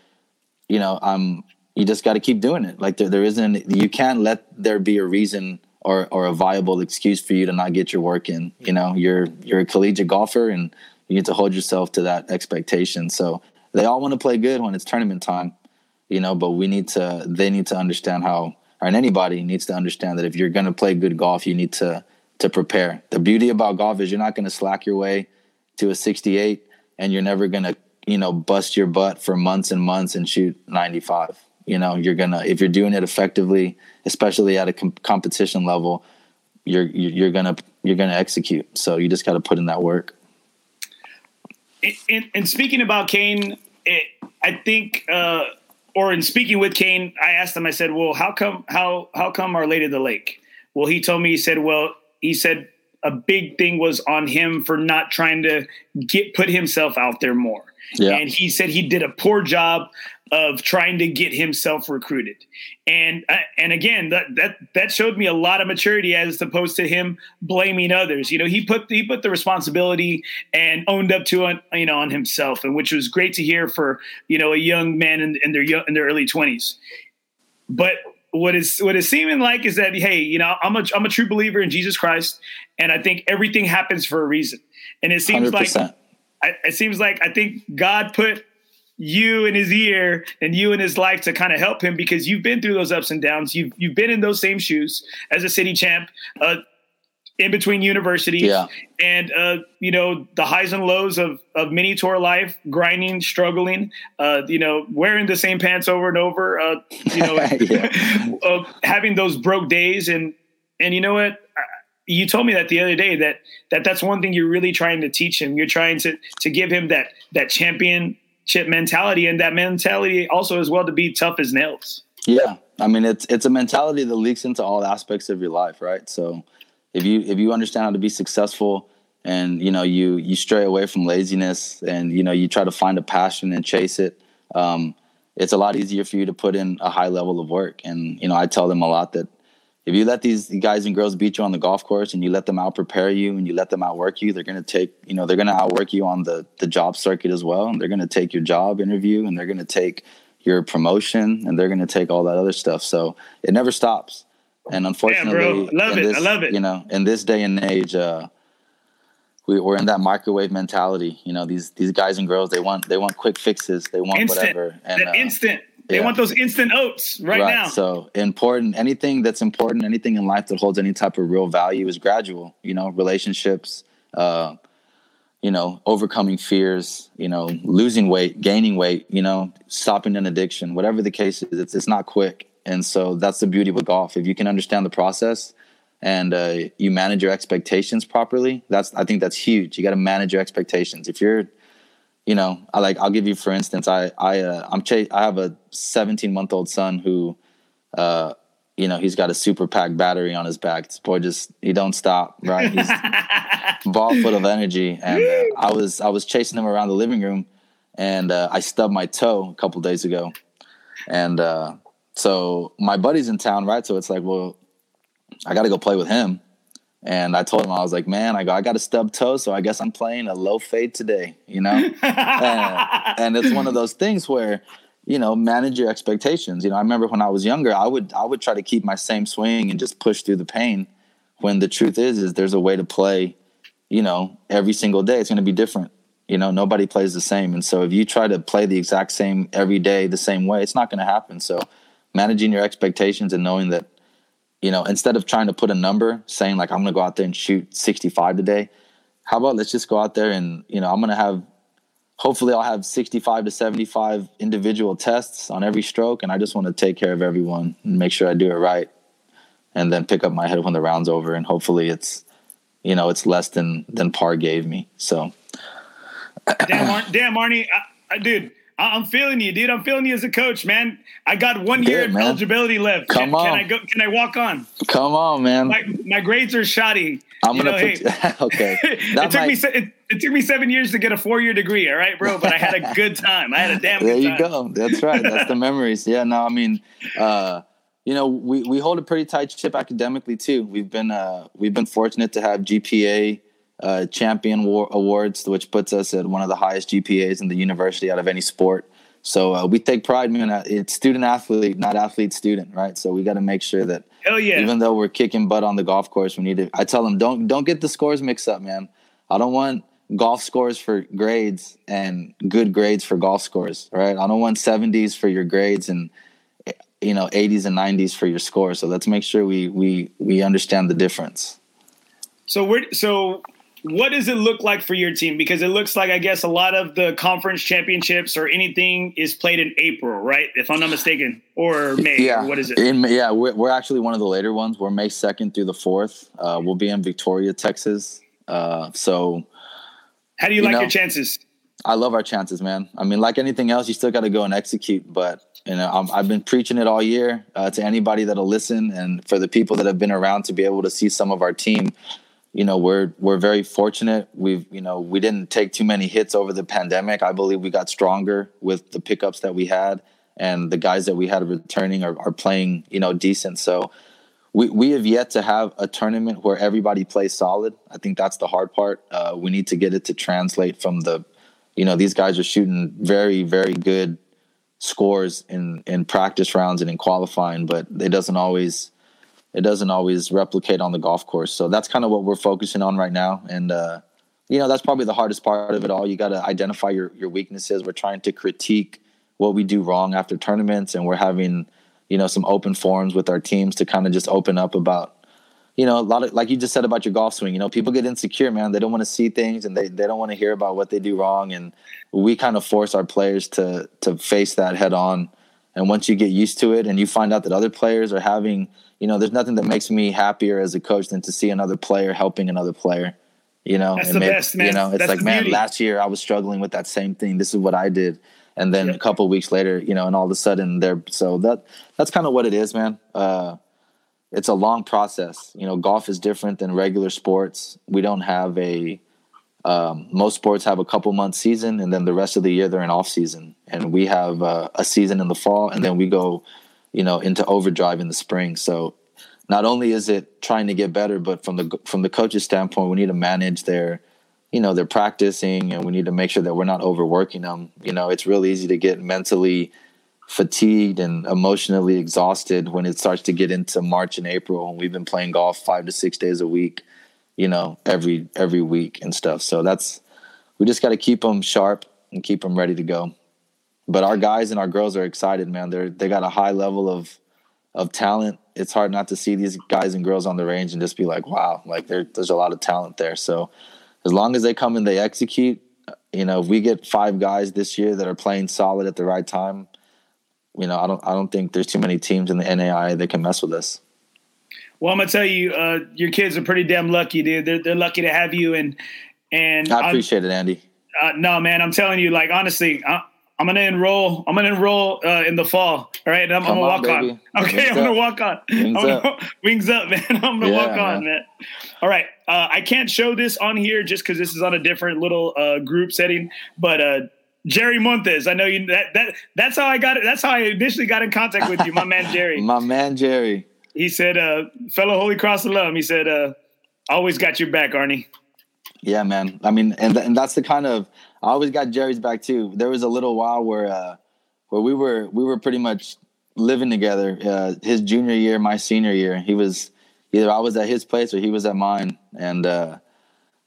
Speaker 2: you know I'm you just got to keep doing it. Like there, there isn't you can't let there be a reason or or a viable excuse for you to not get your work in. You know, you're you're a collegiate golfer and you need to hold yourself to that expectation. So they all want to play good when it's tournament time you know, but we need to, they need to understand how, and anybody needs to understand that if you're going to play good golf, you need to, to prepare. The beauty about golf is you're not going to slack your way to a 68 and you're never going to, you know, bust your butt for months and months and shoot 95. You know, you're going to, if you're doing it effectively, especially at a com- competition level, you're, you're going to, you're going to execute. So you just got to put in that work.
Speaker 1: And, and speaking about Kane, it, I think, uh, or in speaking with Kane, I asked him, I said, well, how come, how, how come our lady of the lake? Well, he told me, he said, well, he said a big thing was on him for not trying to get, put himself out there more. Yeah. And he said he did a poor job of trying to get himself recruited. And uh, and again, that that that showed me a lot of maturity as opposed to him blaming others. You know, he put he put the responsibility and owned up to it, you know, on himself, and which was great to hear for you know a young man in, in their in their early twenties. But what is what is seeming like is that hey, you know, I'm a I'm a true believer in Jesus Christ, and I think everything happens for a reason. And it seems 100%. like it seems like I think God put you in his ear and you in his life to kind of help him because you've been through those ups and downs. You've you've been in those same shoes as a city champ. Uh, in between universities yeah. and uh, you know the highs and lows of of mini tour life grinding struggling uh, you know wearing the same pants over and over uh, you know uh, having those broke days and and you know what you told me that the other day that that that's one thing you're really trying to teach him you're trying to to give him that that championship mentality and that mentality also as well to be tough as nails.
Speaker 2: Yeah i mean it's it's a mentality that leaks into all aspects of your life right? So if you if you understand how to be successful and you know you you stray away from laziness and you know you try to find a passion and chase it um, it's a lot easier for you to put in a high level of work. And you know i tell them a lot that if you let these guys and girls beat you on the golf course and you let them out prepare you and you let them outwork you they're going to take you know they're going to outwork you on the the job circuit as well and they're going to take your job interview and they're going to take your promotion and they're going to take all that other stuff so it never stops and unfortunately,
Speaker 1: love it. This, I love it.
Speaker 2: You know, in this day and age, uh, we, we're in that microwave mentality. You know, these these guys and girls they want they want quick fixes. They want instant. whatever.
Speaker 1: And uh, instant. They yeah. want those instant oats right, right, now.
Speaker 2: So important. Anything that's important, anything in life that holds any type of real value is gradual. You know, relationships. Uh, you know, overcoming fears. You know, losing weight, gaining weight. You know, stopping an addiction. Whatever the case is, it's it's not quick and so that's the beauty with golf. If you can understand the process and uh, you manage your expectations properly, that's I think that's huge. You got to manage your expectations. If you're, you know, I like I'll give you for instance, I I uh, I'm ch- I have a 17 month old son who, uh, you know, he's got a super pack battery on his back. This boy just he don't stop, right? He's ball full of energy, and uh, I was I was chasing him around the living room, and uh, I stubbed my toe a couple days ago, and uh, so my buddy's in town, right? So it's like, well, I got to go play with him. And I told him, I was like, man, I go, I got a stub toe, so I guess I'm playing a low fade today, you know? and, and it's one of those things where, you know, manage your expectations. You know, I remember when I was younger, I would I would try to keep my same swing and just push through the pain. When the truth is, is there's a way to play, you know, every single day. It's going to be different. You know, nobody plays the same, and so if you try to play the exact same every day the same way, it's not going to happen. So managing your expectations and knowing that you know instead of trying to put a number saying like i'm going to go out there and shoot 65 today how about let's just go out there and you know i'm going to have hopefully i'll have 65 to 75 individual tests on every stroke and i just want to take care of everyone and make sure i do it right and then pick up my head when the round's over and hopefully it's you know it's less than than par gave me so.
Speaker 1: Damn, Mar- damn marnie I, I, dude I'm feeling you, dude. I'm feeling you as a coach, man. I got one Good, year of eligibility left.
Speaker 2: Come
Speaker 1: can,
Speaker 2: on.
Speaker 1: Can I go? Can I walk on?
Speaker 2: Come on, man.
Speaker 1: My, my grades are shoddy.
Speaker 2: I'm you gonna know, put, hey, okay.
Speaker 1: it took might... me it, it, took me seven years to get a four year degree. All right, bro. But I had a good time. I had a damn. Good time.
Speaker 2: There
Speaker 1: you
Speaker 2: go. That's right. That's the memories. Yeah. No, I mean, uh, you know, we, we hold a pretty tight ship academically too. We've been uh, we've been fortunate to have GPA uh, champion war- awards, which puts us at one of the highest GPAs in the university out of any sport. So uh, we take pride, man. It's student athlete, not athlete student, right? So we got to make sure that
Speaker 1: Hell yeah.
Speaker 2: even though we're kicking butt on the golf course, we need to. I tell them don't don't get the scores mixed up, man. I don't want golf scores for grades and good grades for golf scores, right? I don't want 70s for your grades and you know 80s and 90s for your score. So let's make sure we we we understand the difference.
Speaker 1: So we're so what does it look like for your team? Because it looks like I guess a lot of the conference championships or anything is played in April, right? If I'm not mistaken, or May.
Speaker 2: Yeah.
Speaker 1: Or what is it?
Speaker 2: In, yeah, we're, we're actually one of the later ones. We're May second through the fourth. Uh, we'll be in Victoria, Texas. Uh, so,
Speaker 1: how do you, you like know, your chances?
Speaker 2: I love our chances, man. I mean, like anything else, you still got to go and execute. But you know, i have been preaching it all year uh, to anybody that'll listen, and for the people that have been around to be able to see some of our team you know we're we're very fortunate we've you know we didn't take too many hits over the pandemic i believe we got stronger with the pickups that we had and the guys that we had returning are, are playing, you know, decent. So we, we have yet to have a tournament where everybody plays solid. I think that's the hard part. Uh, we need to get it to translate from the, you know, these guys are shooting very, very good scores in, in practice rounds and in qualifying, but it doesn't always, it doesn't always replicate on the golf course. So that's kind of what we're focusing on right now. And, uh, you know, that's probably the hardest part of it all. You got to identify your, your weaknesses. We're trying to critique what we do wrong after tournaments, and we're having, you know, some open forums with our teams to kind of just open up about, you know, a lot of like you just said about your golf swing. You know, people get insecure, man. They don't want to see things, and they they don't want to hear about what they do wrong. And we kind of force our players to to face that head on. And once you get used to it, and you find out that other players are having, you know, there's nothing that makes me happier as a coach than to see another player helping another player you know
Speaker 1: that's the best man
Speaker 2: you know it's
Speaker 1: that's
Speaker 2: like man beauty. last year i was struggling with that same thing this is what i did and then a couple weeks later, you know, and all of a sudden they're so that that's kind of what it is, man. Uh, it's a long process. You know, golf is different than regular sports. We don't have a um, most sports have a couple months season, and then the rest of the year they're in off season, and we have uh, a season in the fall, and then we go, you know, into overdrive in the spring. So not only is it trying to get better, but from the from the coach's standpoint, we need to manage their you know they're practicing and we need to make sure that we're not overworking them. You know it's really easy to get mentally fatigued and emotionally exhausted when it starts to get into march and april and we've been playing golf five to six days a week you know every every week and stuff. So that's we just got to keep them sharp and keep them ready to go but our guys and our girls are excited man they're they got a high level of of talent it's hard not to see these guys and girls on the range and just be like wow like there's a lot of talent there so as long as they come and they execute, you know, if we get five guys this year that are playing solid at the right time, you know, I don't I don't think there's too many teams in the NAIA that can mess with us.
Speaker 1: Well, I'm gonna tell you, uh, your kids are pretty damn lucky, dude. They're they're lucky to have you, and and
Speaker 2: I appreciate I'm, it, Andy.
Speaker 1: Uh, no, man, I'm telling you, like honestly, I, I'm gonna enroll. I'm gonna enroll uh, in the fall. All right, I'm, I'm gonna walk on. on. Okay, wings I'm gonna walk on. Wings, gonna, up. wings up, man. I'm gonna yeah, walk on, man. man. All right, uh, I can't show this on here just because this is on a different little uh, group setting. But uh, Jerry Montes, I know you. That that that's how I got it. That's how I initially got in contact with you, my man Jerry.
Speaker 2: my man Jerry.
Speaker 1: He said, uh, "Fellow Holy Cross alum." He said, uh, "Always got your back, Arnie."
Speaker 2: Yeah, man. I mean, and th- and that's the kind of I always got Jerry's back too. There was a little while where uh, where we were we were pretty much living together. Uh, his junior year, my senior year, he was either I was at his place or he was at mine, and uh,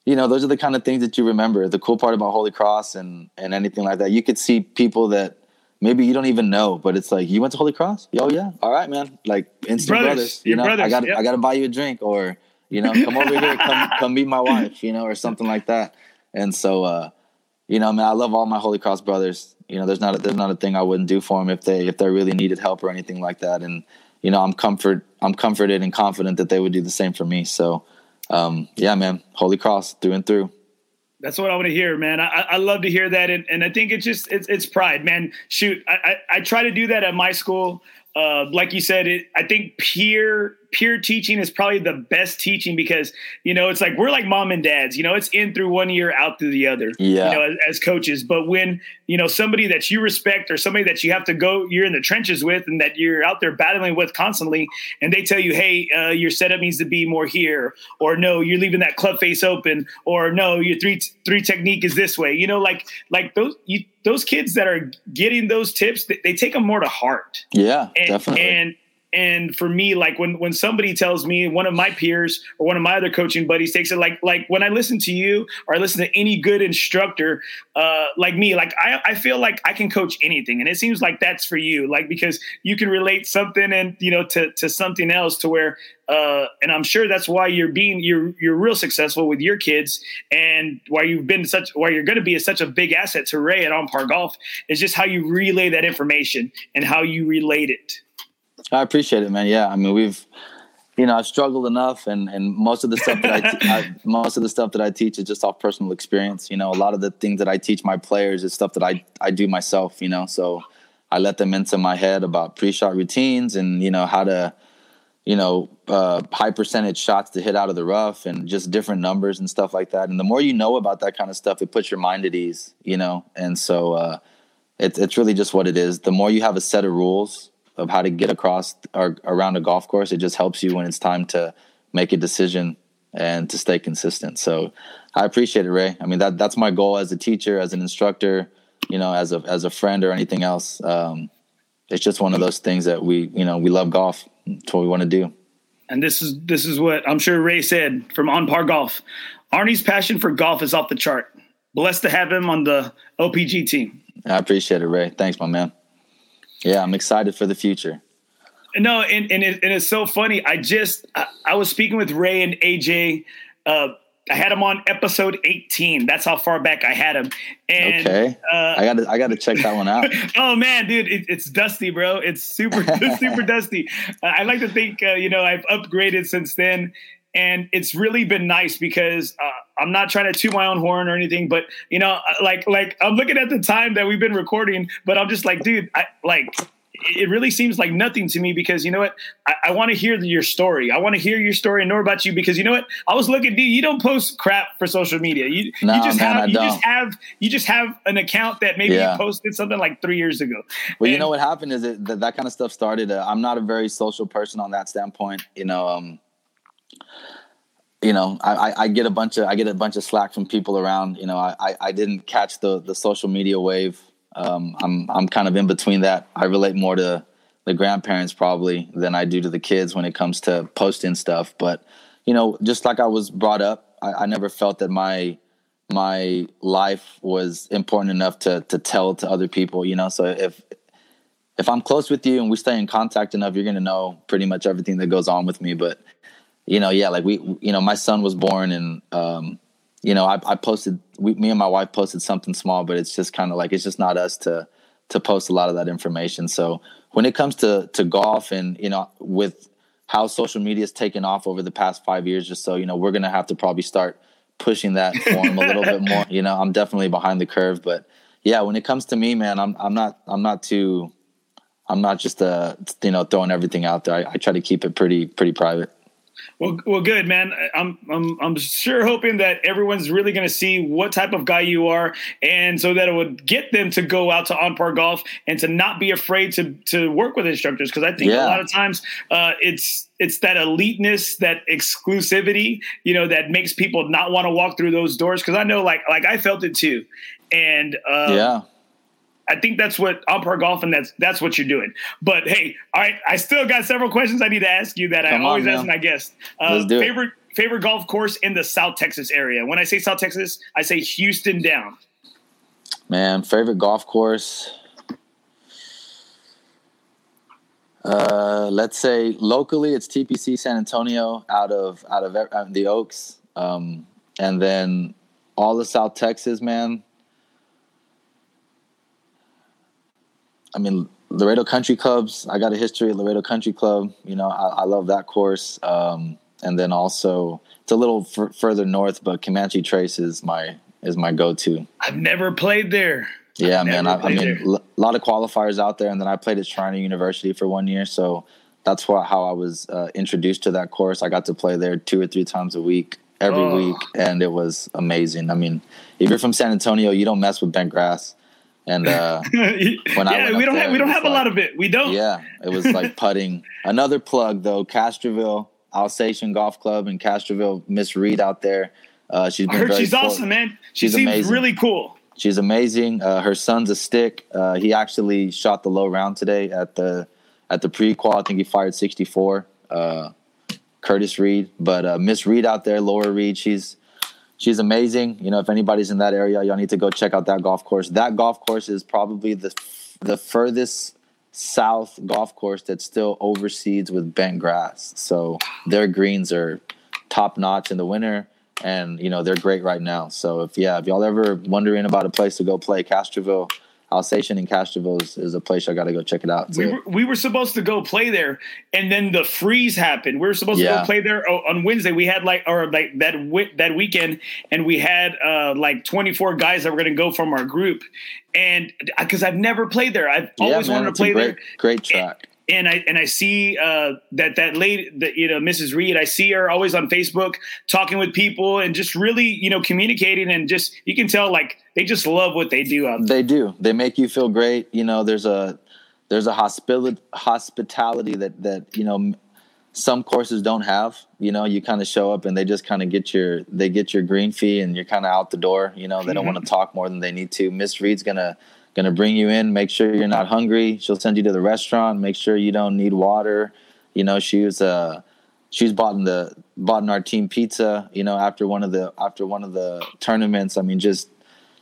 Speaker 2: you know those are the kind of things that you remember. The cool part about Holy Cross and and anything like that, you could see people that maybe you don't even know, but it's like you went to Holy Cross. Oh yeah, all right, man. Like instant brothers. brothers you know, brothers, I got yep. I got to buy you a drink or you know come over here, come come meet my wife, you know, or something like that. And so. uh you know, I mean, I love all my Holy Cross brothers. You know, there's not a, there's not a thing I wouldn't do for them if they if they really needed help or anything like that. And you know, I'm comfort I'm comforted and confident that they would do the same for me. So, um, yeah, man, Holy Cross through and through.
Speaker 1: That's what I want to hear, man. I, I love to hear that, and, and I think it's just it's, it's pride, man. Shoot, I, I, I try to do that at my school. Uh, like you said, it, I think peer peer teaching is probably the best teaching because you know it's like we're like mom and dads you know it's in through one ear out through the other
Speaker 2: yeah.
Speaker 1: you know as, as, coaches. But when you know somebody that you respect or somebody that you have to go you're in the trenches with and that you're out there battling with constantly and they tell you hey uh, your setup needs to be more here or no you're leaving that club face open or no your three three technique is this way you know like like those you those kids that are getting those tips they, they take them more to heart.
Speaker 2: Yeah
Speaker 1: and,
Speaker 2: definitely.
Speaker 1: and and for me like when when somebody tells me one of my peers or one of my other coaching buddies takes it like like when i listen to you or i listen to any good instructor uh like me like i i feel like i can coach anything and it seems like that's for you like because you can relate something and you know to to something else to where uh, and I'm sure that's why you're being you're you're real successful with your kids, and why you've been such why you're going to be a, such a big asset to Ray at On Par Golf is just how you relay that information and how you relate it.
Speaker 2: I appreciate it, man. Yeah, I mean, we've, you know, I've struggled enough, and and most of the stuff that I, te- I, most of the stuff that I teach is just off personal experience. You know, a lot of the things that I teach my players is stuff that I I do myself. You know, so I let them into my head about pre-shot routines and you know how to, you know, uh, high percentage shots to hit out of the rough and just different numbers and stuff like that. And the more you know about that kind of stuff, it puts your mind at ease. You know, and so. Uh, it's it's really just what it is. The more you have a set of rules of how to get across or around a golf course, it just helps you when it's time to make a decision and to stay consistent. So I appreciate it, Ray. I mean that that's my goal as a teacher, as an instructor, you know, as a as a friend or anything else. Um, it's just one of those things that we you know we love golf. It's what we want to do.
Speaker 1: And this is this is what I'm sure Ray said from On Par Golf. Arnie's passion for golf is off the chart. Blessed to have him on the OPG team.
Speaker 2: I appreciate it, Ray. Thanks, my man. Yeah, I'm excited for the future.
Speaker 1: No, and and, it, and it's so funny. I just I, I, was speaking with Ray and AJ. Uh, I had him on episode 18. That's how far back I had him. And,
Speaker 2: okay, uh, I got to I got to check that one out.
Speaker 1: oh man, dude, it, it's dusty, bro. It's super super dusty. Uh, I like to think uh, you know I've upgraded since then, and it's really been nice because uh, I'm not trying to toot my own horn or anything, but you know, uh, like like I'm looking at the time that we've been recording, but I'm just like, dude, I like it really seems like nothing to me because you know what I, I want to hear your story. I want to hear your story and know about you because you know what I was looking. Dude, you don't post crap for social media. You,
Speaker 2: no,
Speaker 1: you just
Speaker 2: man,
Speaker 1: have
Speaker 2: I
Speaker 1: you
Speaker 2: don't.
Speaker 1: just have you just have an account that maybe
Speaker 2: Yeah.
Speaker 1: you posted something like three years ago.
Speaker 2: Well, you know what happened is that that kind of stuff started. Uh, I'm not a very social person on that standpoint. You know, um, you know, I, I, get a bunch of I get a bunch of slack from people around. You know, I, I, I didn't catch the the social media wave. Um, I'm I'm kind of in between that. I relate more to the grandparents probably than I do to the kids when it comes to posting stuff. But you know, just like I was brought up, I, I never felt that my my life was important enough to to tell to other people. You know, so if if I'm close with you and we stay in contact enough, you're gonna know pretty much everything that goes on with me. But you know, yeah, like we, you know, my son was born and, um, you know, I, I posted, we, me and my wife posted something small, but it's just kind of like, it's just not us to, to post a lot of that information. So when it comes to, to golf and, you know, with how social media has taken off over the past five years or so, you know, we're going to have to probably start pushing that form a little bit more, you know, I'm definitely behind the curve, but yeah, when it comes to me, man, I'm, I'm not, I'm not too, I'm not just, uh, you know, throwing everything out there. I, I try to keep it pretty, pretty private.
Speaker 1: Well, well, good man. I'm, I'm, I'm sure hoping that everyone's really going to see what type of guy you are, and so that it would get them to go out to on par golf and to not be afraid to to work with instructors. Because I think
Speaker 2: Yeah.
Speaker 1: a lot of times uh, it's it's that eliteness, that exclusivity, you know, that makes people not want to walk through those doors. Because I know, like, like I felt it too, and uh,
Speaker 2: yeah.
Speaker 1: I think that's what on par golf, and that's that's what you're doing. But hey, all right, I still got several questions I need to ask you that I
Speaker 2: Come on,
Speaker 1: always
Speaker 2: man.
Speaker 1: ask my guests. Uh,
Speaker 2: do it.
Speaker 1: favorite favorite golf course in the South Texas area. When I say South Texas, I say Houston down.
Speaker 2: Man, favorite golf course. Uh, let's say locally, it's TPC San Antonio out of out of, out of the Oaks, um, and then all of South Texas, man. I mean, Laredo Country Clubs. I got a history at Laredo Country Club. You know, I, I love that course. Um, and then also, it's a little f- further north, but Comanche Trace is my is my go to.
Speaker 1: I've never played there.
Speaker 2: Yeah,
Speaker 1: I've
Speaker 2: man. I, I mean, a lot of qualifiers out there, and then I played at Schreiner University for one year, so that's why, how I was uh, introduced to that course. I got to play there two or three times a week, every
Speaker 1: Oh.
Speaker 2: week, and it was amazing. I mean, if you're from San Antonio, you don't mess with bent grass, and uh, When I
Speaker 1: yeah,
Speaker 2: went
Speaker 1: we don't
Speaker 2: there,
Speaker 1: have we don't have a lot of it. We don't.
Speaker 2: yeah, it was like putting. Another plug though, Castroville Alsatian Golf Club in Castroville. Miss Reed out there. Uh, she's
Speaker 1: I
Speaker 2: been
Speaker 1: heard she's
Speaker 2: for-
Speaker 1: awesome, man. She
Speaker 2: She's
Speaker 1: seems
Speaker 2: amazing.
Speaker 1: really cool.
Speaker 2: She's amazing. Uh, her son's a stick. Uh, he actually shot the low round today at the at the pre-qual. I think he fired 64. Uh, Curtis Reed, but uh, Miss Reed out there, Laura Reed, she's she's amazing. You know, if anybody's in that area, y'all need to go check out that golf course. That golf course is probably the the furthest south golf course that still overseeds with bent grass. So their greens are top notch in the winter, and you know they're great right now. So if yeah, if y'all ever wondering about a place to go play, Castroville, Alsatian in Castroville is, is a place I got to go check it out.
Speaker 1: We were, we were supposed to go play there, and then the freeze happened. We were supposed to go play there on Wednesday. We had like, or like that wi- that weekend, and we had uh, like 24 guys that were going to go from our group. And because I've never played there, I've
Speaker 2: yeah,
Speaker 1: always
Speaker 2: man,
Speaker 1: wanted to play
Speaker 2: great,
Speaker 1: there.
Speaker 2: great track.
Speaker 1: And I and I see uh, that that lady, that you know, Mrs. Reed. I see her always on Facebook talking with people and just really you know communicating and just you can tell like they just love what they do out
Speaker 2: there. They do. They make you feel great. You know, there's a there's a hospitality hospitality that that you know some courses don't have. You know, you kind of show up and they just kind of get your they get your green fee and you're kind of out the door. You know, they don't want to talk more than they need to. Miss Reed's gonna gonna bring you in, make sure you're not hungry. She'll send you to the restaurant, make sure you don't need water. You know, she was uh she's bought in the bought in our team pizza. You know, after one of the after one of the tournaments. I mean, just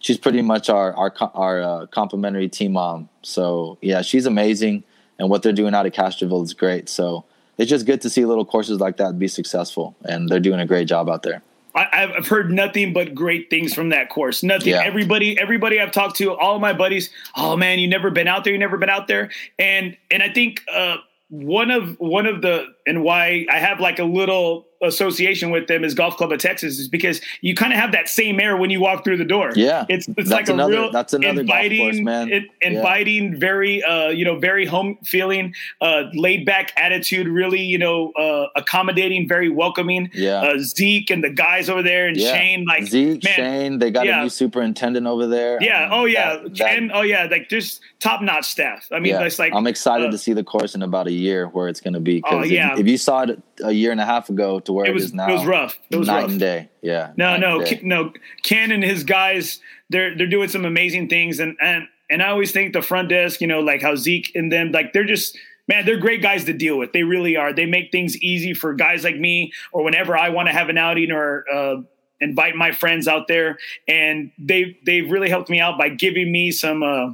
Speaker 2: she's pretty much our our our uh, complimentary team mom. So yeah, she's amazing, and what they're doing out of Castroville is great. So it's just good to see little courses like that be successful, and they're doing a great job out there.
Speaker 1: I, have heard nothing but great things from that course. Nothing. Yeah. Everybody, everybody I've talked to, all my buddies. Oh man, you never been out there. You never been out there. And and I think uh, one of one of the and why I have like a little association with them is Golf Club of Texas is because you kind of have that same air when you walk through the door.
Speaker 2: Yeah,
Speaker 1: it's it's like
Speaker 2: another,
Speaker 1: a real
Speaker 2: that's another inviting, course, man.
Speaker 1: It, inviting, yeah. very uh, you know, very home feeling, uh, laid back attitude, really you know, uh, accommodating, very welcoming.
Speaker 2: Yeah,
Speaker 1: uh, Zeke and the guys over there and yeah. Shane, like
Speaker 2: Zeke, man, Shane, they got yeah. a new superintendent over there.
Speaker 1: Yeah. oh yeah. That, Ken. That, oh yeah. Like just top notch staff. I mean, yeah. it's like
Speaker 2: I'm excited uh, to see the course in about a year where it's going to be. Oh yeah. If, if you saw it a year and a half ago to where it, was, it is now.
Speaker 1: It was rough. It was
Speaker 2: night
Speaker 1: rough.
Speaker 2: and day. Yeah.
Speaker 1: No, no, no. Ken and his guys, they're they're doing some amazing things, and and and I always think the front desk, you know, like how Zeke and them, like they're just man, they're great guys to deal with. They really are. They make things easy for guys like me, or whenever I want to have an outing or. Uh, invite my friends out there and they they've really helped me out by giving me some uh,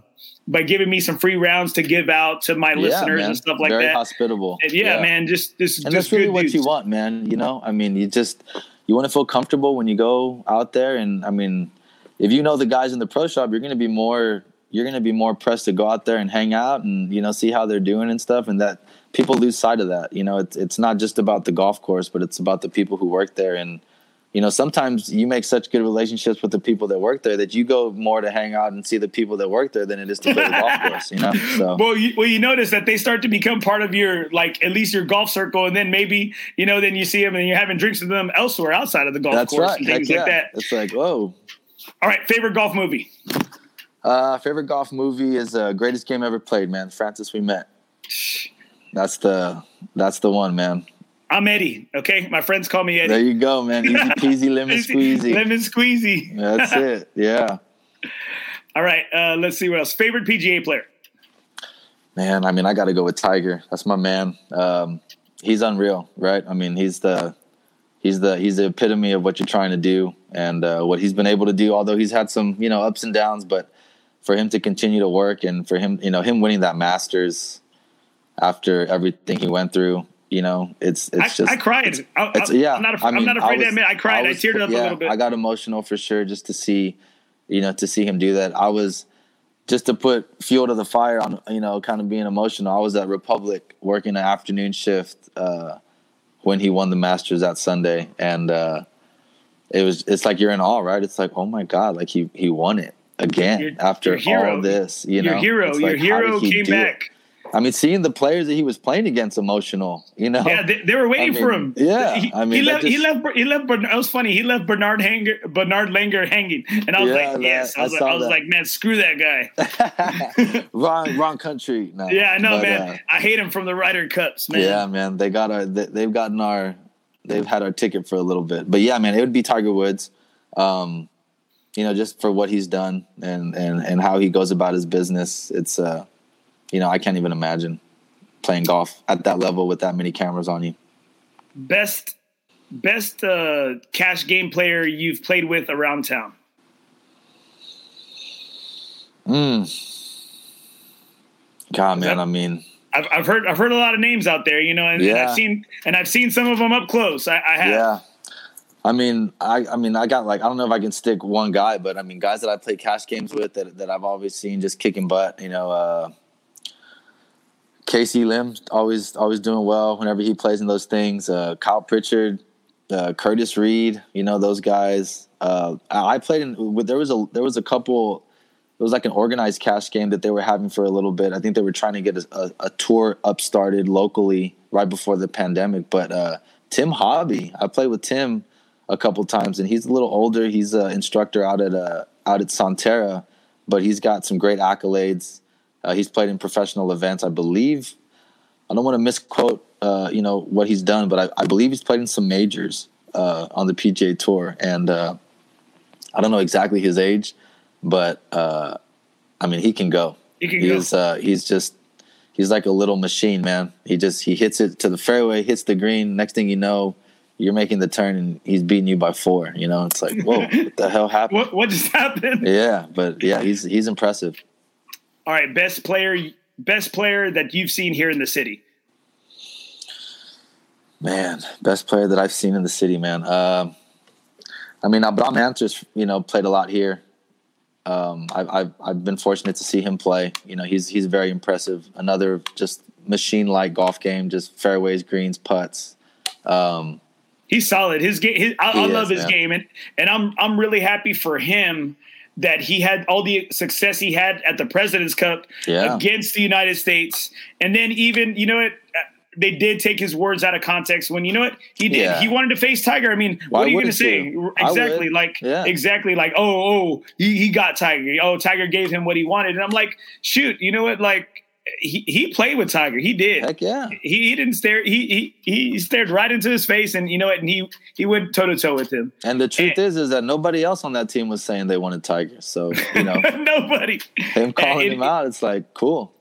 Speaker 1: by giving me some free rounds to give out to my listeners
Speaker 2: man.
Speaker 1: and stuff like
Speaker 2: Very
Speaker 1: that.
Speaker 2: hospitable.
Speaker 1: And yeah, yeah, man, just this.
Speaker 2: And that's really what dudes. you want, man. You know, I mean, you just you want to feel comfortable when you go out there, and I mean, if you know the guys in the pro shop, you're going to be more you're going to be more pressed to go out there and hang out and you know see how they're doing and stuff, and that people lose sight of that. You know, it's it's not just about the golf course, but it's about the people who work there and you know, sometimes you make such good relationships with the people that work there that you go more to hang out and see the people that work there than it is to play the golf course. You know, so
Speaker 1: well, you, well, you notice that they start to become part of your like at least your golf circle, and then maybe you know, then you see them and you're having drinks with them elsewhere outside of the golf
Speaker 2: That's
Speaker 1: course
Speaker 2: right.
Speaker 1: and things
Speaker 2: Heck
Speaker 1: like
Speaker 2: yeah.
Speaker 1: that.
Speaker 2: It's like whoa.
Speaker 1: All right, favorite golf movie.
Speaker 2: Uh, favorite golf movie is uh, greatest game ever played, man. Francis, we met. That's the that's the one, man.
Speaker 1: I'm Eddie. Okay, my friends call me Eddie.
Speaker 2: There you go, man. Easy peasy lemon squeezy.
Speaker 1: Lemon squeezy.
Speaker 2: That's it. Yeah.
Speaker 1: All right. Uh, let's see what else. Favorite PGA player.
Speaker 2: Man, I mean, I got to go with Tiger. That's my man. Um, he's unreal, right? I mean, he's the he's the he's the epitome of what you're trying to do and uh, what he's been able to do. Although he's had some you know ups and downs, but for him to continue to work and for him, you know, him winning that Masters after everything he went through, you know, it's it's
Speaker 1: I,
Speaker 2: just.
Speaker 1: I cried.
Speaker 2: It's,
Speaker 1: I,
Speaker 2: it's, yeah,
Speaker 1: I'm not, af- I am not afraid was, to admit I cried. I, was, I teared up
Speaker 2: yeah,
Speaker 1: a little bit.
Speaker 2: I got emotional for sure just to see, you know, to see him do that. I was just to put fuel to the fire on, you know, kind of being emotional. I was at Republic working an afternoon shift uh, when he won the Masters that Sunday, and uh, it was it's like you're in awe, right? It's like, oh my god, like he he won it again
Speaker 1: your,
Speaker 2: after
Speaker 1: your
Speaker 2: all this. You know,
Speaker 1: your hero,
Speaker 2: like,
Speaker 1: your hero came back.
Speaker 2: It? I mean, seeing the players that he was playing against emotional, you know.
Speaker 1: Yeah, they, they were waiting
Speaker 2: I mean,
Speaker 1: for him.
Speaker 2: Yeah,
Speaker 1: he,
Speaker 2: I mean,
Speaker 1: he left.
Speaker 2: Just,
Speaker 1: he left. He left. It was funny. He left Bernard Hanger, Bernard Langer hanging, and I was
Speaker 2: yeah,
Speaker 1: like, yes. I was, I like, I was like, man, screw that
Speaker 2: guy. wrong, wrong country. No,
Speaker 1: yeah, I know, but, man. Uh, I hate him from the Ryder Cups, man.
Speaker 2: Yeah, man. They got our. They, have gotten our. They've had our ticket for a little bit, but yeah, man, it would be Tiger Woods. Um, you know, just for what he's done and and and how he goes about his business. It's uh, you know, I can't even imagine playing golf at that level with that many cameras on you.
Speaker 1: Best best uh, cash game player you've played with around town.
Speaker 2: Hmm. God, man. I mean,
Speaker 1: I've, I've heard I've heard a lot of names out there, you know, and, yeah. and I've seen and I've seen some of them up close. I, I have.
Speaker 2: Yeah. I mean, I, I mean, I got like I don't know if I can stick one guy, but I mean, guys that I play cash games with that, that I've always seen just kicking butt. You know, uh, Casey Lim always always doing well whenever he plays in those things. Uh, Kyle Pritchard, uh, Curtis Reed, you know those guys. Uh, I played in. There was a there was a couple it was like an organized cash game that they were having for a little bit. I think they were trying to get a, a, a tour up started locally right before the pandemic. But uh, Tim Hobby, I played with Tim a couple times, and he's a little older. He's an instructor out at uh, out at Sonterra, but he's got some great accolades. Uh, he's played in professional events, I believe. I don't want to misquote, uh, you know, what he's done, but I, I, believe he's played in some majors uh, on the PGA Tour, and uh, I don't know exactly his age, but uh, I mean, he can go.
Speaker 1: He can
Speaker 2: he's,
Speaker 1: go.
Speaker 2: Uh, he's just he's like a little machine, man. He just he hits it to the fairway, hits the green. Next thing you know, you're making the turn and he's beating you by four. You know, it's like, whoa, what the hell happened?
Speaker 1: What, what just happened?
Speaker 2: Yeah, but yeah, he's he's impressive.
Speaker 1: All right, best player, best player that you've seen here in the city.
Speaker 2: Man, best player that I've seen in the city, man. Um, I mean, Abraham Ancer's, you know, played a lot here. Um, I've, I've, I've been fortunate to see him play. You know, he's he's very impressive. Another just machine-like golf game, just fairways, greens, putts. Um,
Speaker 1: he's solid. His game, his, I, I love his man. game, and and I'm I'm really happy for him that he had all the success he had at the President's Cup
Speaker 2: yeah.
Speaker 1: against the United States, and then even you know what? Uh, they did take his words out of context when you know what he did.
Speaker 2: Yeah.
Speaker 1: He wanted to face Tiger. I mean,
Speaker 2: Why
Speaker 1: what are you going to say? Exactly, like
Speaker 2: Yeah.
Speaker 1: exactly, like oh oh he he got Tiger. Oh Tiger gave him what he wanted, and I'm like, shoot, you know what? Like he he played with Tiger. He did.
Speaker 2: Heck yeah.
Speaker 1: He, he didn't stare. He, he he stared right into his face, and you know what? And he he went toe to toe with him.
Speaker 2: And the truth is, is that nobody else on that team was saying they wanted Tiger. So you know,
Speaker 1: Nobody.
Speaker 2: him calling
Speaker 1: And-
Speaker 2: him out, it's like cool.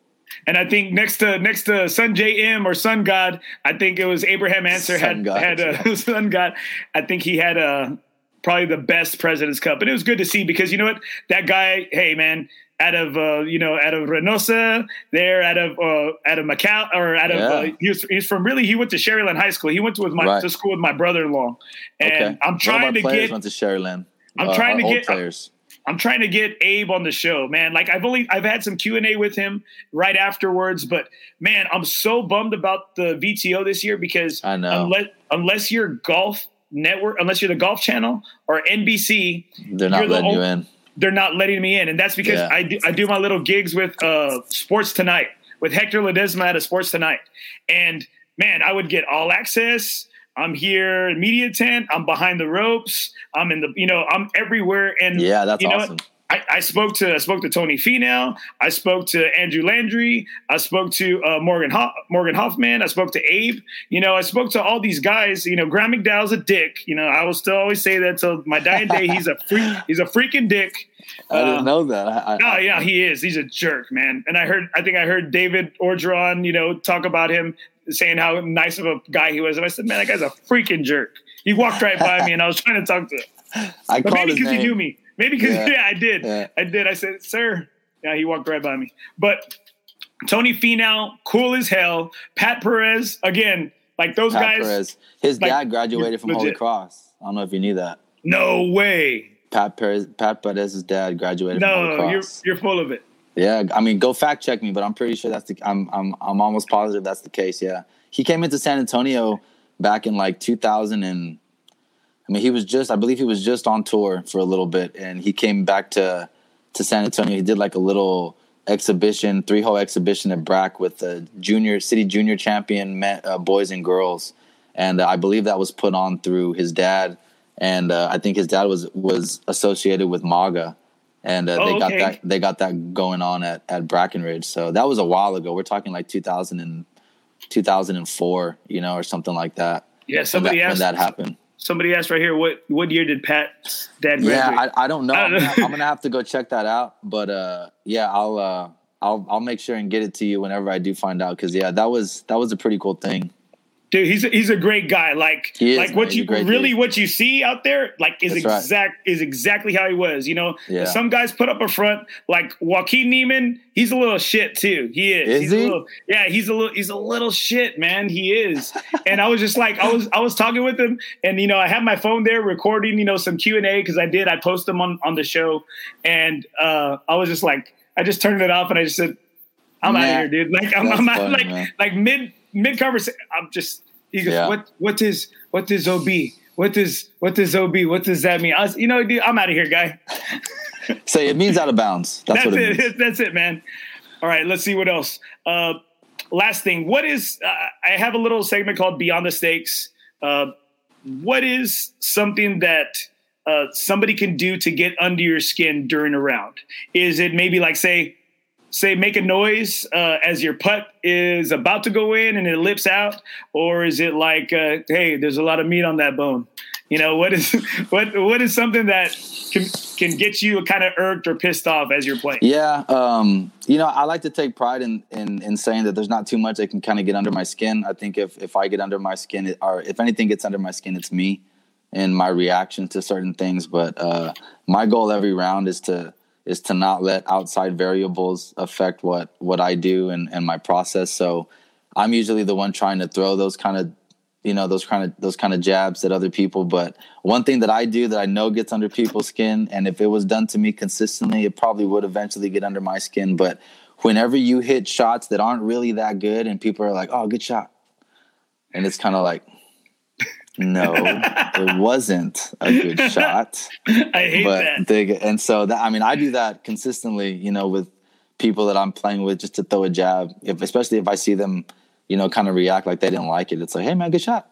Speaker 1: And I think next to next to Sun JM or Sun God, I think it was Abraham
Speaker 2: Ancer
Speaker 1: had
Speaker 2: God,
Speaker 1: had a Sun God. I think he had a probably the best President's Cup, and it was good to see because you know what that guy. Hey man, out of uh, you know out of Reynosa, there out of uh, out of Macau or out of
Speaker 2: Yeah.
Speaker 1: uh, he was he's from really he went to Sharyland High School. He went to with my
Speaker 2: Right.
Speaker 1: to school with my brother-in-law, and
Speaker 2: Okay.
Speaker 1: I'm trying to
Speaker 2: players
Speaker 1: get
Speaker 2: went to Sharyland.
Speaker 1: I'm
Speaker 2: Uh,
Speaker 1: trying to get-
Speaker 2: players.
Speaker 1: I'm trying to get Abe on the show, man. Like I've only I've had some Q and A with him right afterwards, but man, I'm so bummed about the VTO this year because
Speaker 2: I know.
Speaker 1: unless unless you're golf network, unless you're the Golf Channel or NBC,
Speaker 2: They're not
Speaker 1: you're the
Speaker 2: letting you in.
Speaker 1: They're not letting me in, and that's because
Speaker 2: Yeah.
Speaker 1: I do I do my little gigs with uh Sports Tonight with Hector Ledesma at a Sports Tonight, and man, I would get all access. I'm here media tent. I'm behind the ropes. I'm in the you know I'm everywhere, and
Speaker 2: Yeah, that's
Speaker 1: you know
Speaker 2: awesome.
Speaker 1: I, I spoke to I spoke to Tony Finau. I spoke to Andrew Landry. I spoke to uh, Morgan Ho- Morgan Hoffman. I spoke to Abe. You know, I spoke to all these guys. You know, Graham McDowell's a dick. You know, I will still always say that till my dying day. He's a freak. He's a freaking dick.
Speaker 2: I
Speaker 1: Uh,
Speaker 2: didn't know that. I, I,
Speaker 1: Oh yeah, he is. He's a jerk, man. And I heard, I think I heard David Ogrin, you know, talk about him saying how nice of a guy he was, and I said, man, that guy's a freaking jerk. He walked right by me, and I was trying to talk to him,
Speaker 2: I
Speaker 1: but
Speaker 2: called
Speaker 1: maybe because he knew me. Maybe because
Speaker 2: Yeah.
Speaker 1: yeah. I did,
Speaker 2: Yeah.
Speaker 1: I did. I said, sir, yeah, he walked right by me. But Tony Finau, cool as hell. Pat Perez, again, like those
Speaker 2: Pat
Speaker 1: guys.
Speaker 2: Perez. His
Speaker 1: like,
Speaker 2: dad graduated from Holy. Cross. I don't know if you knew that.
Speaker 1: No way.
Speaker 2: Pat Perez, Pat Perez's dad graduated from Holy
Speaker 1: No, you're you're full of it.
Speaker 2: Yeah, I mean, go fact check me, but I'm pretty sure that's the. I'm I'm I'm almost positive that's the case. Yeah, he came into San Antonio back in like 2000 and. I mean, he was just. I believe he was just on tour for a little bit, and he came back to to San Antonio. He did like a little exhibition, three hole exhibition at Brack with the junior city junior champion men, uh, boys and girls, and uh, I believe that was put on through his dad, and uh, I think his dad was was associated with MAGA, and uh,
Speaker 1: Oh,
Speaker 2: they got
Speaker 1: okay.
Speaker 2: that they got that going on at at Brackenridge. So that was a while ago. We're talking like 2000 and 2004, you know, or something like that.
Speaker 1: Yeah,
Speaker 2: When
Speaker 1: somebody
Speaker 2: that, when that happened.
Speaker 1: Somebody asked right here, what what year did Pat's dad graduate?
Speaker 2: Yeah, I, I don't know.
Speaker 1: I
Speaker 2: I'm
Speaker 1: don't
Speaker 2: gonna,
Speaker 1: know.
Speaker 2: I'm gonna have to go check that out. But uh, yeah, I'll uh, I'll I'll make sure and get it to you whenever I do find out. Because yeah, that was that was a pretty cool thing.
Speaker 1: Dude, he's a, he's a great guy. Like
Speaker 2: is,
Speaker 1: like
Speaker 2: man.
Speaker 1: what
Speaker 2: He's
Speaker 1: you really
Speaker 2: dude.
Speaker 1: what you see out there like is
Speaker 2: That's right.
Speaker 1: exact is exactly how he was. You know,
Speaker 2: Yeah.
Speaker 1: some guys put up a front like Joaquin Niemann. He's a little shit too. He is.
Speaker 2: Is
Speaker 1: he's
Speaker 2: he?
Speaker 1: A little, yeah, he's a little he's a little shit, man. He is. and I was just like I was I was talking with him, and you know I had my phone there recording you know some Q and A because I did I post them on on the show, and uh, I was just like I just turned it off and I just said. I'm out of here, dude. Like I'm, I'm out,
Speaker 2: funny,
Speaker 1: like
Speaker 2: man.
Speaker 1: like mid mid conversation. I'm just he goes,
Speaker 2: Yeah.
Speaker 1: what what is what is OB? What does what does OB? What does that mean? I was, you know, dude, I'm out of here, guy.
Speaker 2: Say it means out of bounds. That's,
Speaker 1: That's
Speaker 2: what it,
Speaker 1: it. That's it, man. All right, let's see what else. Uh, last thing, what is? Uh, I have a little segment called Beyond the Stakes. Uh, what is something that uh, somebody can do to get under your skin during a round? Is it maybe like say, say make a noise uh, as your putt is about to go in and it lips out, or is it like, uh, hey, there's a lot of meat on that bone? You know, what is what what is something that can can get you kind of irked or pissed off as you're playing?
Speaker 2: Yeah, um, you know, I like to take pride in, in in saying that there's not too much that can kind of get under my skin. I think if if I get under my skin, or if anything gets under my skin, it's me and my reaction to certain things. But uh, my goal every round is to is to not let outside variables affect what what I do and and my process. So I'm usually the one trying to throw those kind of you know those kind of those kind of jabs at other people but one thing that i do that i know gets under people's skin and if it was done to me consistently it probably would eventually get under my skin but whenever you hit shots that aren't really that good and people are like oh good shot and it's kind of like no it wasn't a good shot
Speaker 1: I hate
Speaker 2: but
Speaker 1: that.
Speaker 2: they, and so that i mean i do that consistently you know with people that i'm playing with just to throw a jab if especially if i see them you know kind of react like they didn't like it it's like hey man good shot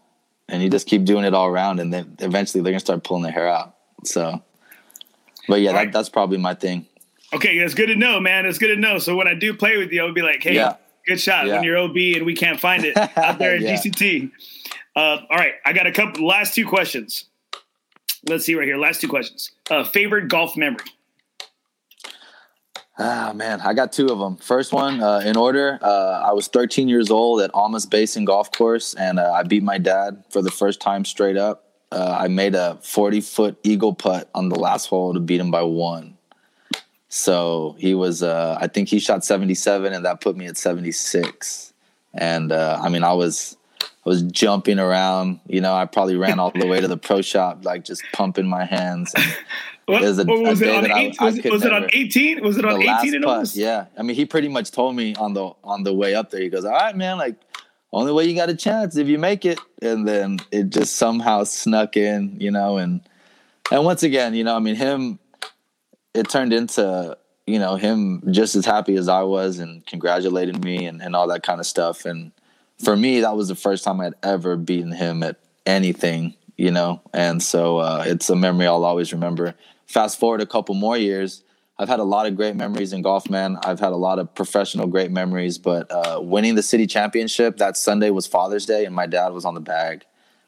Speaker 2: and you just keep doing it all around and then eventually they're gonna start pulling their hair out so but yeah that, that's probably my thing
Speaker 1: Okay, that's good to know, man. It's good to know. So when I do play with you, I'll be like, hey,
Speaker 2: Yeah.
Speaker 1: good shot
Speaker 2: Yeah.
Speaker 1: when you're OB and we can't find it out there at
Speaker 2: Yeah.
Speaker 1: GCT. Uh, all right, I got a couple last two questions. Let's see right here. Last two questions. Uh, favorite golf memory.
Speaker 2: Ah man, I got two of them. First one, uh, in order, uh, I was 13 years old at Olmos Basin Golf Course, and uh, I beat my dad for the first time straight up. Uh, I made a 40 foot eagle putt on the last hole to beat him by one. So he was, uh, I think he shot 77, and that put me at 76. And uh, I mean, I was, I was jumping around. You know, I probably ran all the way to the pro shop, like just pumping my hands.
Speaker 1: What,
Speaker 2: was a-
Speaker 1: what was
Speaker 2: a
Speaker 1: it on
Speaker 2: that
Speaker 1: eight?
Speaker 2: I
Speaker 1: Was, it- was it on 18? Was it on 18 and
Speaker 2: putt, yeah. I mean, he pretty much told me on the on the way up there. He goes, "All right, man. Like, only way you got a chance if you make it." And then it just somehow snuck in, you know. And and once again, you know, I mean, him. It turned into you know him just as happy as I was and congratulating me and and all that kind of stuff. And for me, that was the first time I'd ever beaten him at anything, you know. And so uh, it's a memory I'll always remember. Fast forward a couple more years, I've had a lot of great memories in golf, man. I've had a lot of professional great memories, but uh, winning the city championship that Sunday was Father's Day, and my dad was on the bag,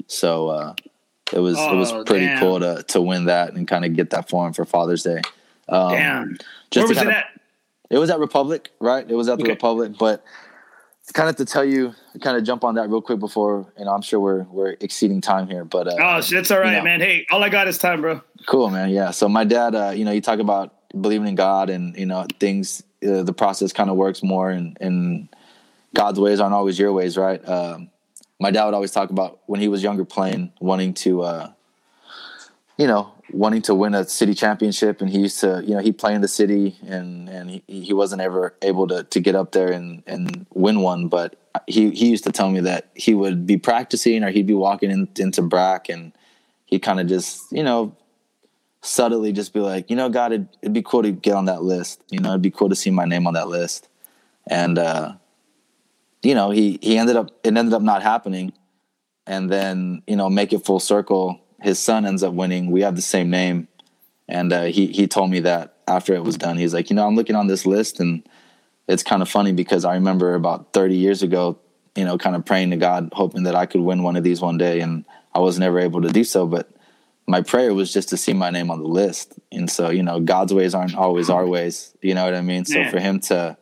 Speaker 2: so uh, it was it was
Speaker 1: Oh,
Speaker 2: pretty
Speaker 1: damn.
Speaker 2: cool to to win that and kind of get that for him for Father's Day. Um,
Speaker 1: Damn. Where was it at?
Speaker 2: it was at Republic, right? It was at the
Speaker 1: Okay.
Speaker 2: Republic, but kind of to tell you, kind of jump on that real quick before, you know, I'm sure we're we're exceeding time here, but uh,
Speaker 1: Oh, that's all right,
Speaker 2: you know.
Speaker 1: man. Hey, all I got is time, bro.
Speaker 2: Cool, man. Yeah. So my dad, uh, you know, you talk about believing in God and, you know, things, uh, the process kind of works more and, and God's ways aren't always your ways, right? Um, my dad would always talk about when he was younger playing, wanting to, uh, you know, wanting to win a city championship. And he used to, you know, he'd play in the city and, and he, he wasn't ever able to, to get up there and, and win one. But he, he used to tell me that he would be practicing or he'd be walking in, into Brack and he kind of just, you know, subtly just be like, you know, God, it'd, it'd be cool to get on that list. You know, it'd be cool to see my name on that list. And, uh, you know, he, he ended up, it ended up not happening. And then, you know, make it full circle. His son ends up winning. We have the same name. And, uh, he, he told me that after it was done, he's like, you know, I'm looking on this list and it's kind of funny because I remember about 30 years ago, you know, kind of praying to God, hoping that I could win one of these one day. And I was never able to do so, but my prayer was just to see my name on the list. And so, you know, God's ways aren't always our ways. You know what I mean? So
Speaker 1: Yeah.
Speaker 2: for him to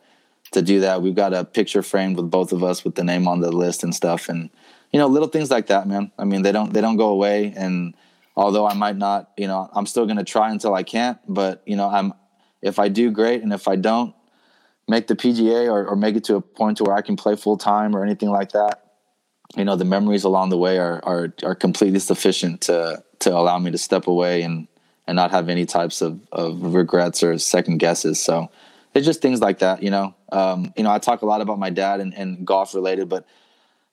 Speaker 2: to do that, we've got a picture framed with both of us with the name on the list and stuff. And you know, little things like that, man. I mean, they don't they don't go away. And although I might not, you know, I'm still gonna try until I can't. But you know, I'm if I do great, and if I don't make the PGA or, or make it to a point to where I can play full time or anything like that, you know the memories along the way are are are completely sufficient to to allow me to step away and and not have any types of of regrets or second guesses so it's just things like that you know um you know i talk a lot about my dad and, and golf related but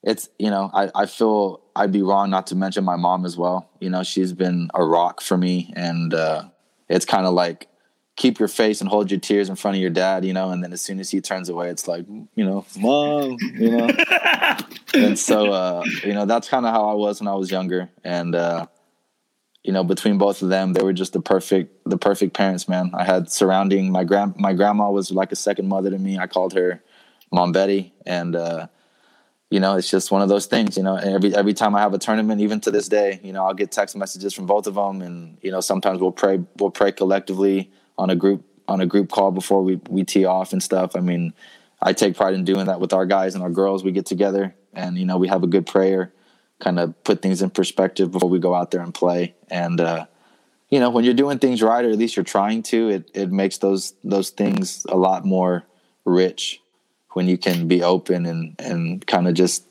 Speaker 2: it's you know I, I feel i'd be wrong not to mention my mom as well you know she's been a rock for me and uh it's kind of like keep your face and hold your tears in front of your dad, you know, and then as soon as he turns away, it's like, you know, mom, you know. and so, uh, you know, that's kind of how I was when I was younger. And, uh, you know, between both of them, they were just the perfect, the perfect parents, man. I had surrounding my grand, my grandma was like a second mother to me. I called her Mom Betty. And, uh, you know, it's just one of those things, you know, every, every time I have a tournament, even to this day, you know, I'll get text messages from both of them. And, you know, sometimes we'll pray, we'll pray collectively on a group on a group call before we we tee off and stuff. I mean, I take pride in doing that with our guys and our girls. We get together and you know we have a good prayer, kind of put things in perspective before we go out there and play. And uh, you know when you're doing things right, or at least you're trying to, it it makes those those things a lot more rich when you can be open and and kind of just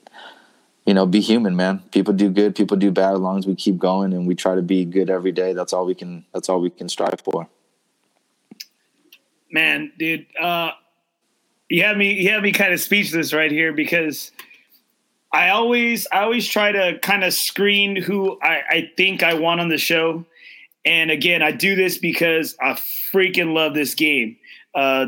Speaker 2: you know be human man people do good people do bad as long as we keep going and we try to be good every day that's all we can that's all we can strive for
Speaker 1: man, dude, uh, you have me you have me kind of speechless right here because I always I always try to kind of screen who I, I think I want on the show. And again, I do this because I freaking love this game. Uh,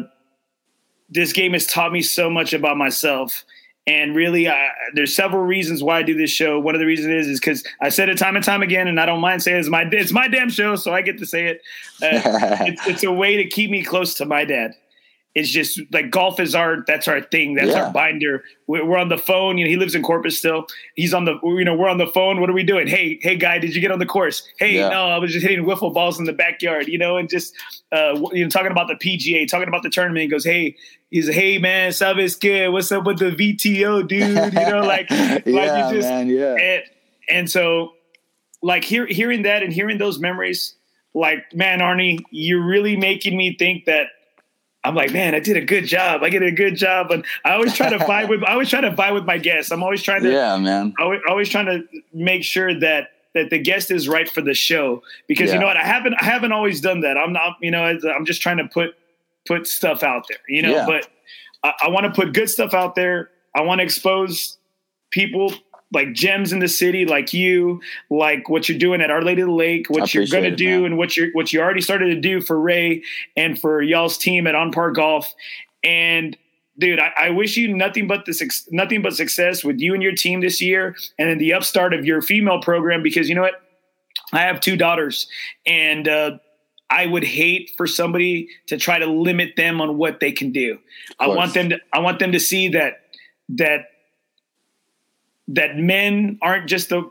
Speaker 1: this game has taught me so much about myself. And really, I, there's several reasons why I do this show. One of the reasons is is because I said it time and time again, and I don't mind saying it's my it's my damn show, so I get to say it. Uh, it's, it's a way to keep me close to my dad it's just like golf is our that's our thing. That's yeah. our binder we're on the phone you know he lives in corpus still. He's on the you know we're on the phone. What are we doing? Hey hey guy did you get on the course? Hey yeah. no i was just hitting wiffle balls in the backyard you know and just uh you know talking about the pga talking about the tournament. He goes hey he's hey man sabes good. What's up with the vto dude? You know like
Speaker 2: yeah, like you just man, yeah.
Speaker 1: and, and so like hear, hearing that and hearing those memories like man arnie you're really making me think that I'm like, man, I did a good job. I did a good job, and I always try to vibe with. I always try to vibe with my guests. I'm always trying to.
Speaker 2: Yeah, man.
Speaker 1: Always, always trying to make sure that that the guest is right for the show because yeah. you know what I haven't I haven't always done that. I'm not you know I'm just trying to put put stuff out there, you know. Yeah. But I, I want to put good stuff out there. I want to expose people like gems in the city, like you, like what you're doing at Our Lady of the Lake, what you're going to do, man. and what you're what you already started to do for Ray and for y'all's team at On Par Golf. And dude, I, I, wish you nothing but the nothing but success with you and your team this year, and in the upstart of your female program. Because you know what, I have two daughters, and uh, I would hate for somebody to try to limit them on what they can do. I want them to I want them to see that that that men aren't just the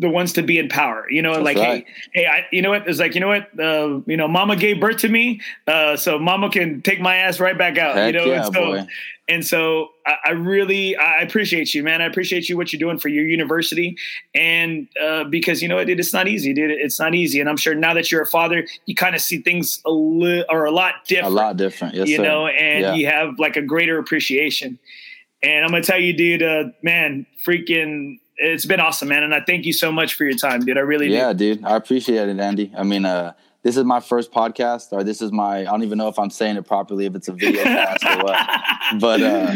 Speaker 1: the ones to be in power. You know, That's like right. hey, hey, I, you know what? It's like you know what? Uh, you know, Mama gave birth to me, uh, so Mama can take my ass right back out. Heck you know,
Speaker 2: yeah,
Speaker 1: and so
Speaker 2: boy.
Speaker 1: and so I, I, really I appreciate you, man. I appreciate you what you're doing for your university, and uh, because you know it, it's not easy, dude. It's not easy, and I'm sure now that you're a father, you kind of see things a little or a lot different,
Speaker 2: a lot different, yes,
Speaker 1: you
Speaker 2: sir.
Speaker 1: know, and yeah. you have like a greater appreciation. And I'm gonna tell you, dude, uh, man, freaking it's been awesome, man. And I thank you so much for your time, dude. I really
Speaker 2: yeah,
Speaker 1: do.
Speaker 2: dude. I appreciate it, Andy. I mean, uh, this is my first podcast, or this is my I don't even know if I'm saying it properly, if it's a video cast or what. But uh,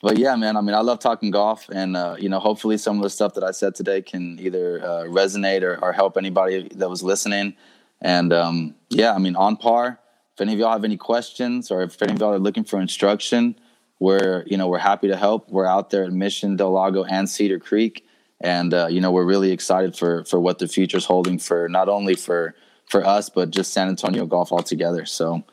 Speaker 2: but yeah, man. I mean, I love talking golf, and uh, you know, hopefully, some of the stuff that I said today can either uh, resonate or, or help anybody that was listening. And um, yeah, I mean, on par. If any of y'all have any questions, or if any of y'all are looking for instruction, we're you know we're happy to help. We're out there at Mission, Del Lago, and Cedar Creek and uh, you know we're really excited for for what the future is holding for not only for for us but just San Antonio golf altogether. So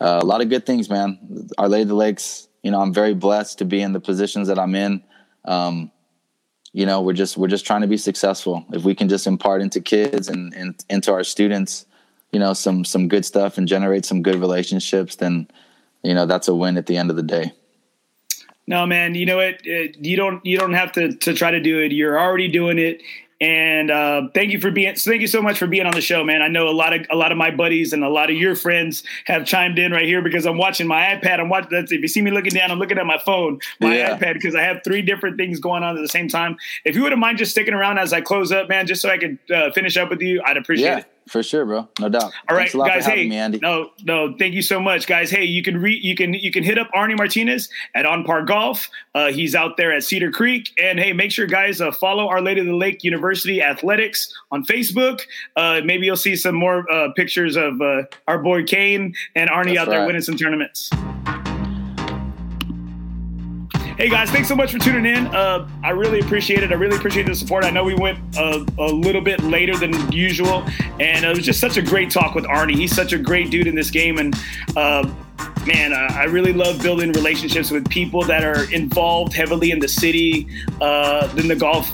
Speaker 2: uh, a lot of good things, man. Our Lady of the Lakes, you know, I'm very blessed to be in the positions that I'm in. Um, you know, we're just we're just trying to be successful. If we can just impart into kids and, and into our students, you know, some some good stuff and generate some good relationships, then you know that's a win at the end of the day.
Speaker 1: No, man. You know what? You don't. You don't have to to try to do it. You're already doing it. And uh, thank you for being. Thank you so much for being on the show, man. I know a lot of a lot of my buddies and a lot of your friends have chimed in right here because I'm watching my iPad. I'm watching. That's if you see me looking down, I'm looking at my phone, my yeah. iPad, because I have three different things going on at the same time. If you wouldn't mind just sticking around as I close up, man, just so I could uh, finish up with you, I'd appreciate
Speaker 2: yeah.
Speaker 1: it.
Speaker 2: For sure, bro. No doubt.
Speaker 1: All right, guys. hey, me, Andy. no, no, thank you so much, guys. Hey, you can re- you can you can hit up Arnie Martinez at On Par Golf. Uh, he's out there at Cedar Creek, and hey, make sure guys uh, follow Our Lady of the Lake University Athletics on Facebook. Uh, maybe you'll see some more uh, pictures of uh, our boy Kane and Arnie That's out there winning some tournaments. Hey guys, thanks so much for tuning in. Uh, I really appreciate it. I really appreciate the support. I know we went uh, a little bit later than usual, and it was just such a great talk with Arnie. He's such a great dude in this game, and uh, man, I really love building relationships with people that are involved heavily in the city, uh, in the golf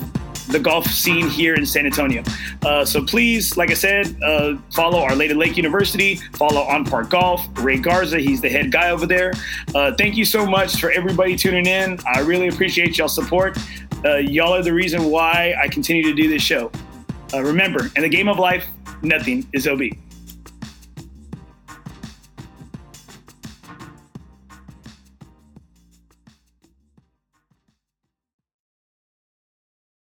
Speaker 1: the golf scene here in San Antonio. Uh, so please, like I said, uh, follow Our Lady Lake University, follow On Par Golf, Ray Garza, he's the head guy over there. Uh, thank you so much for everybody tuning in. I really appreciate y'all support. Uh, y'all are the reason why I continue to do this show. Uh, remember, in the game of life, nothing is OB.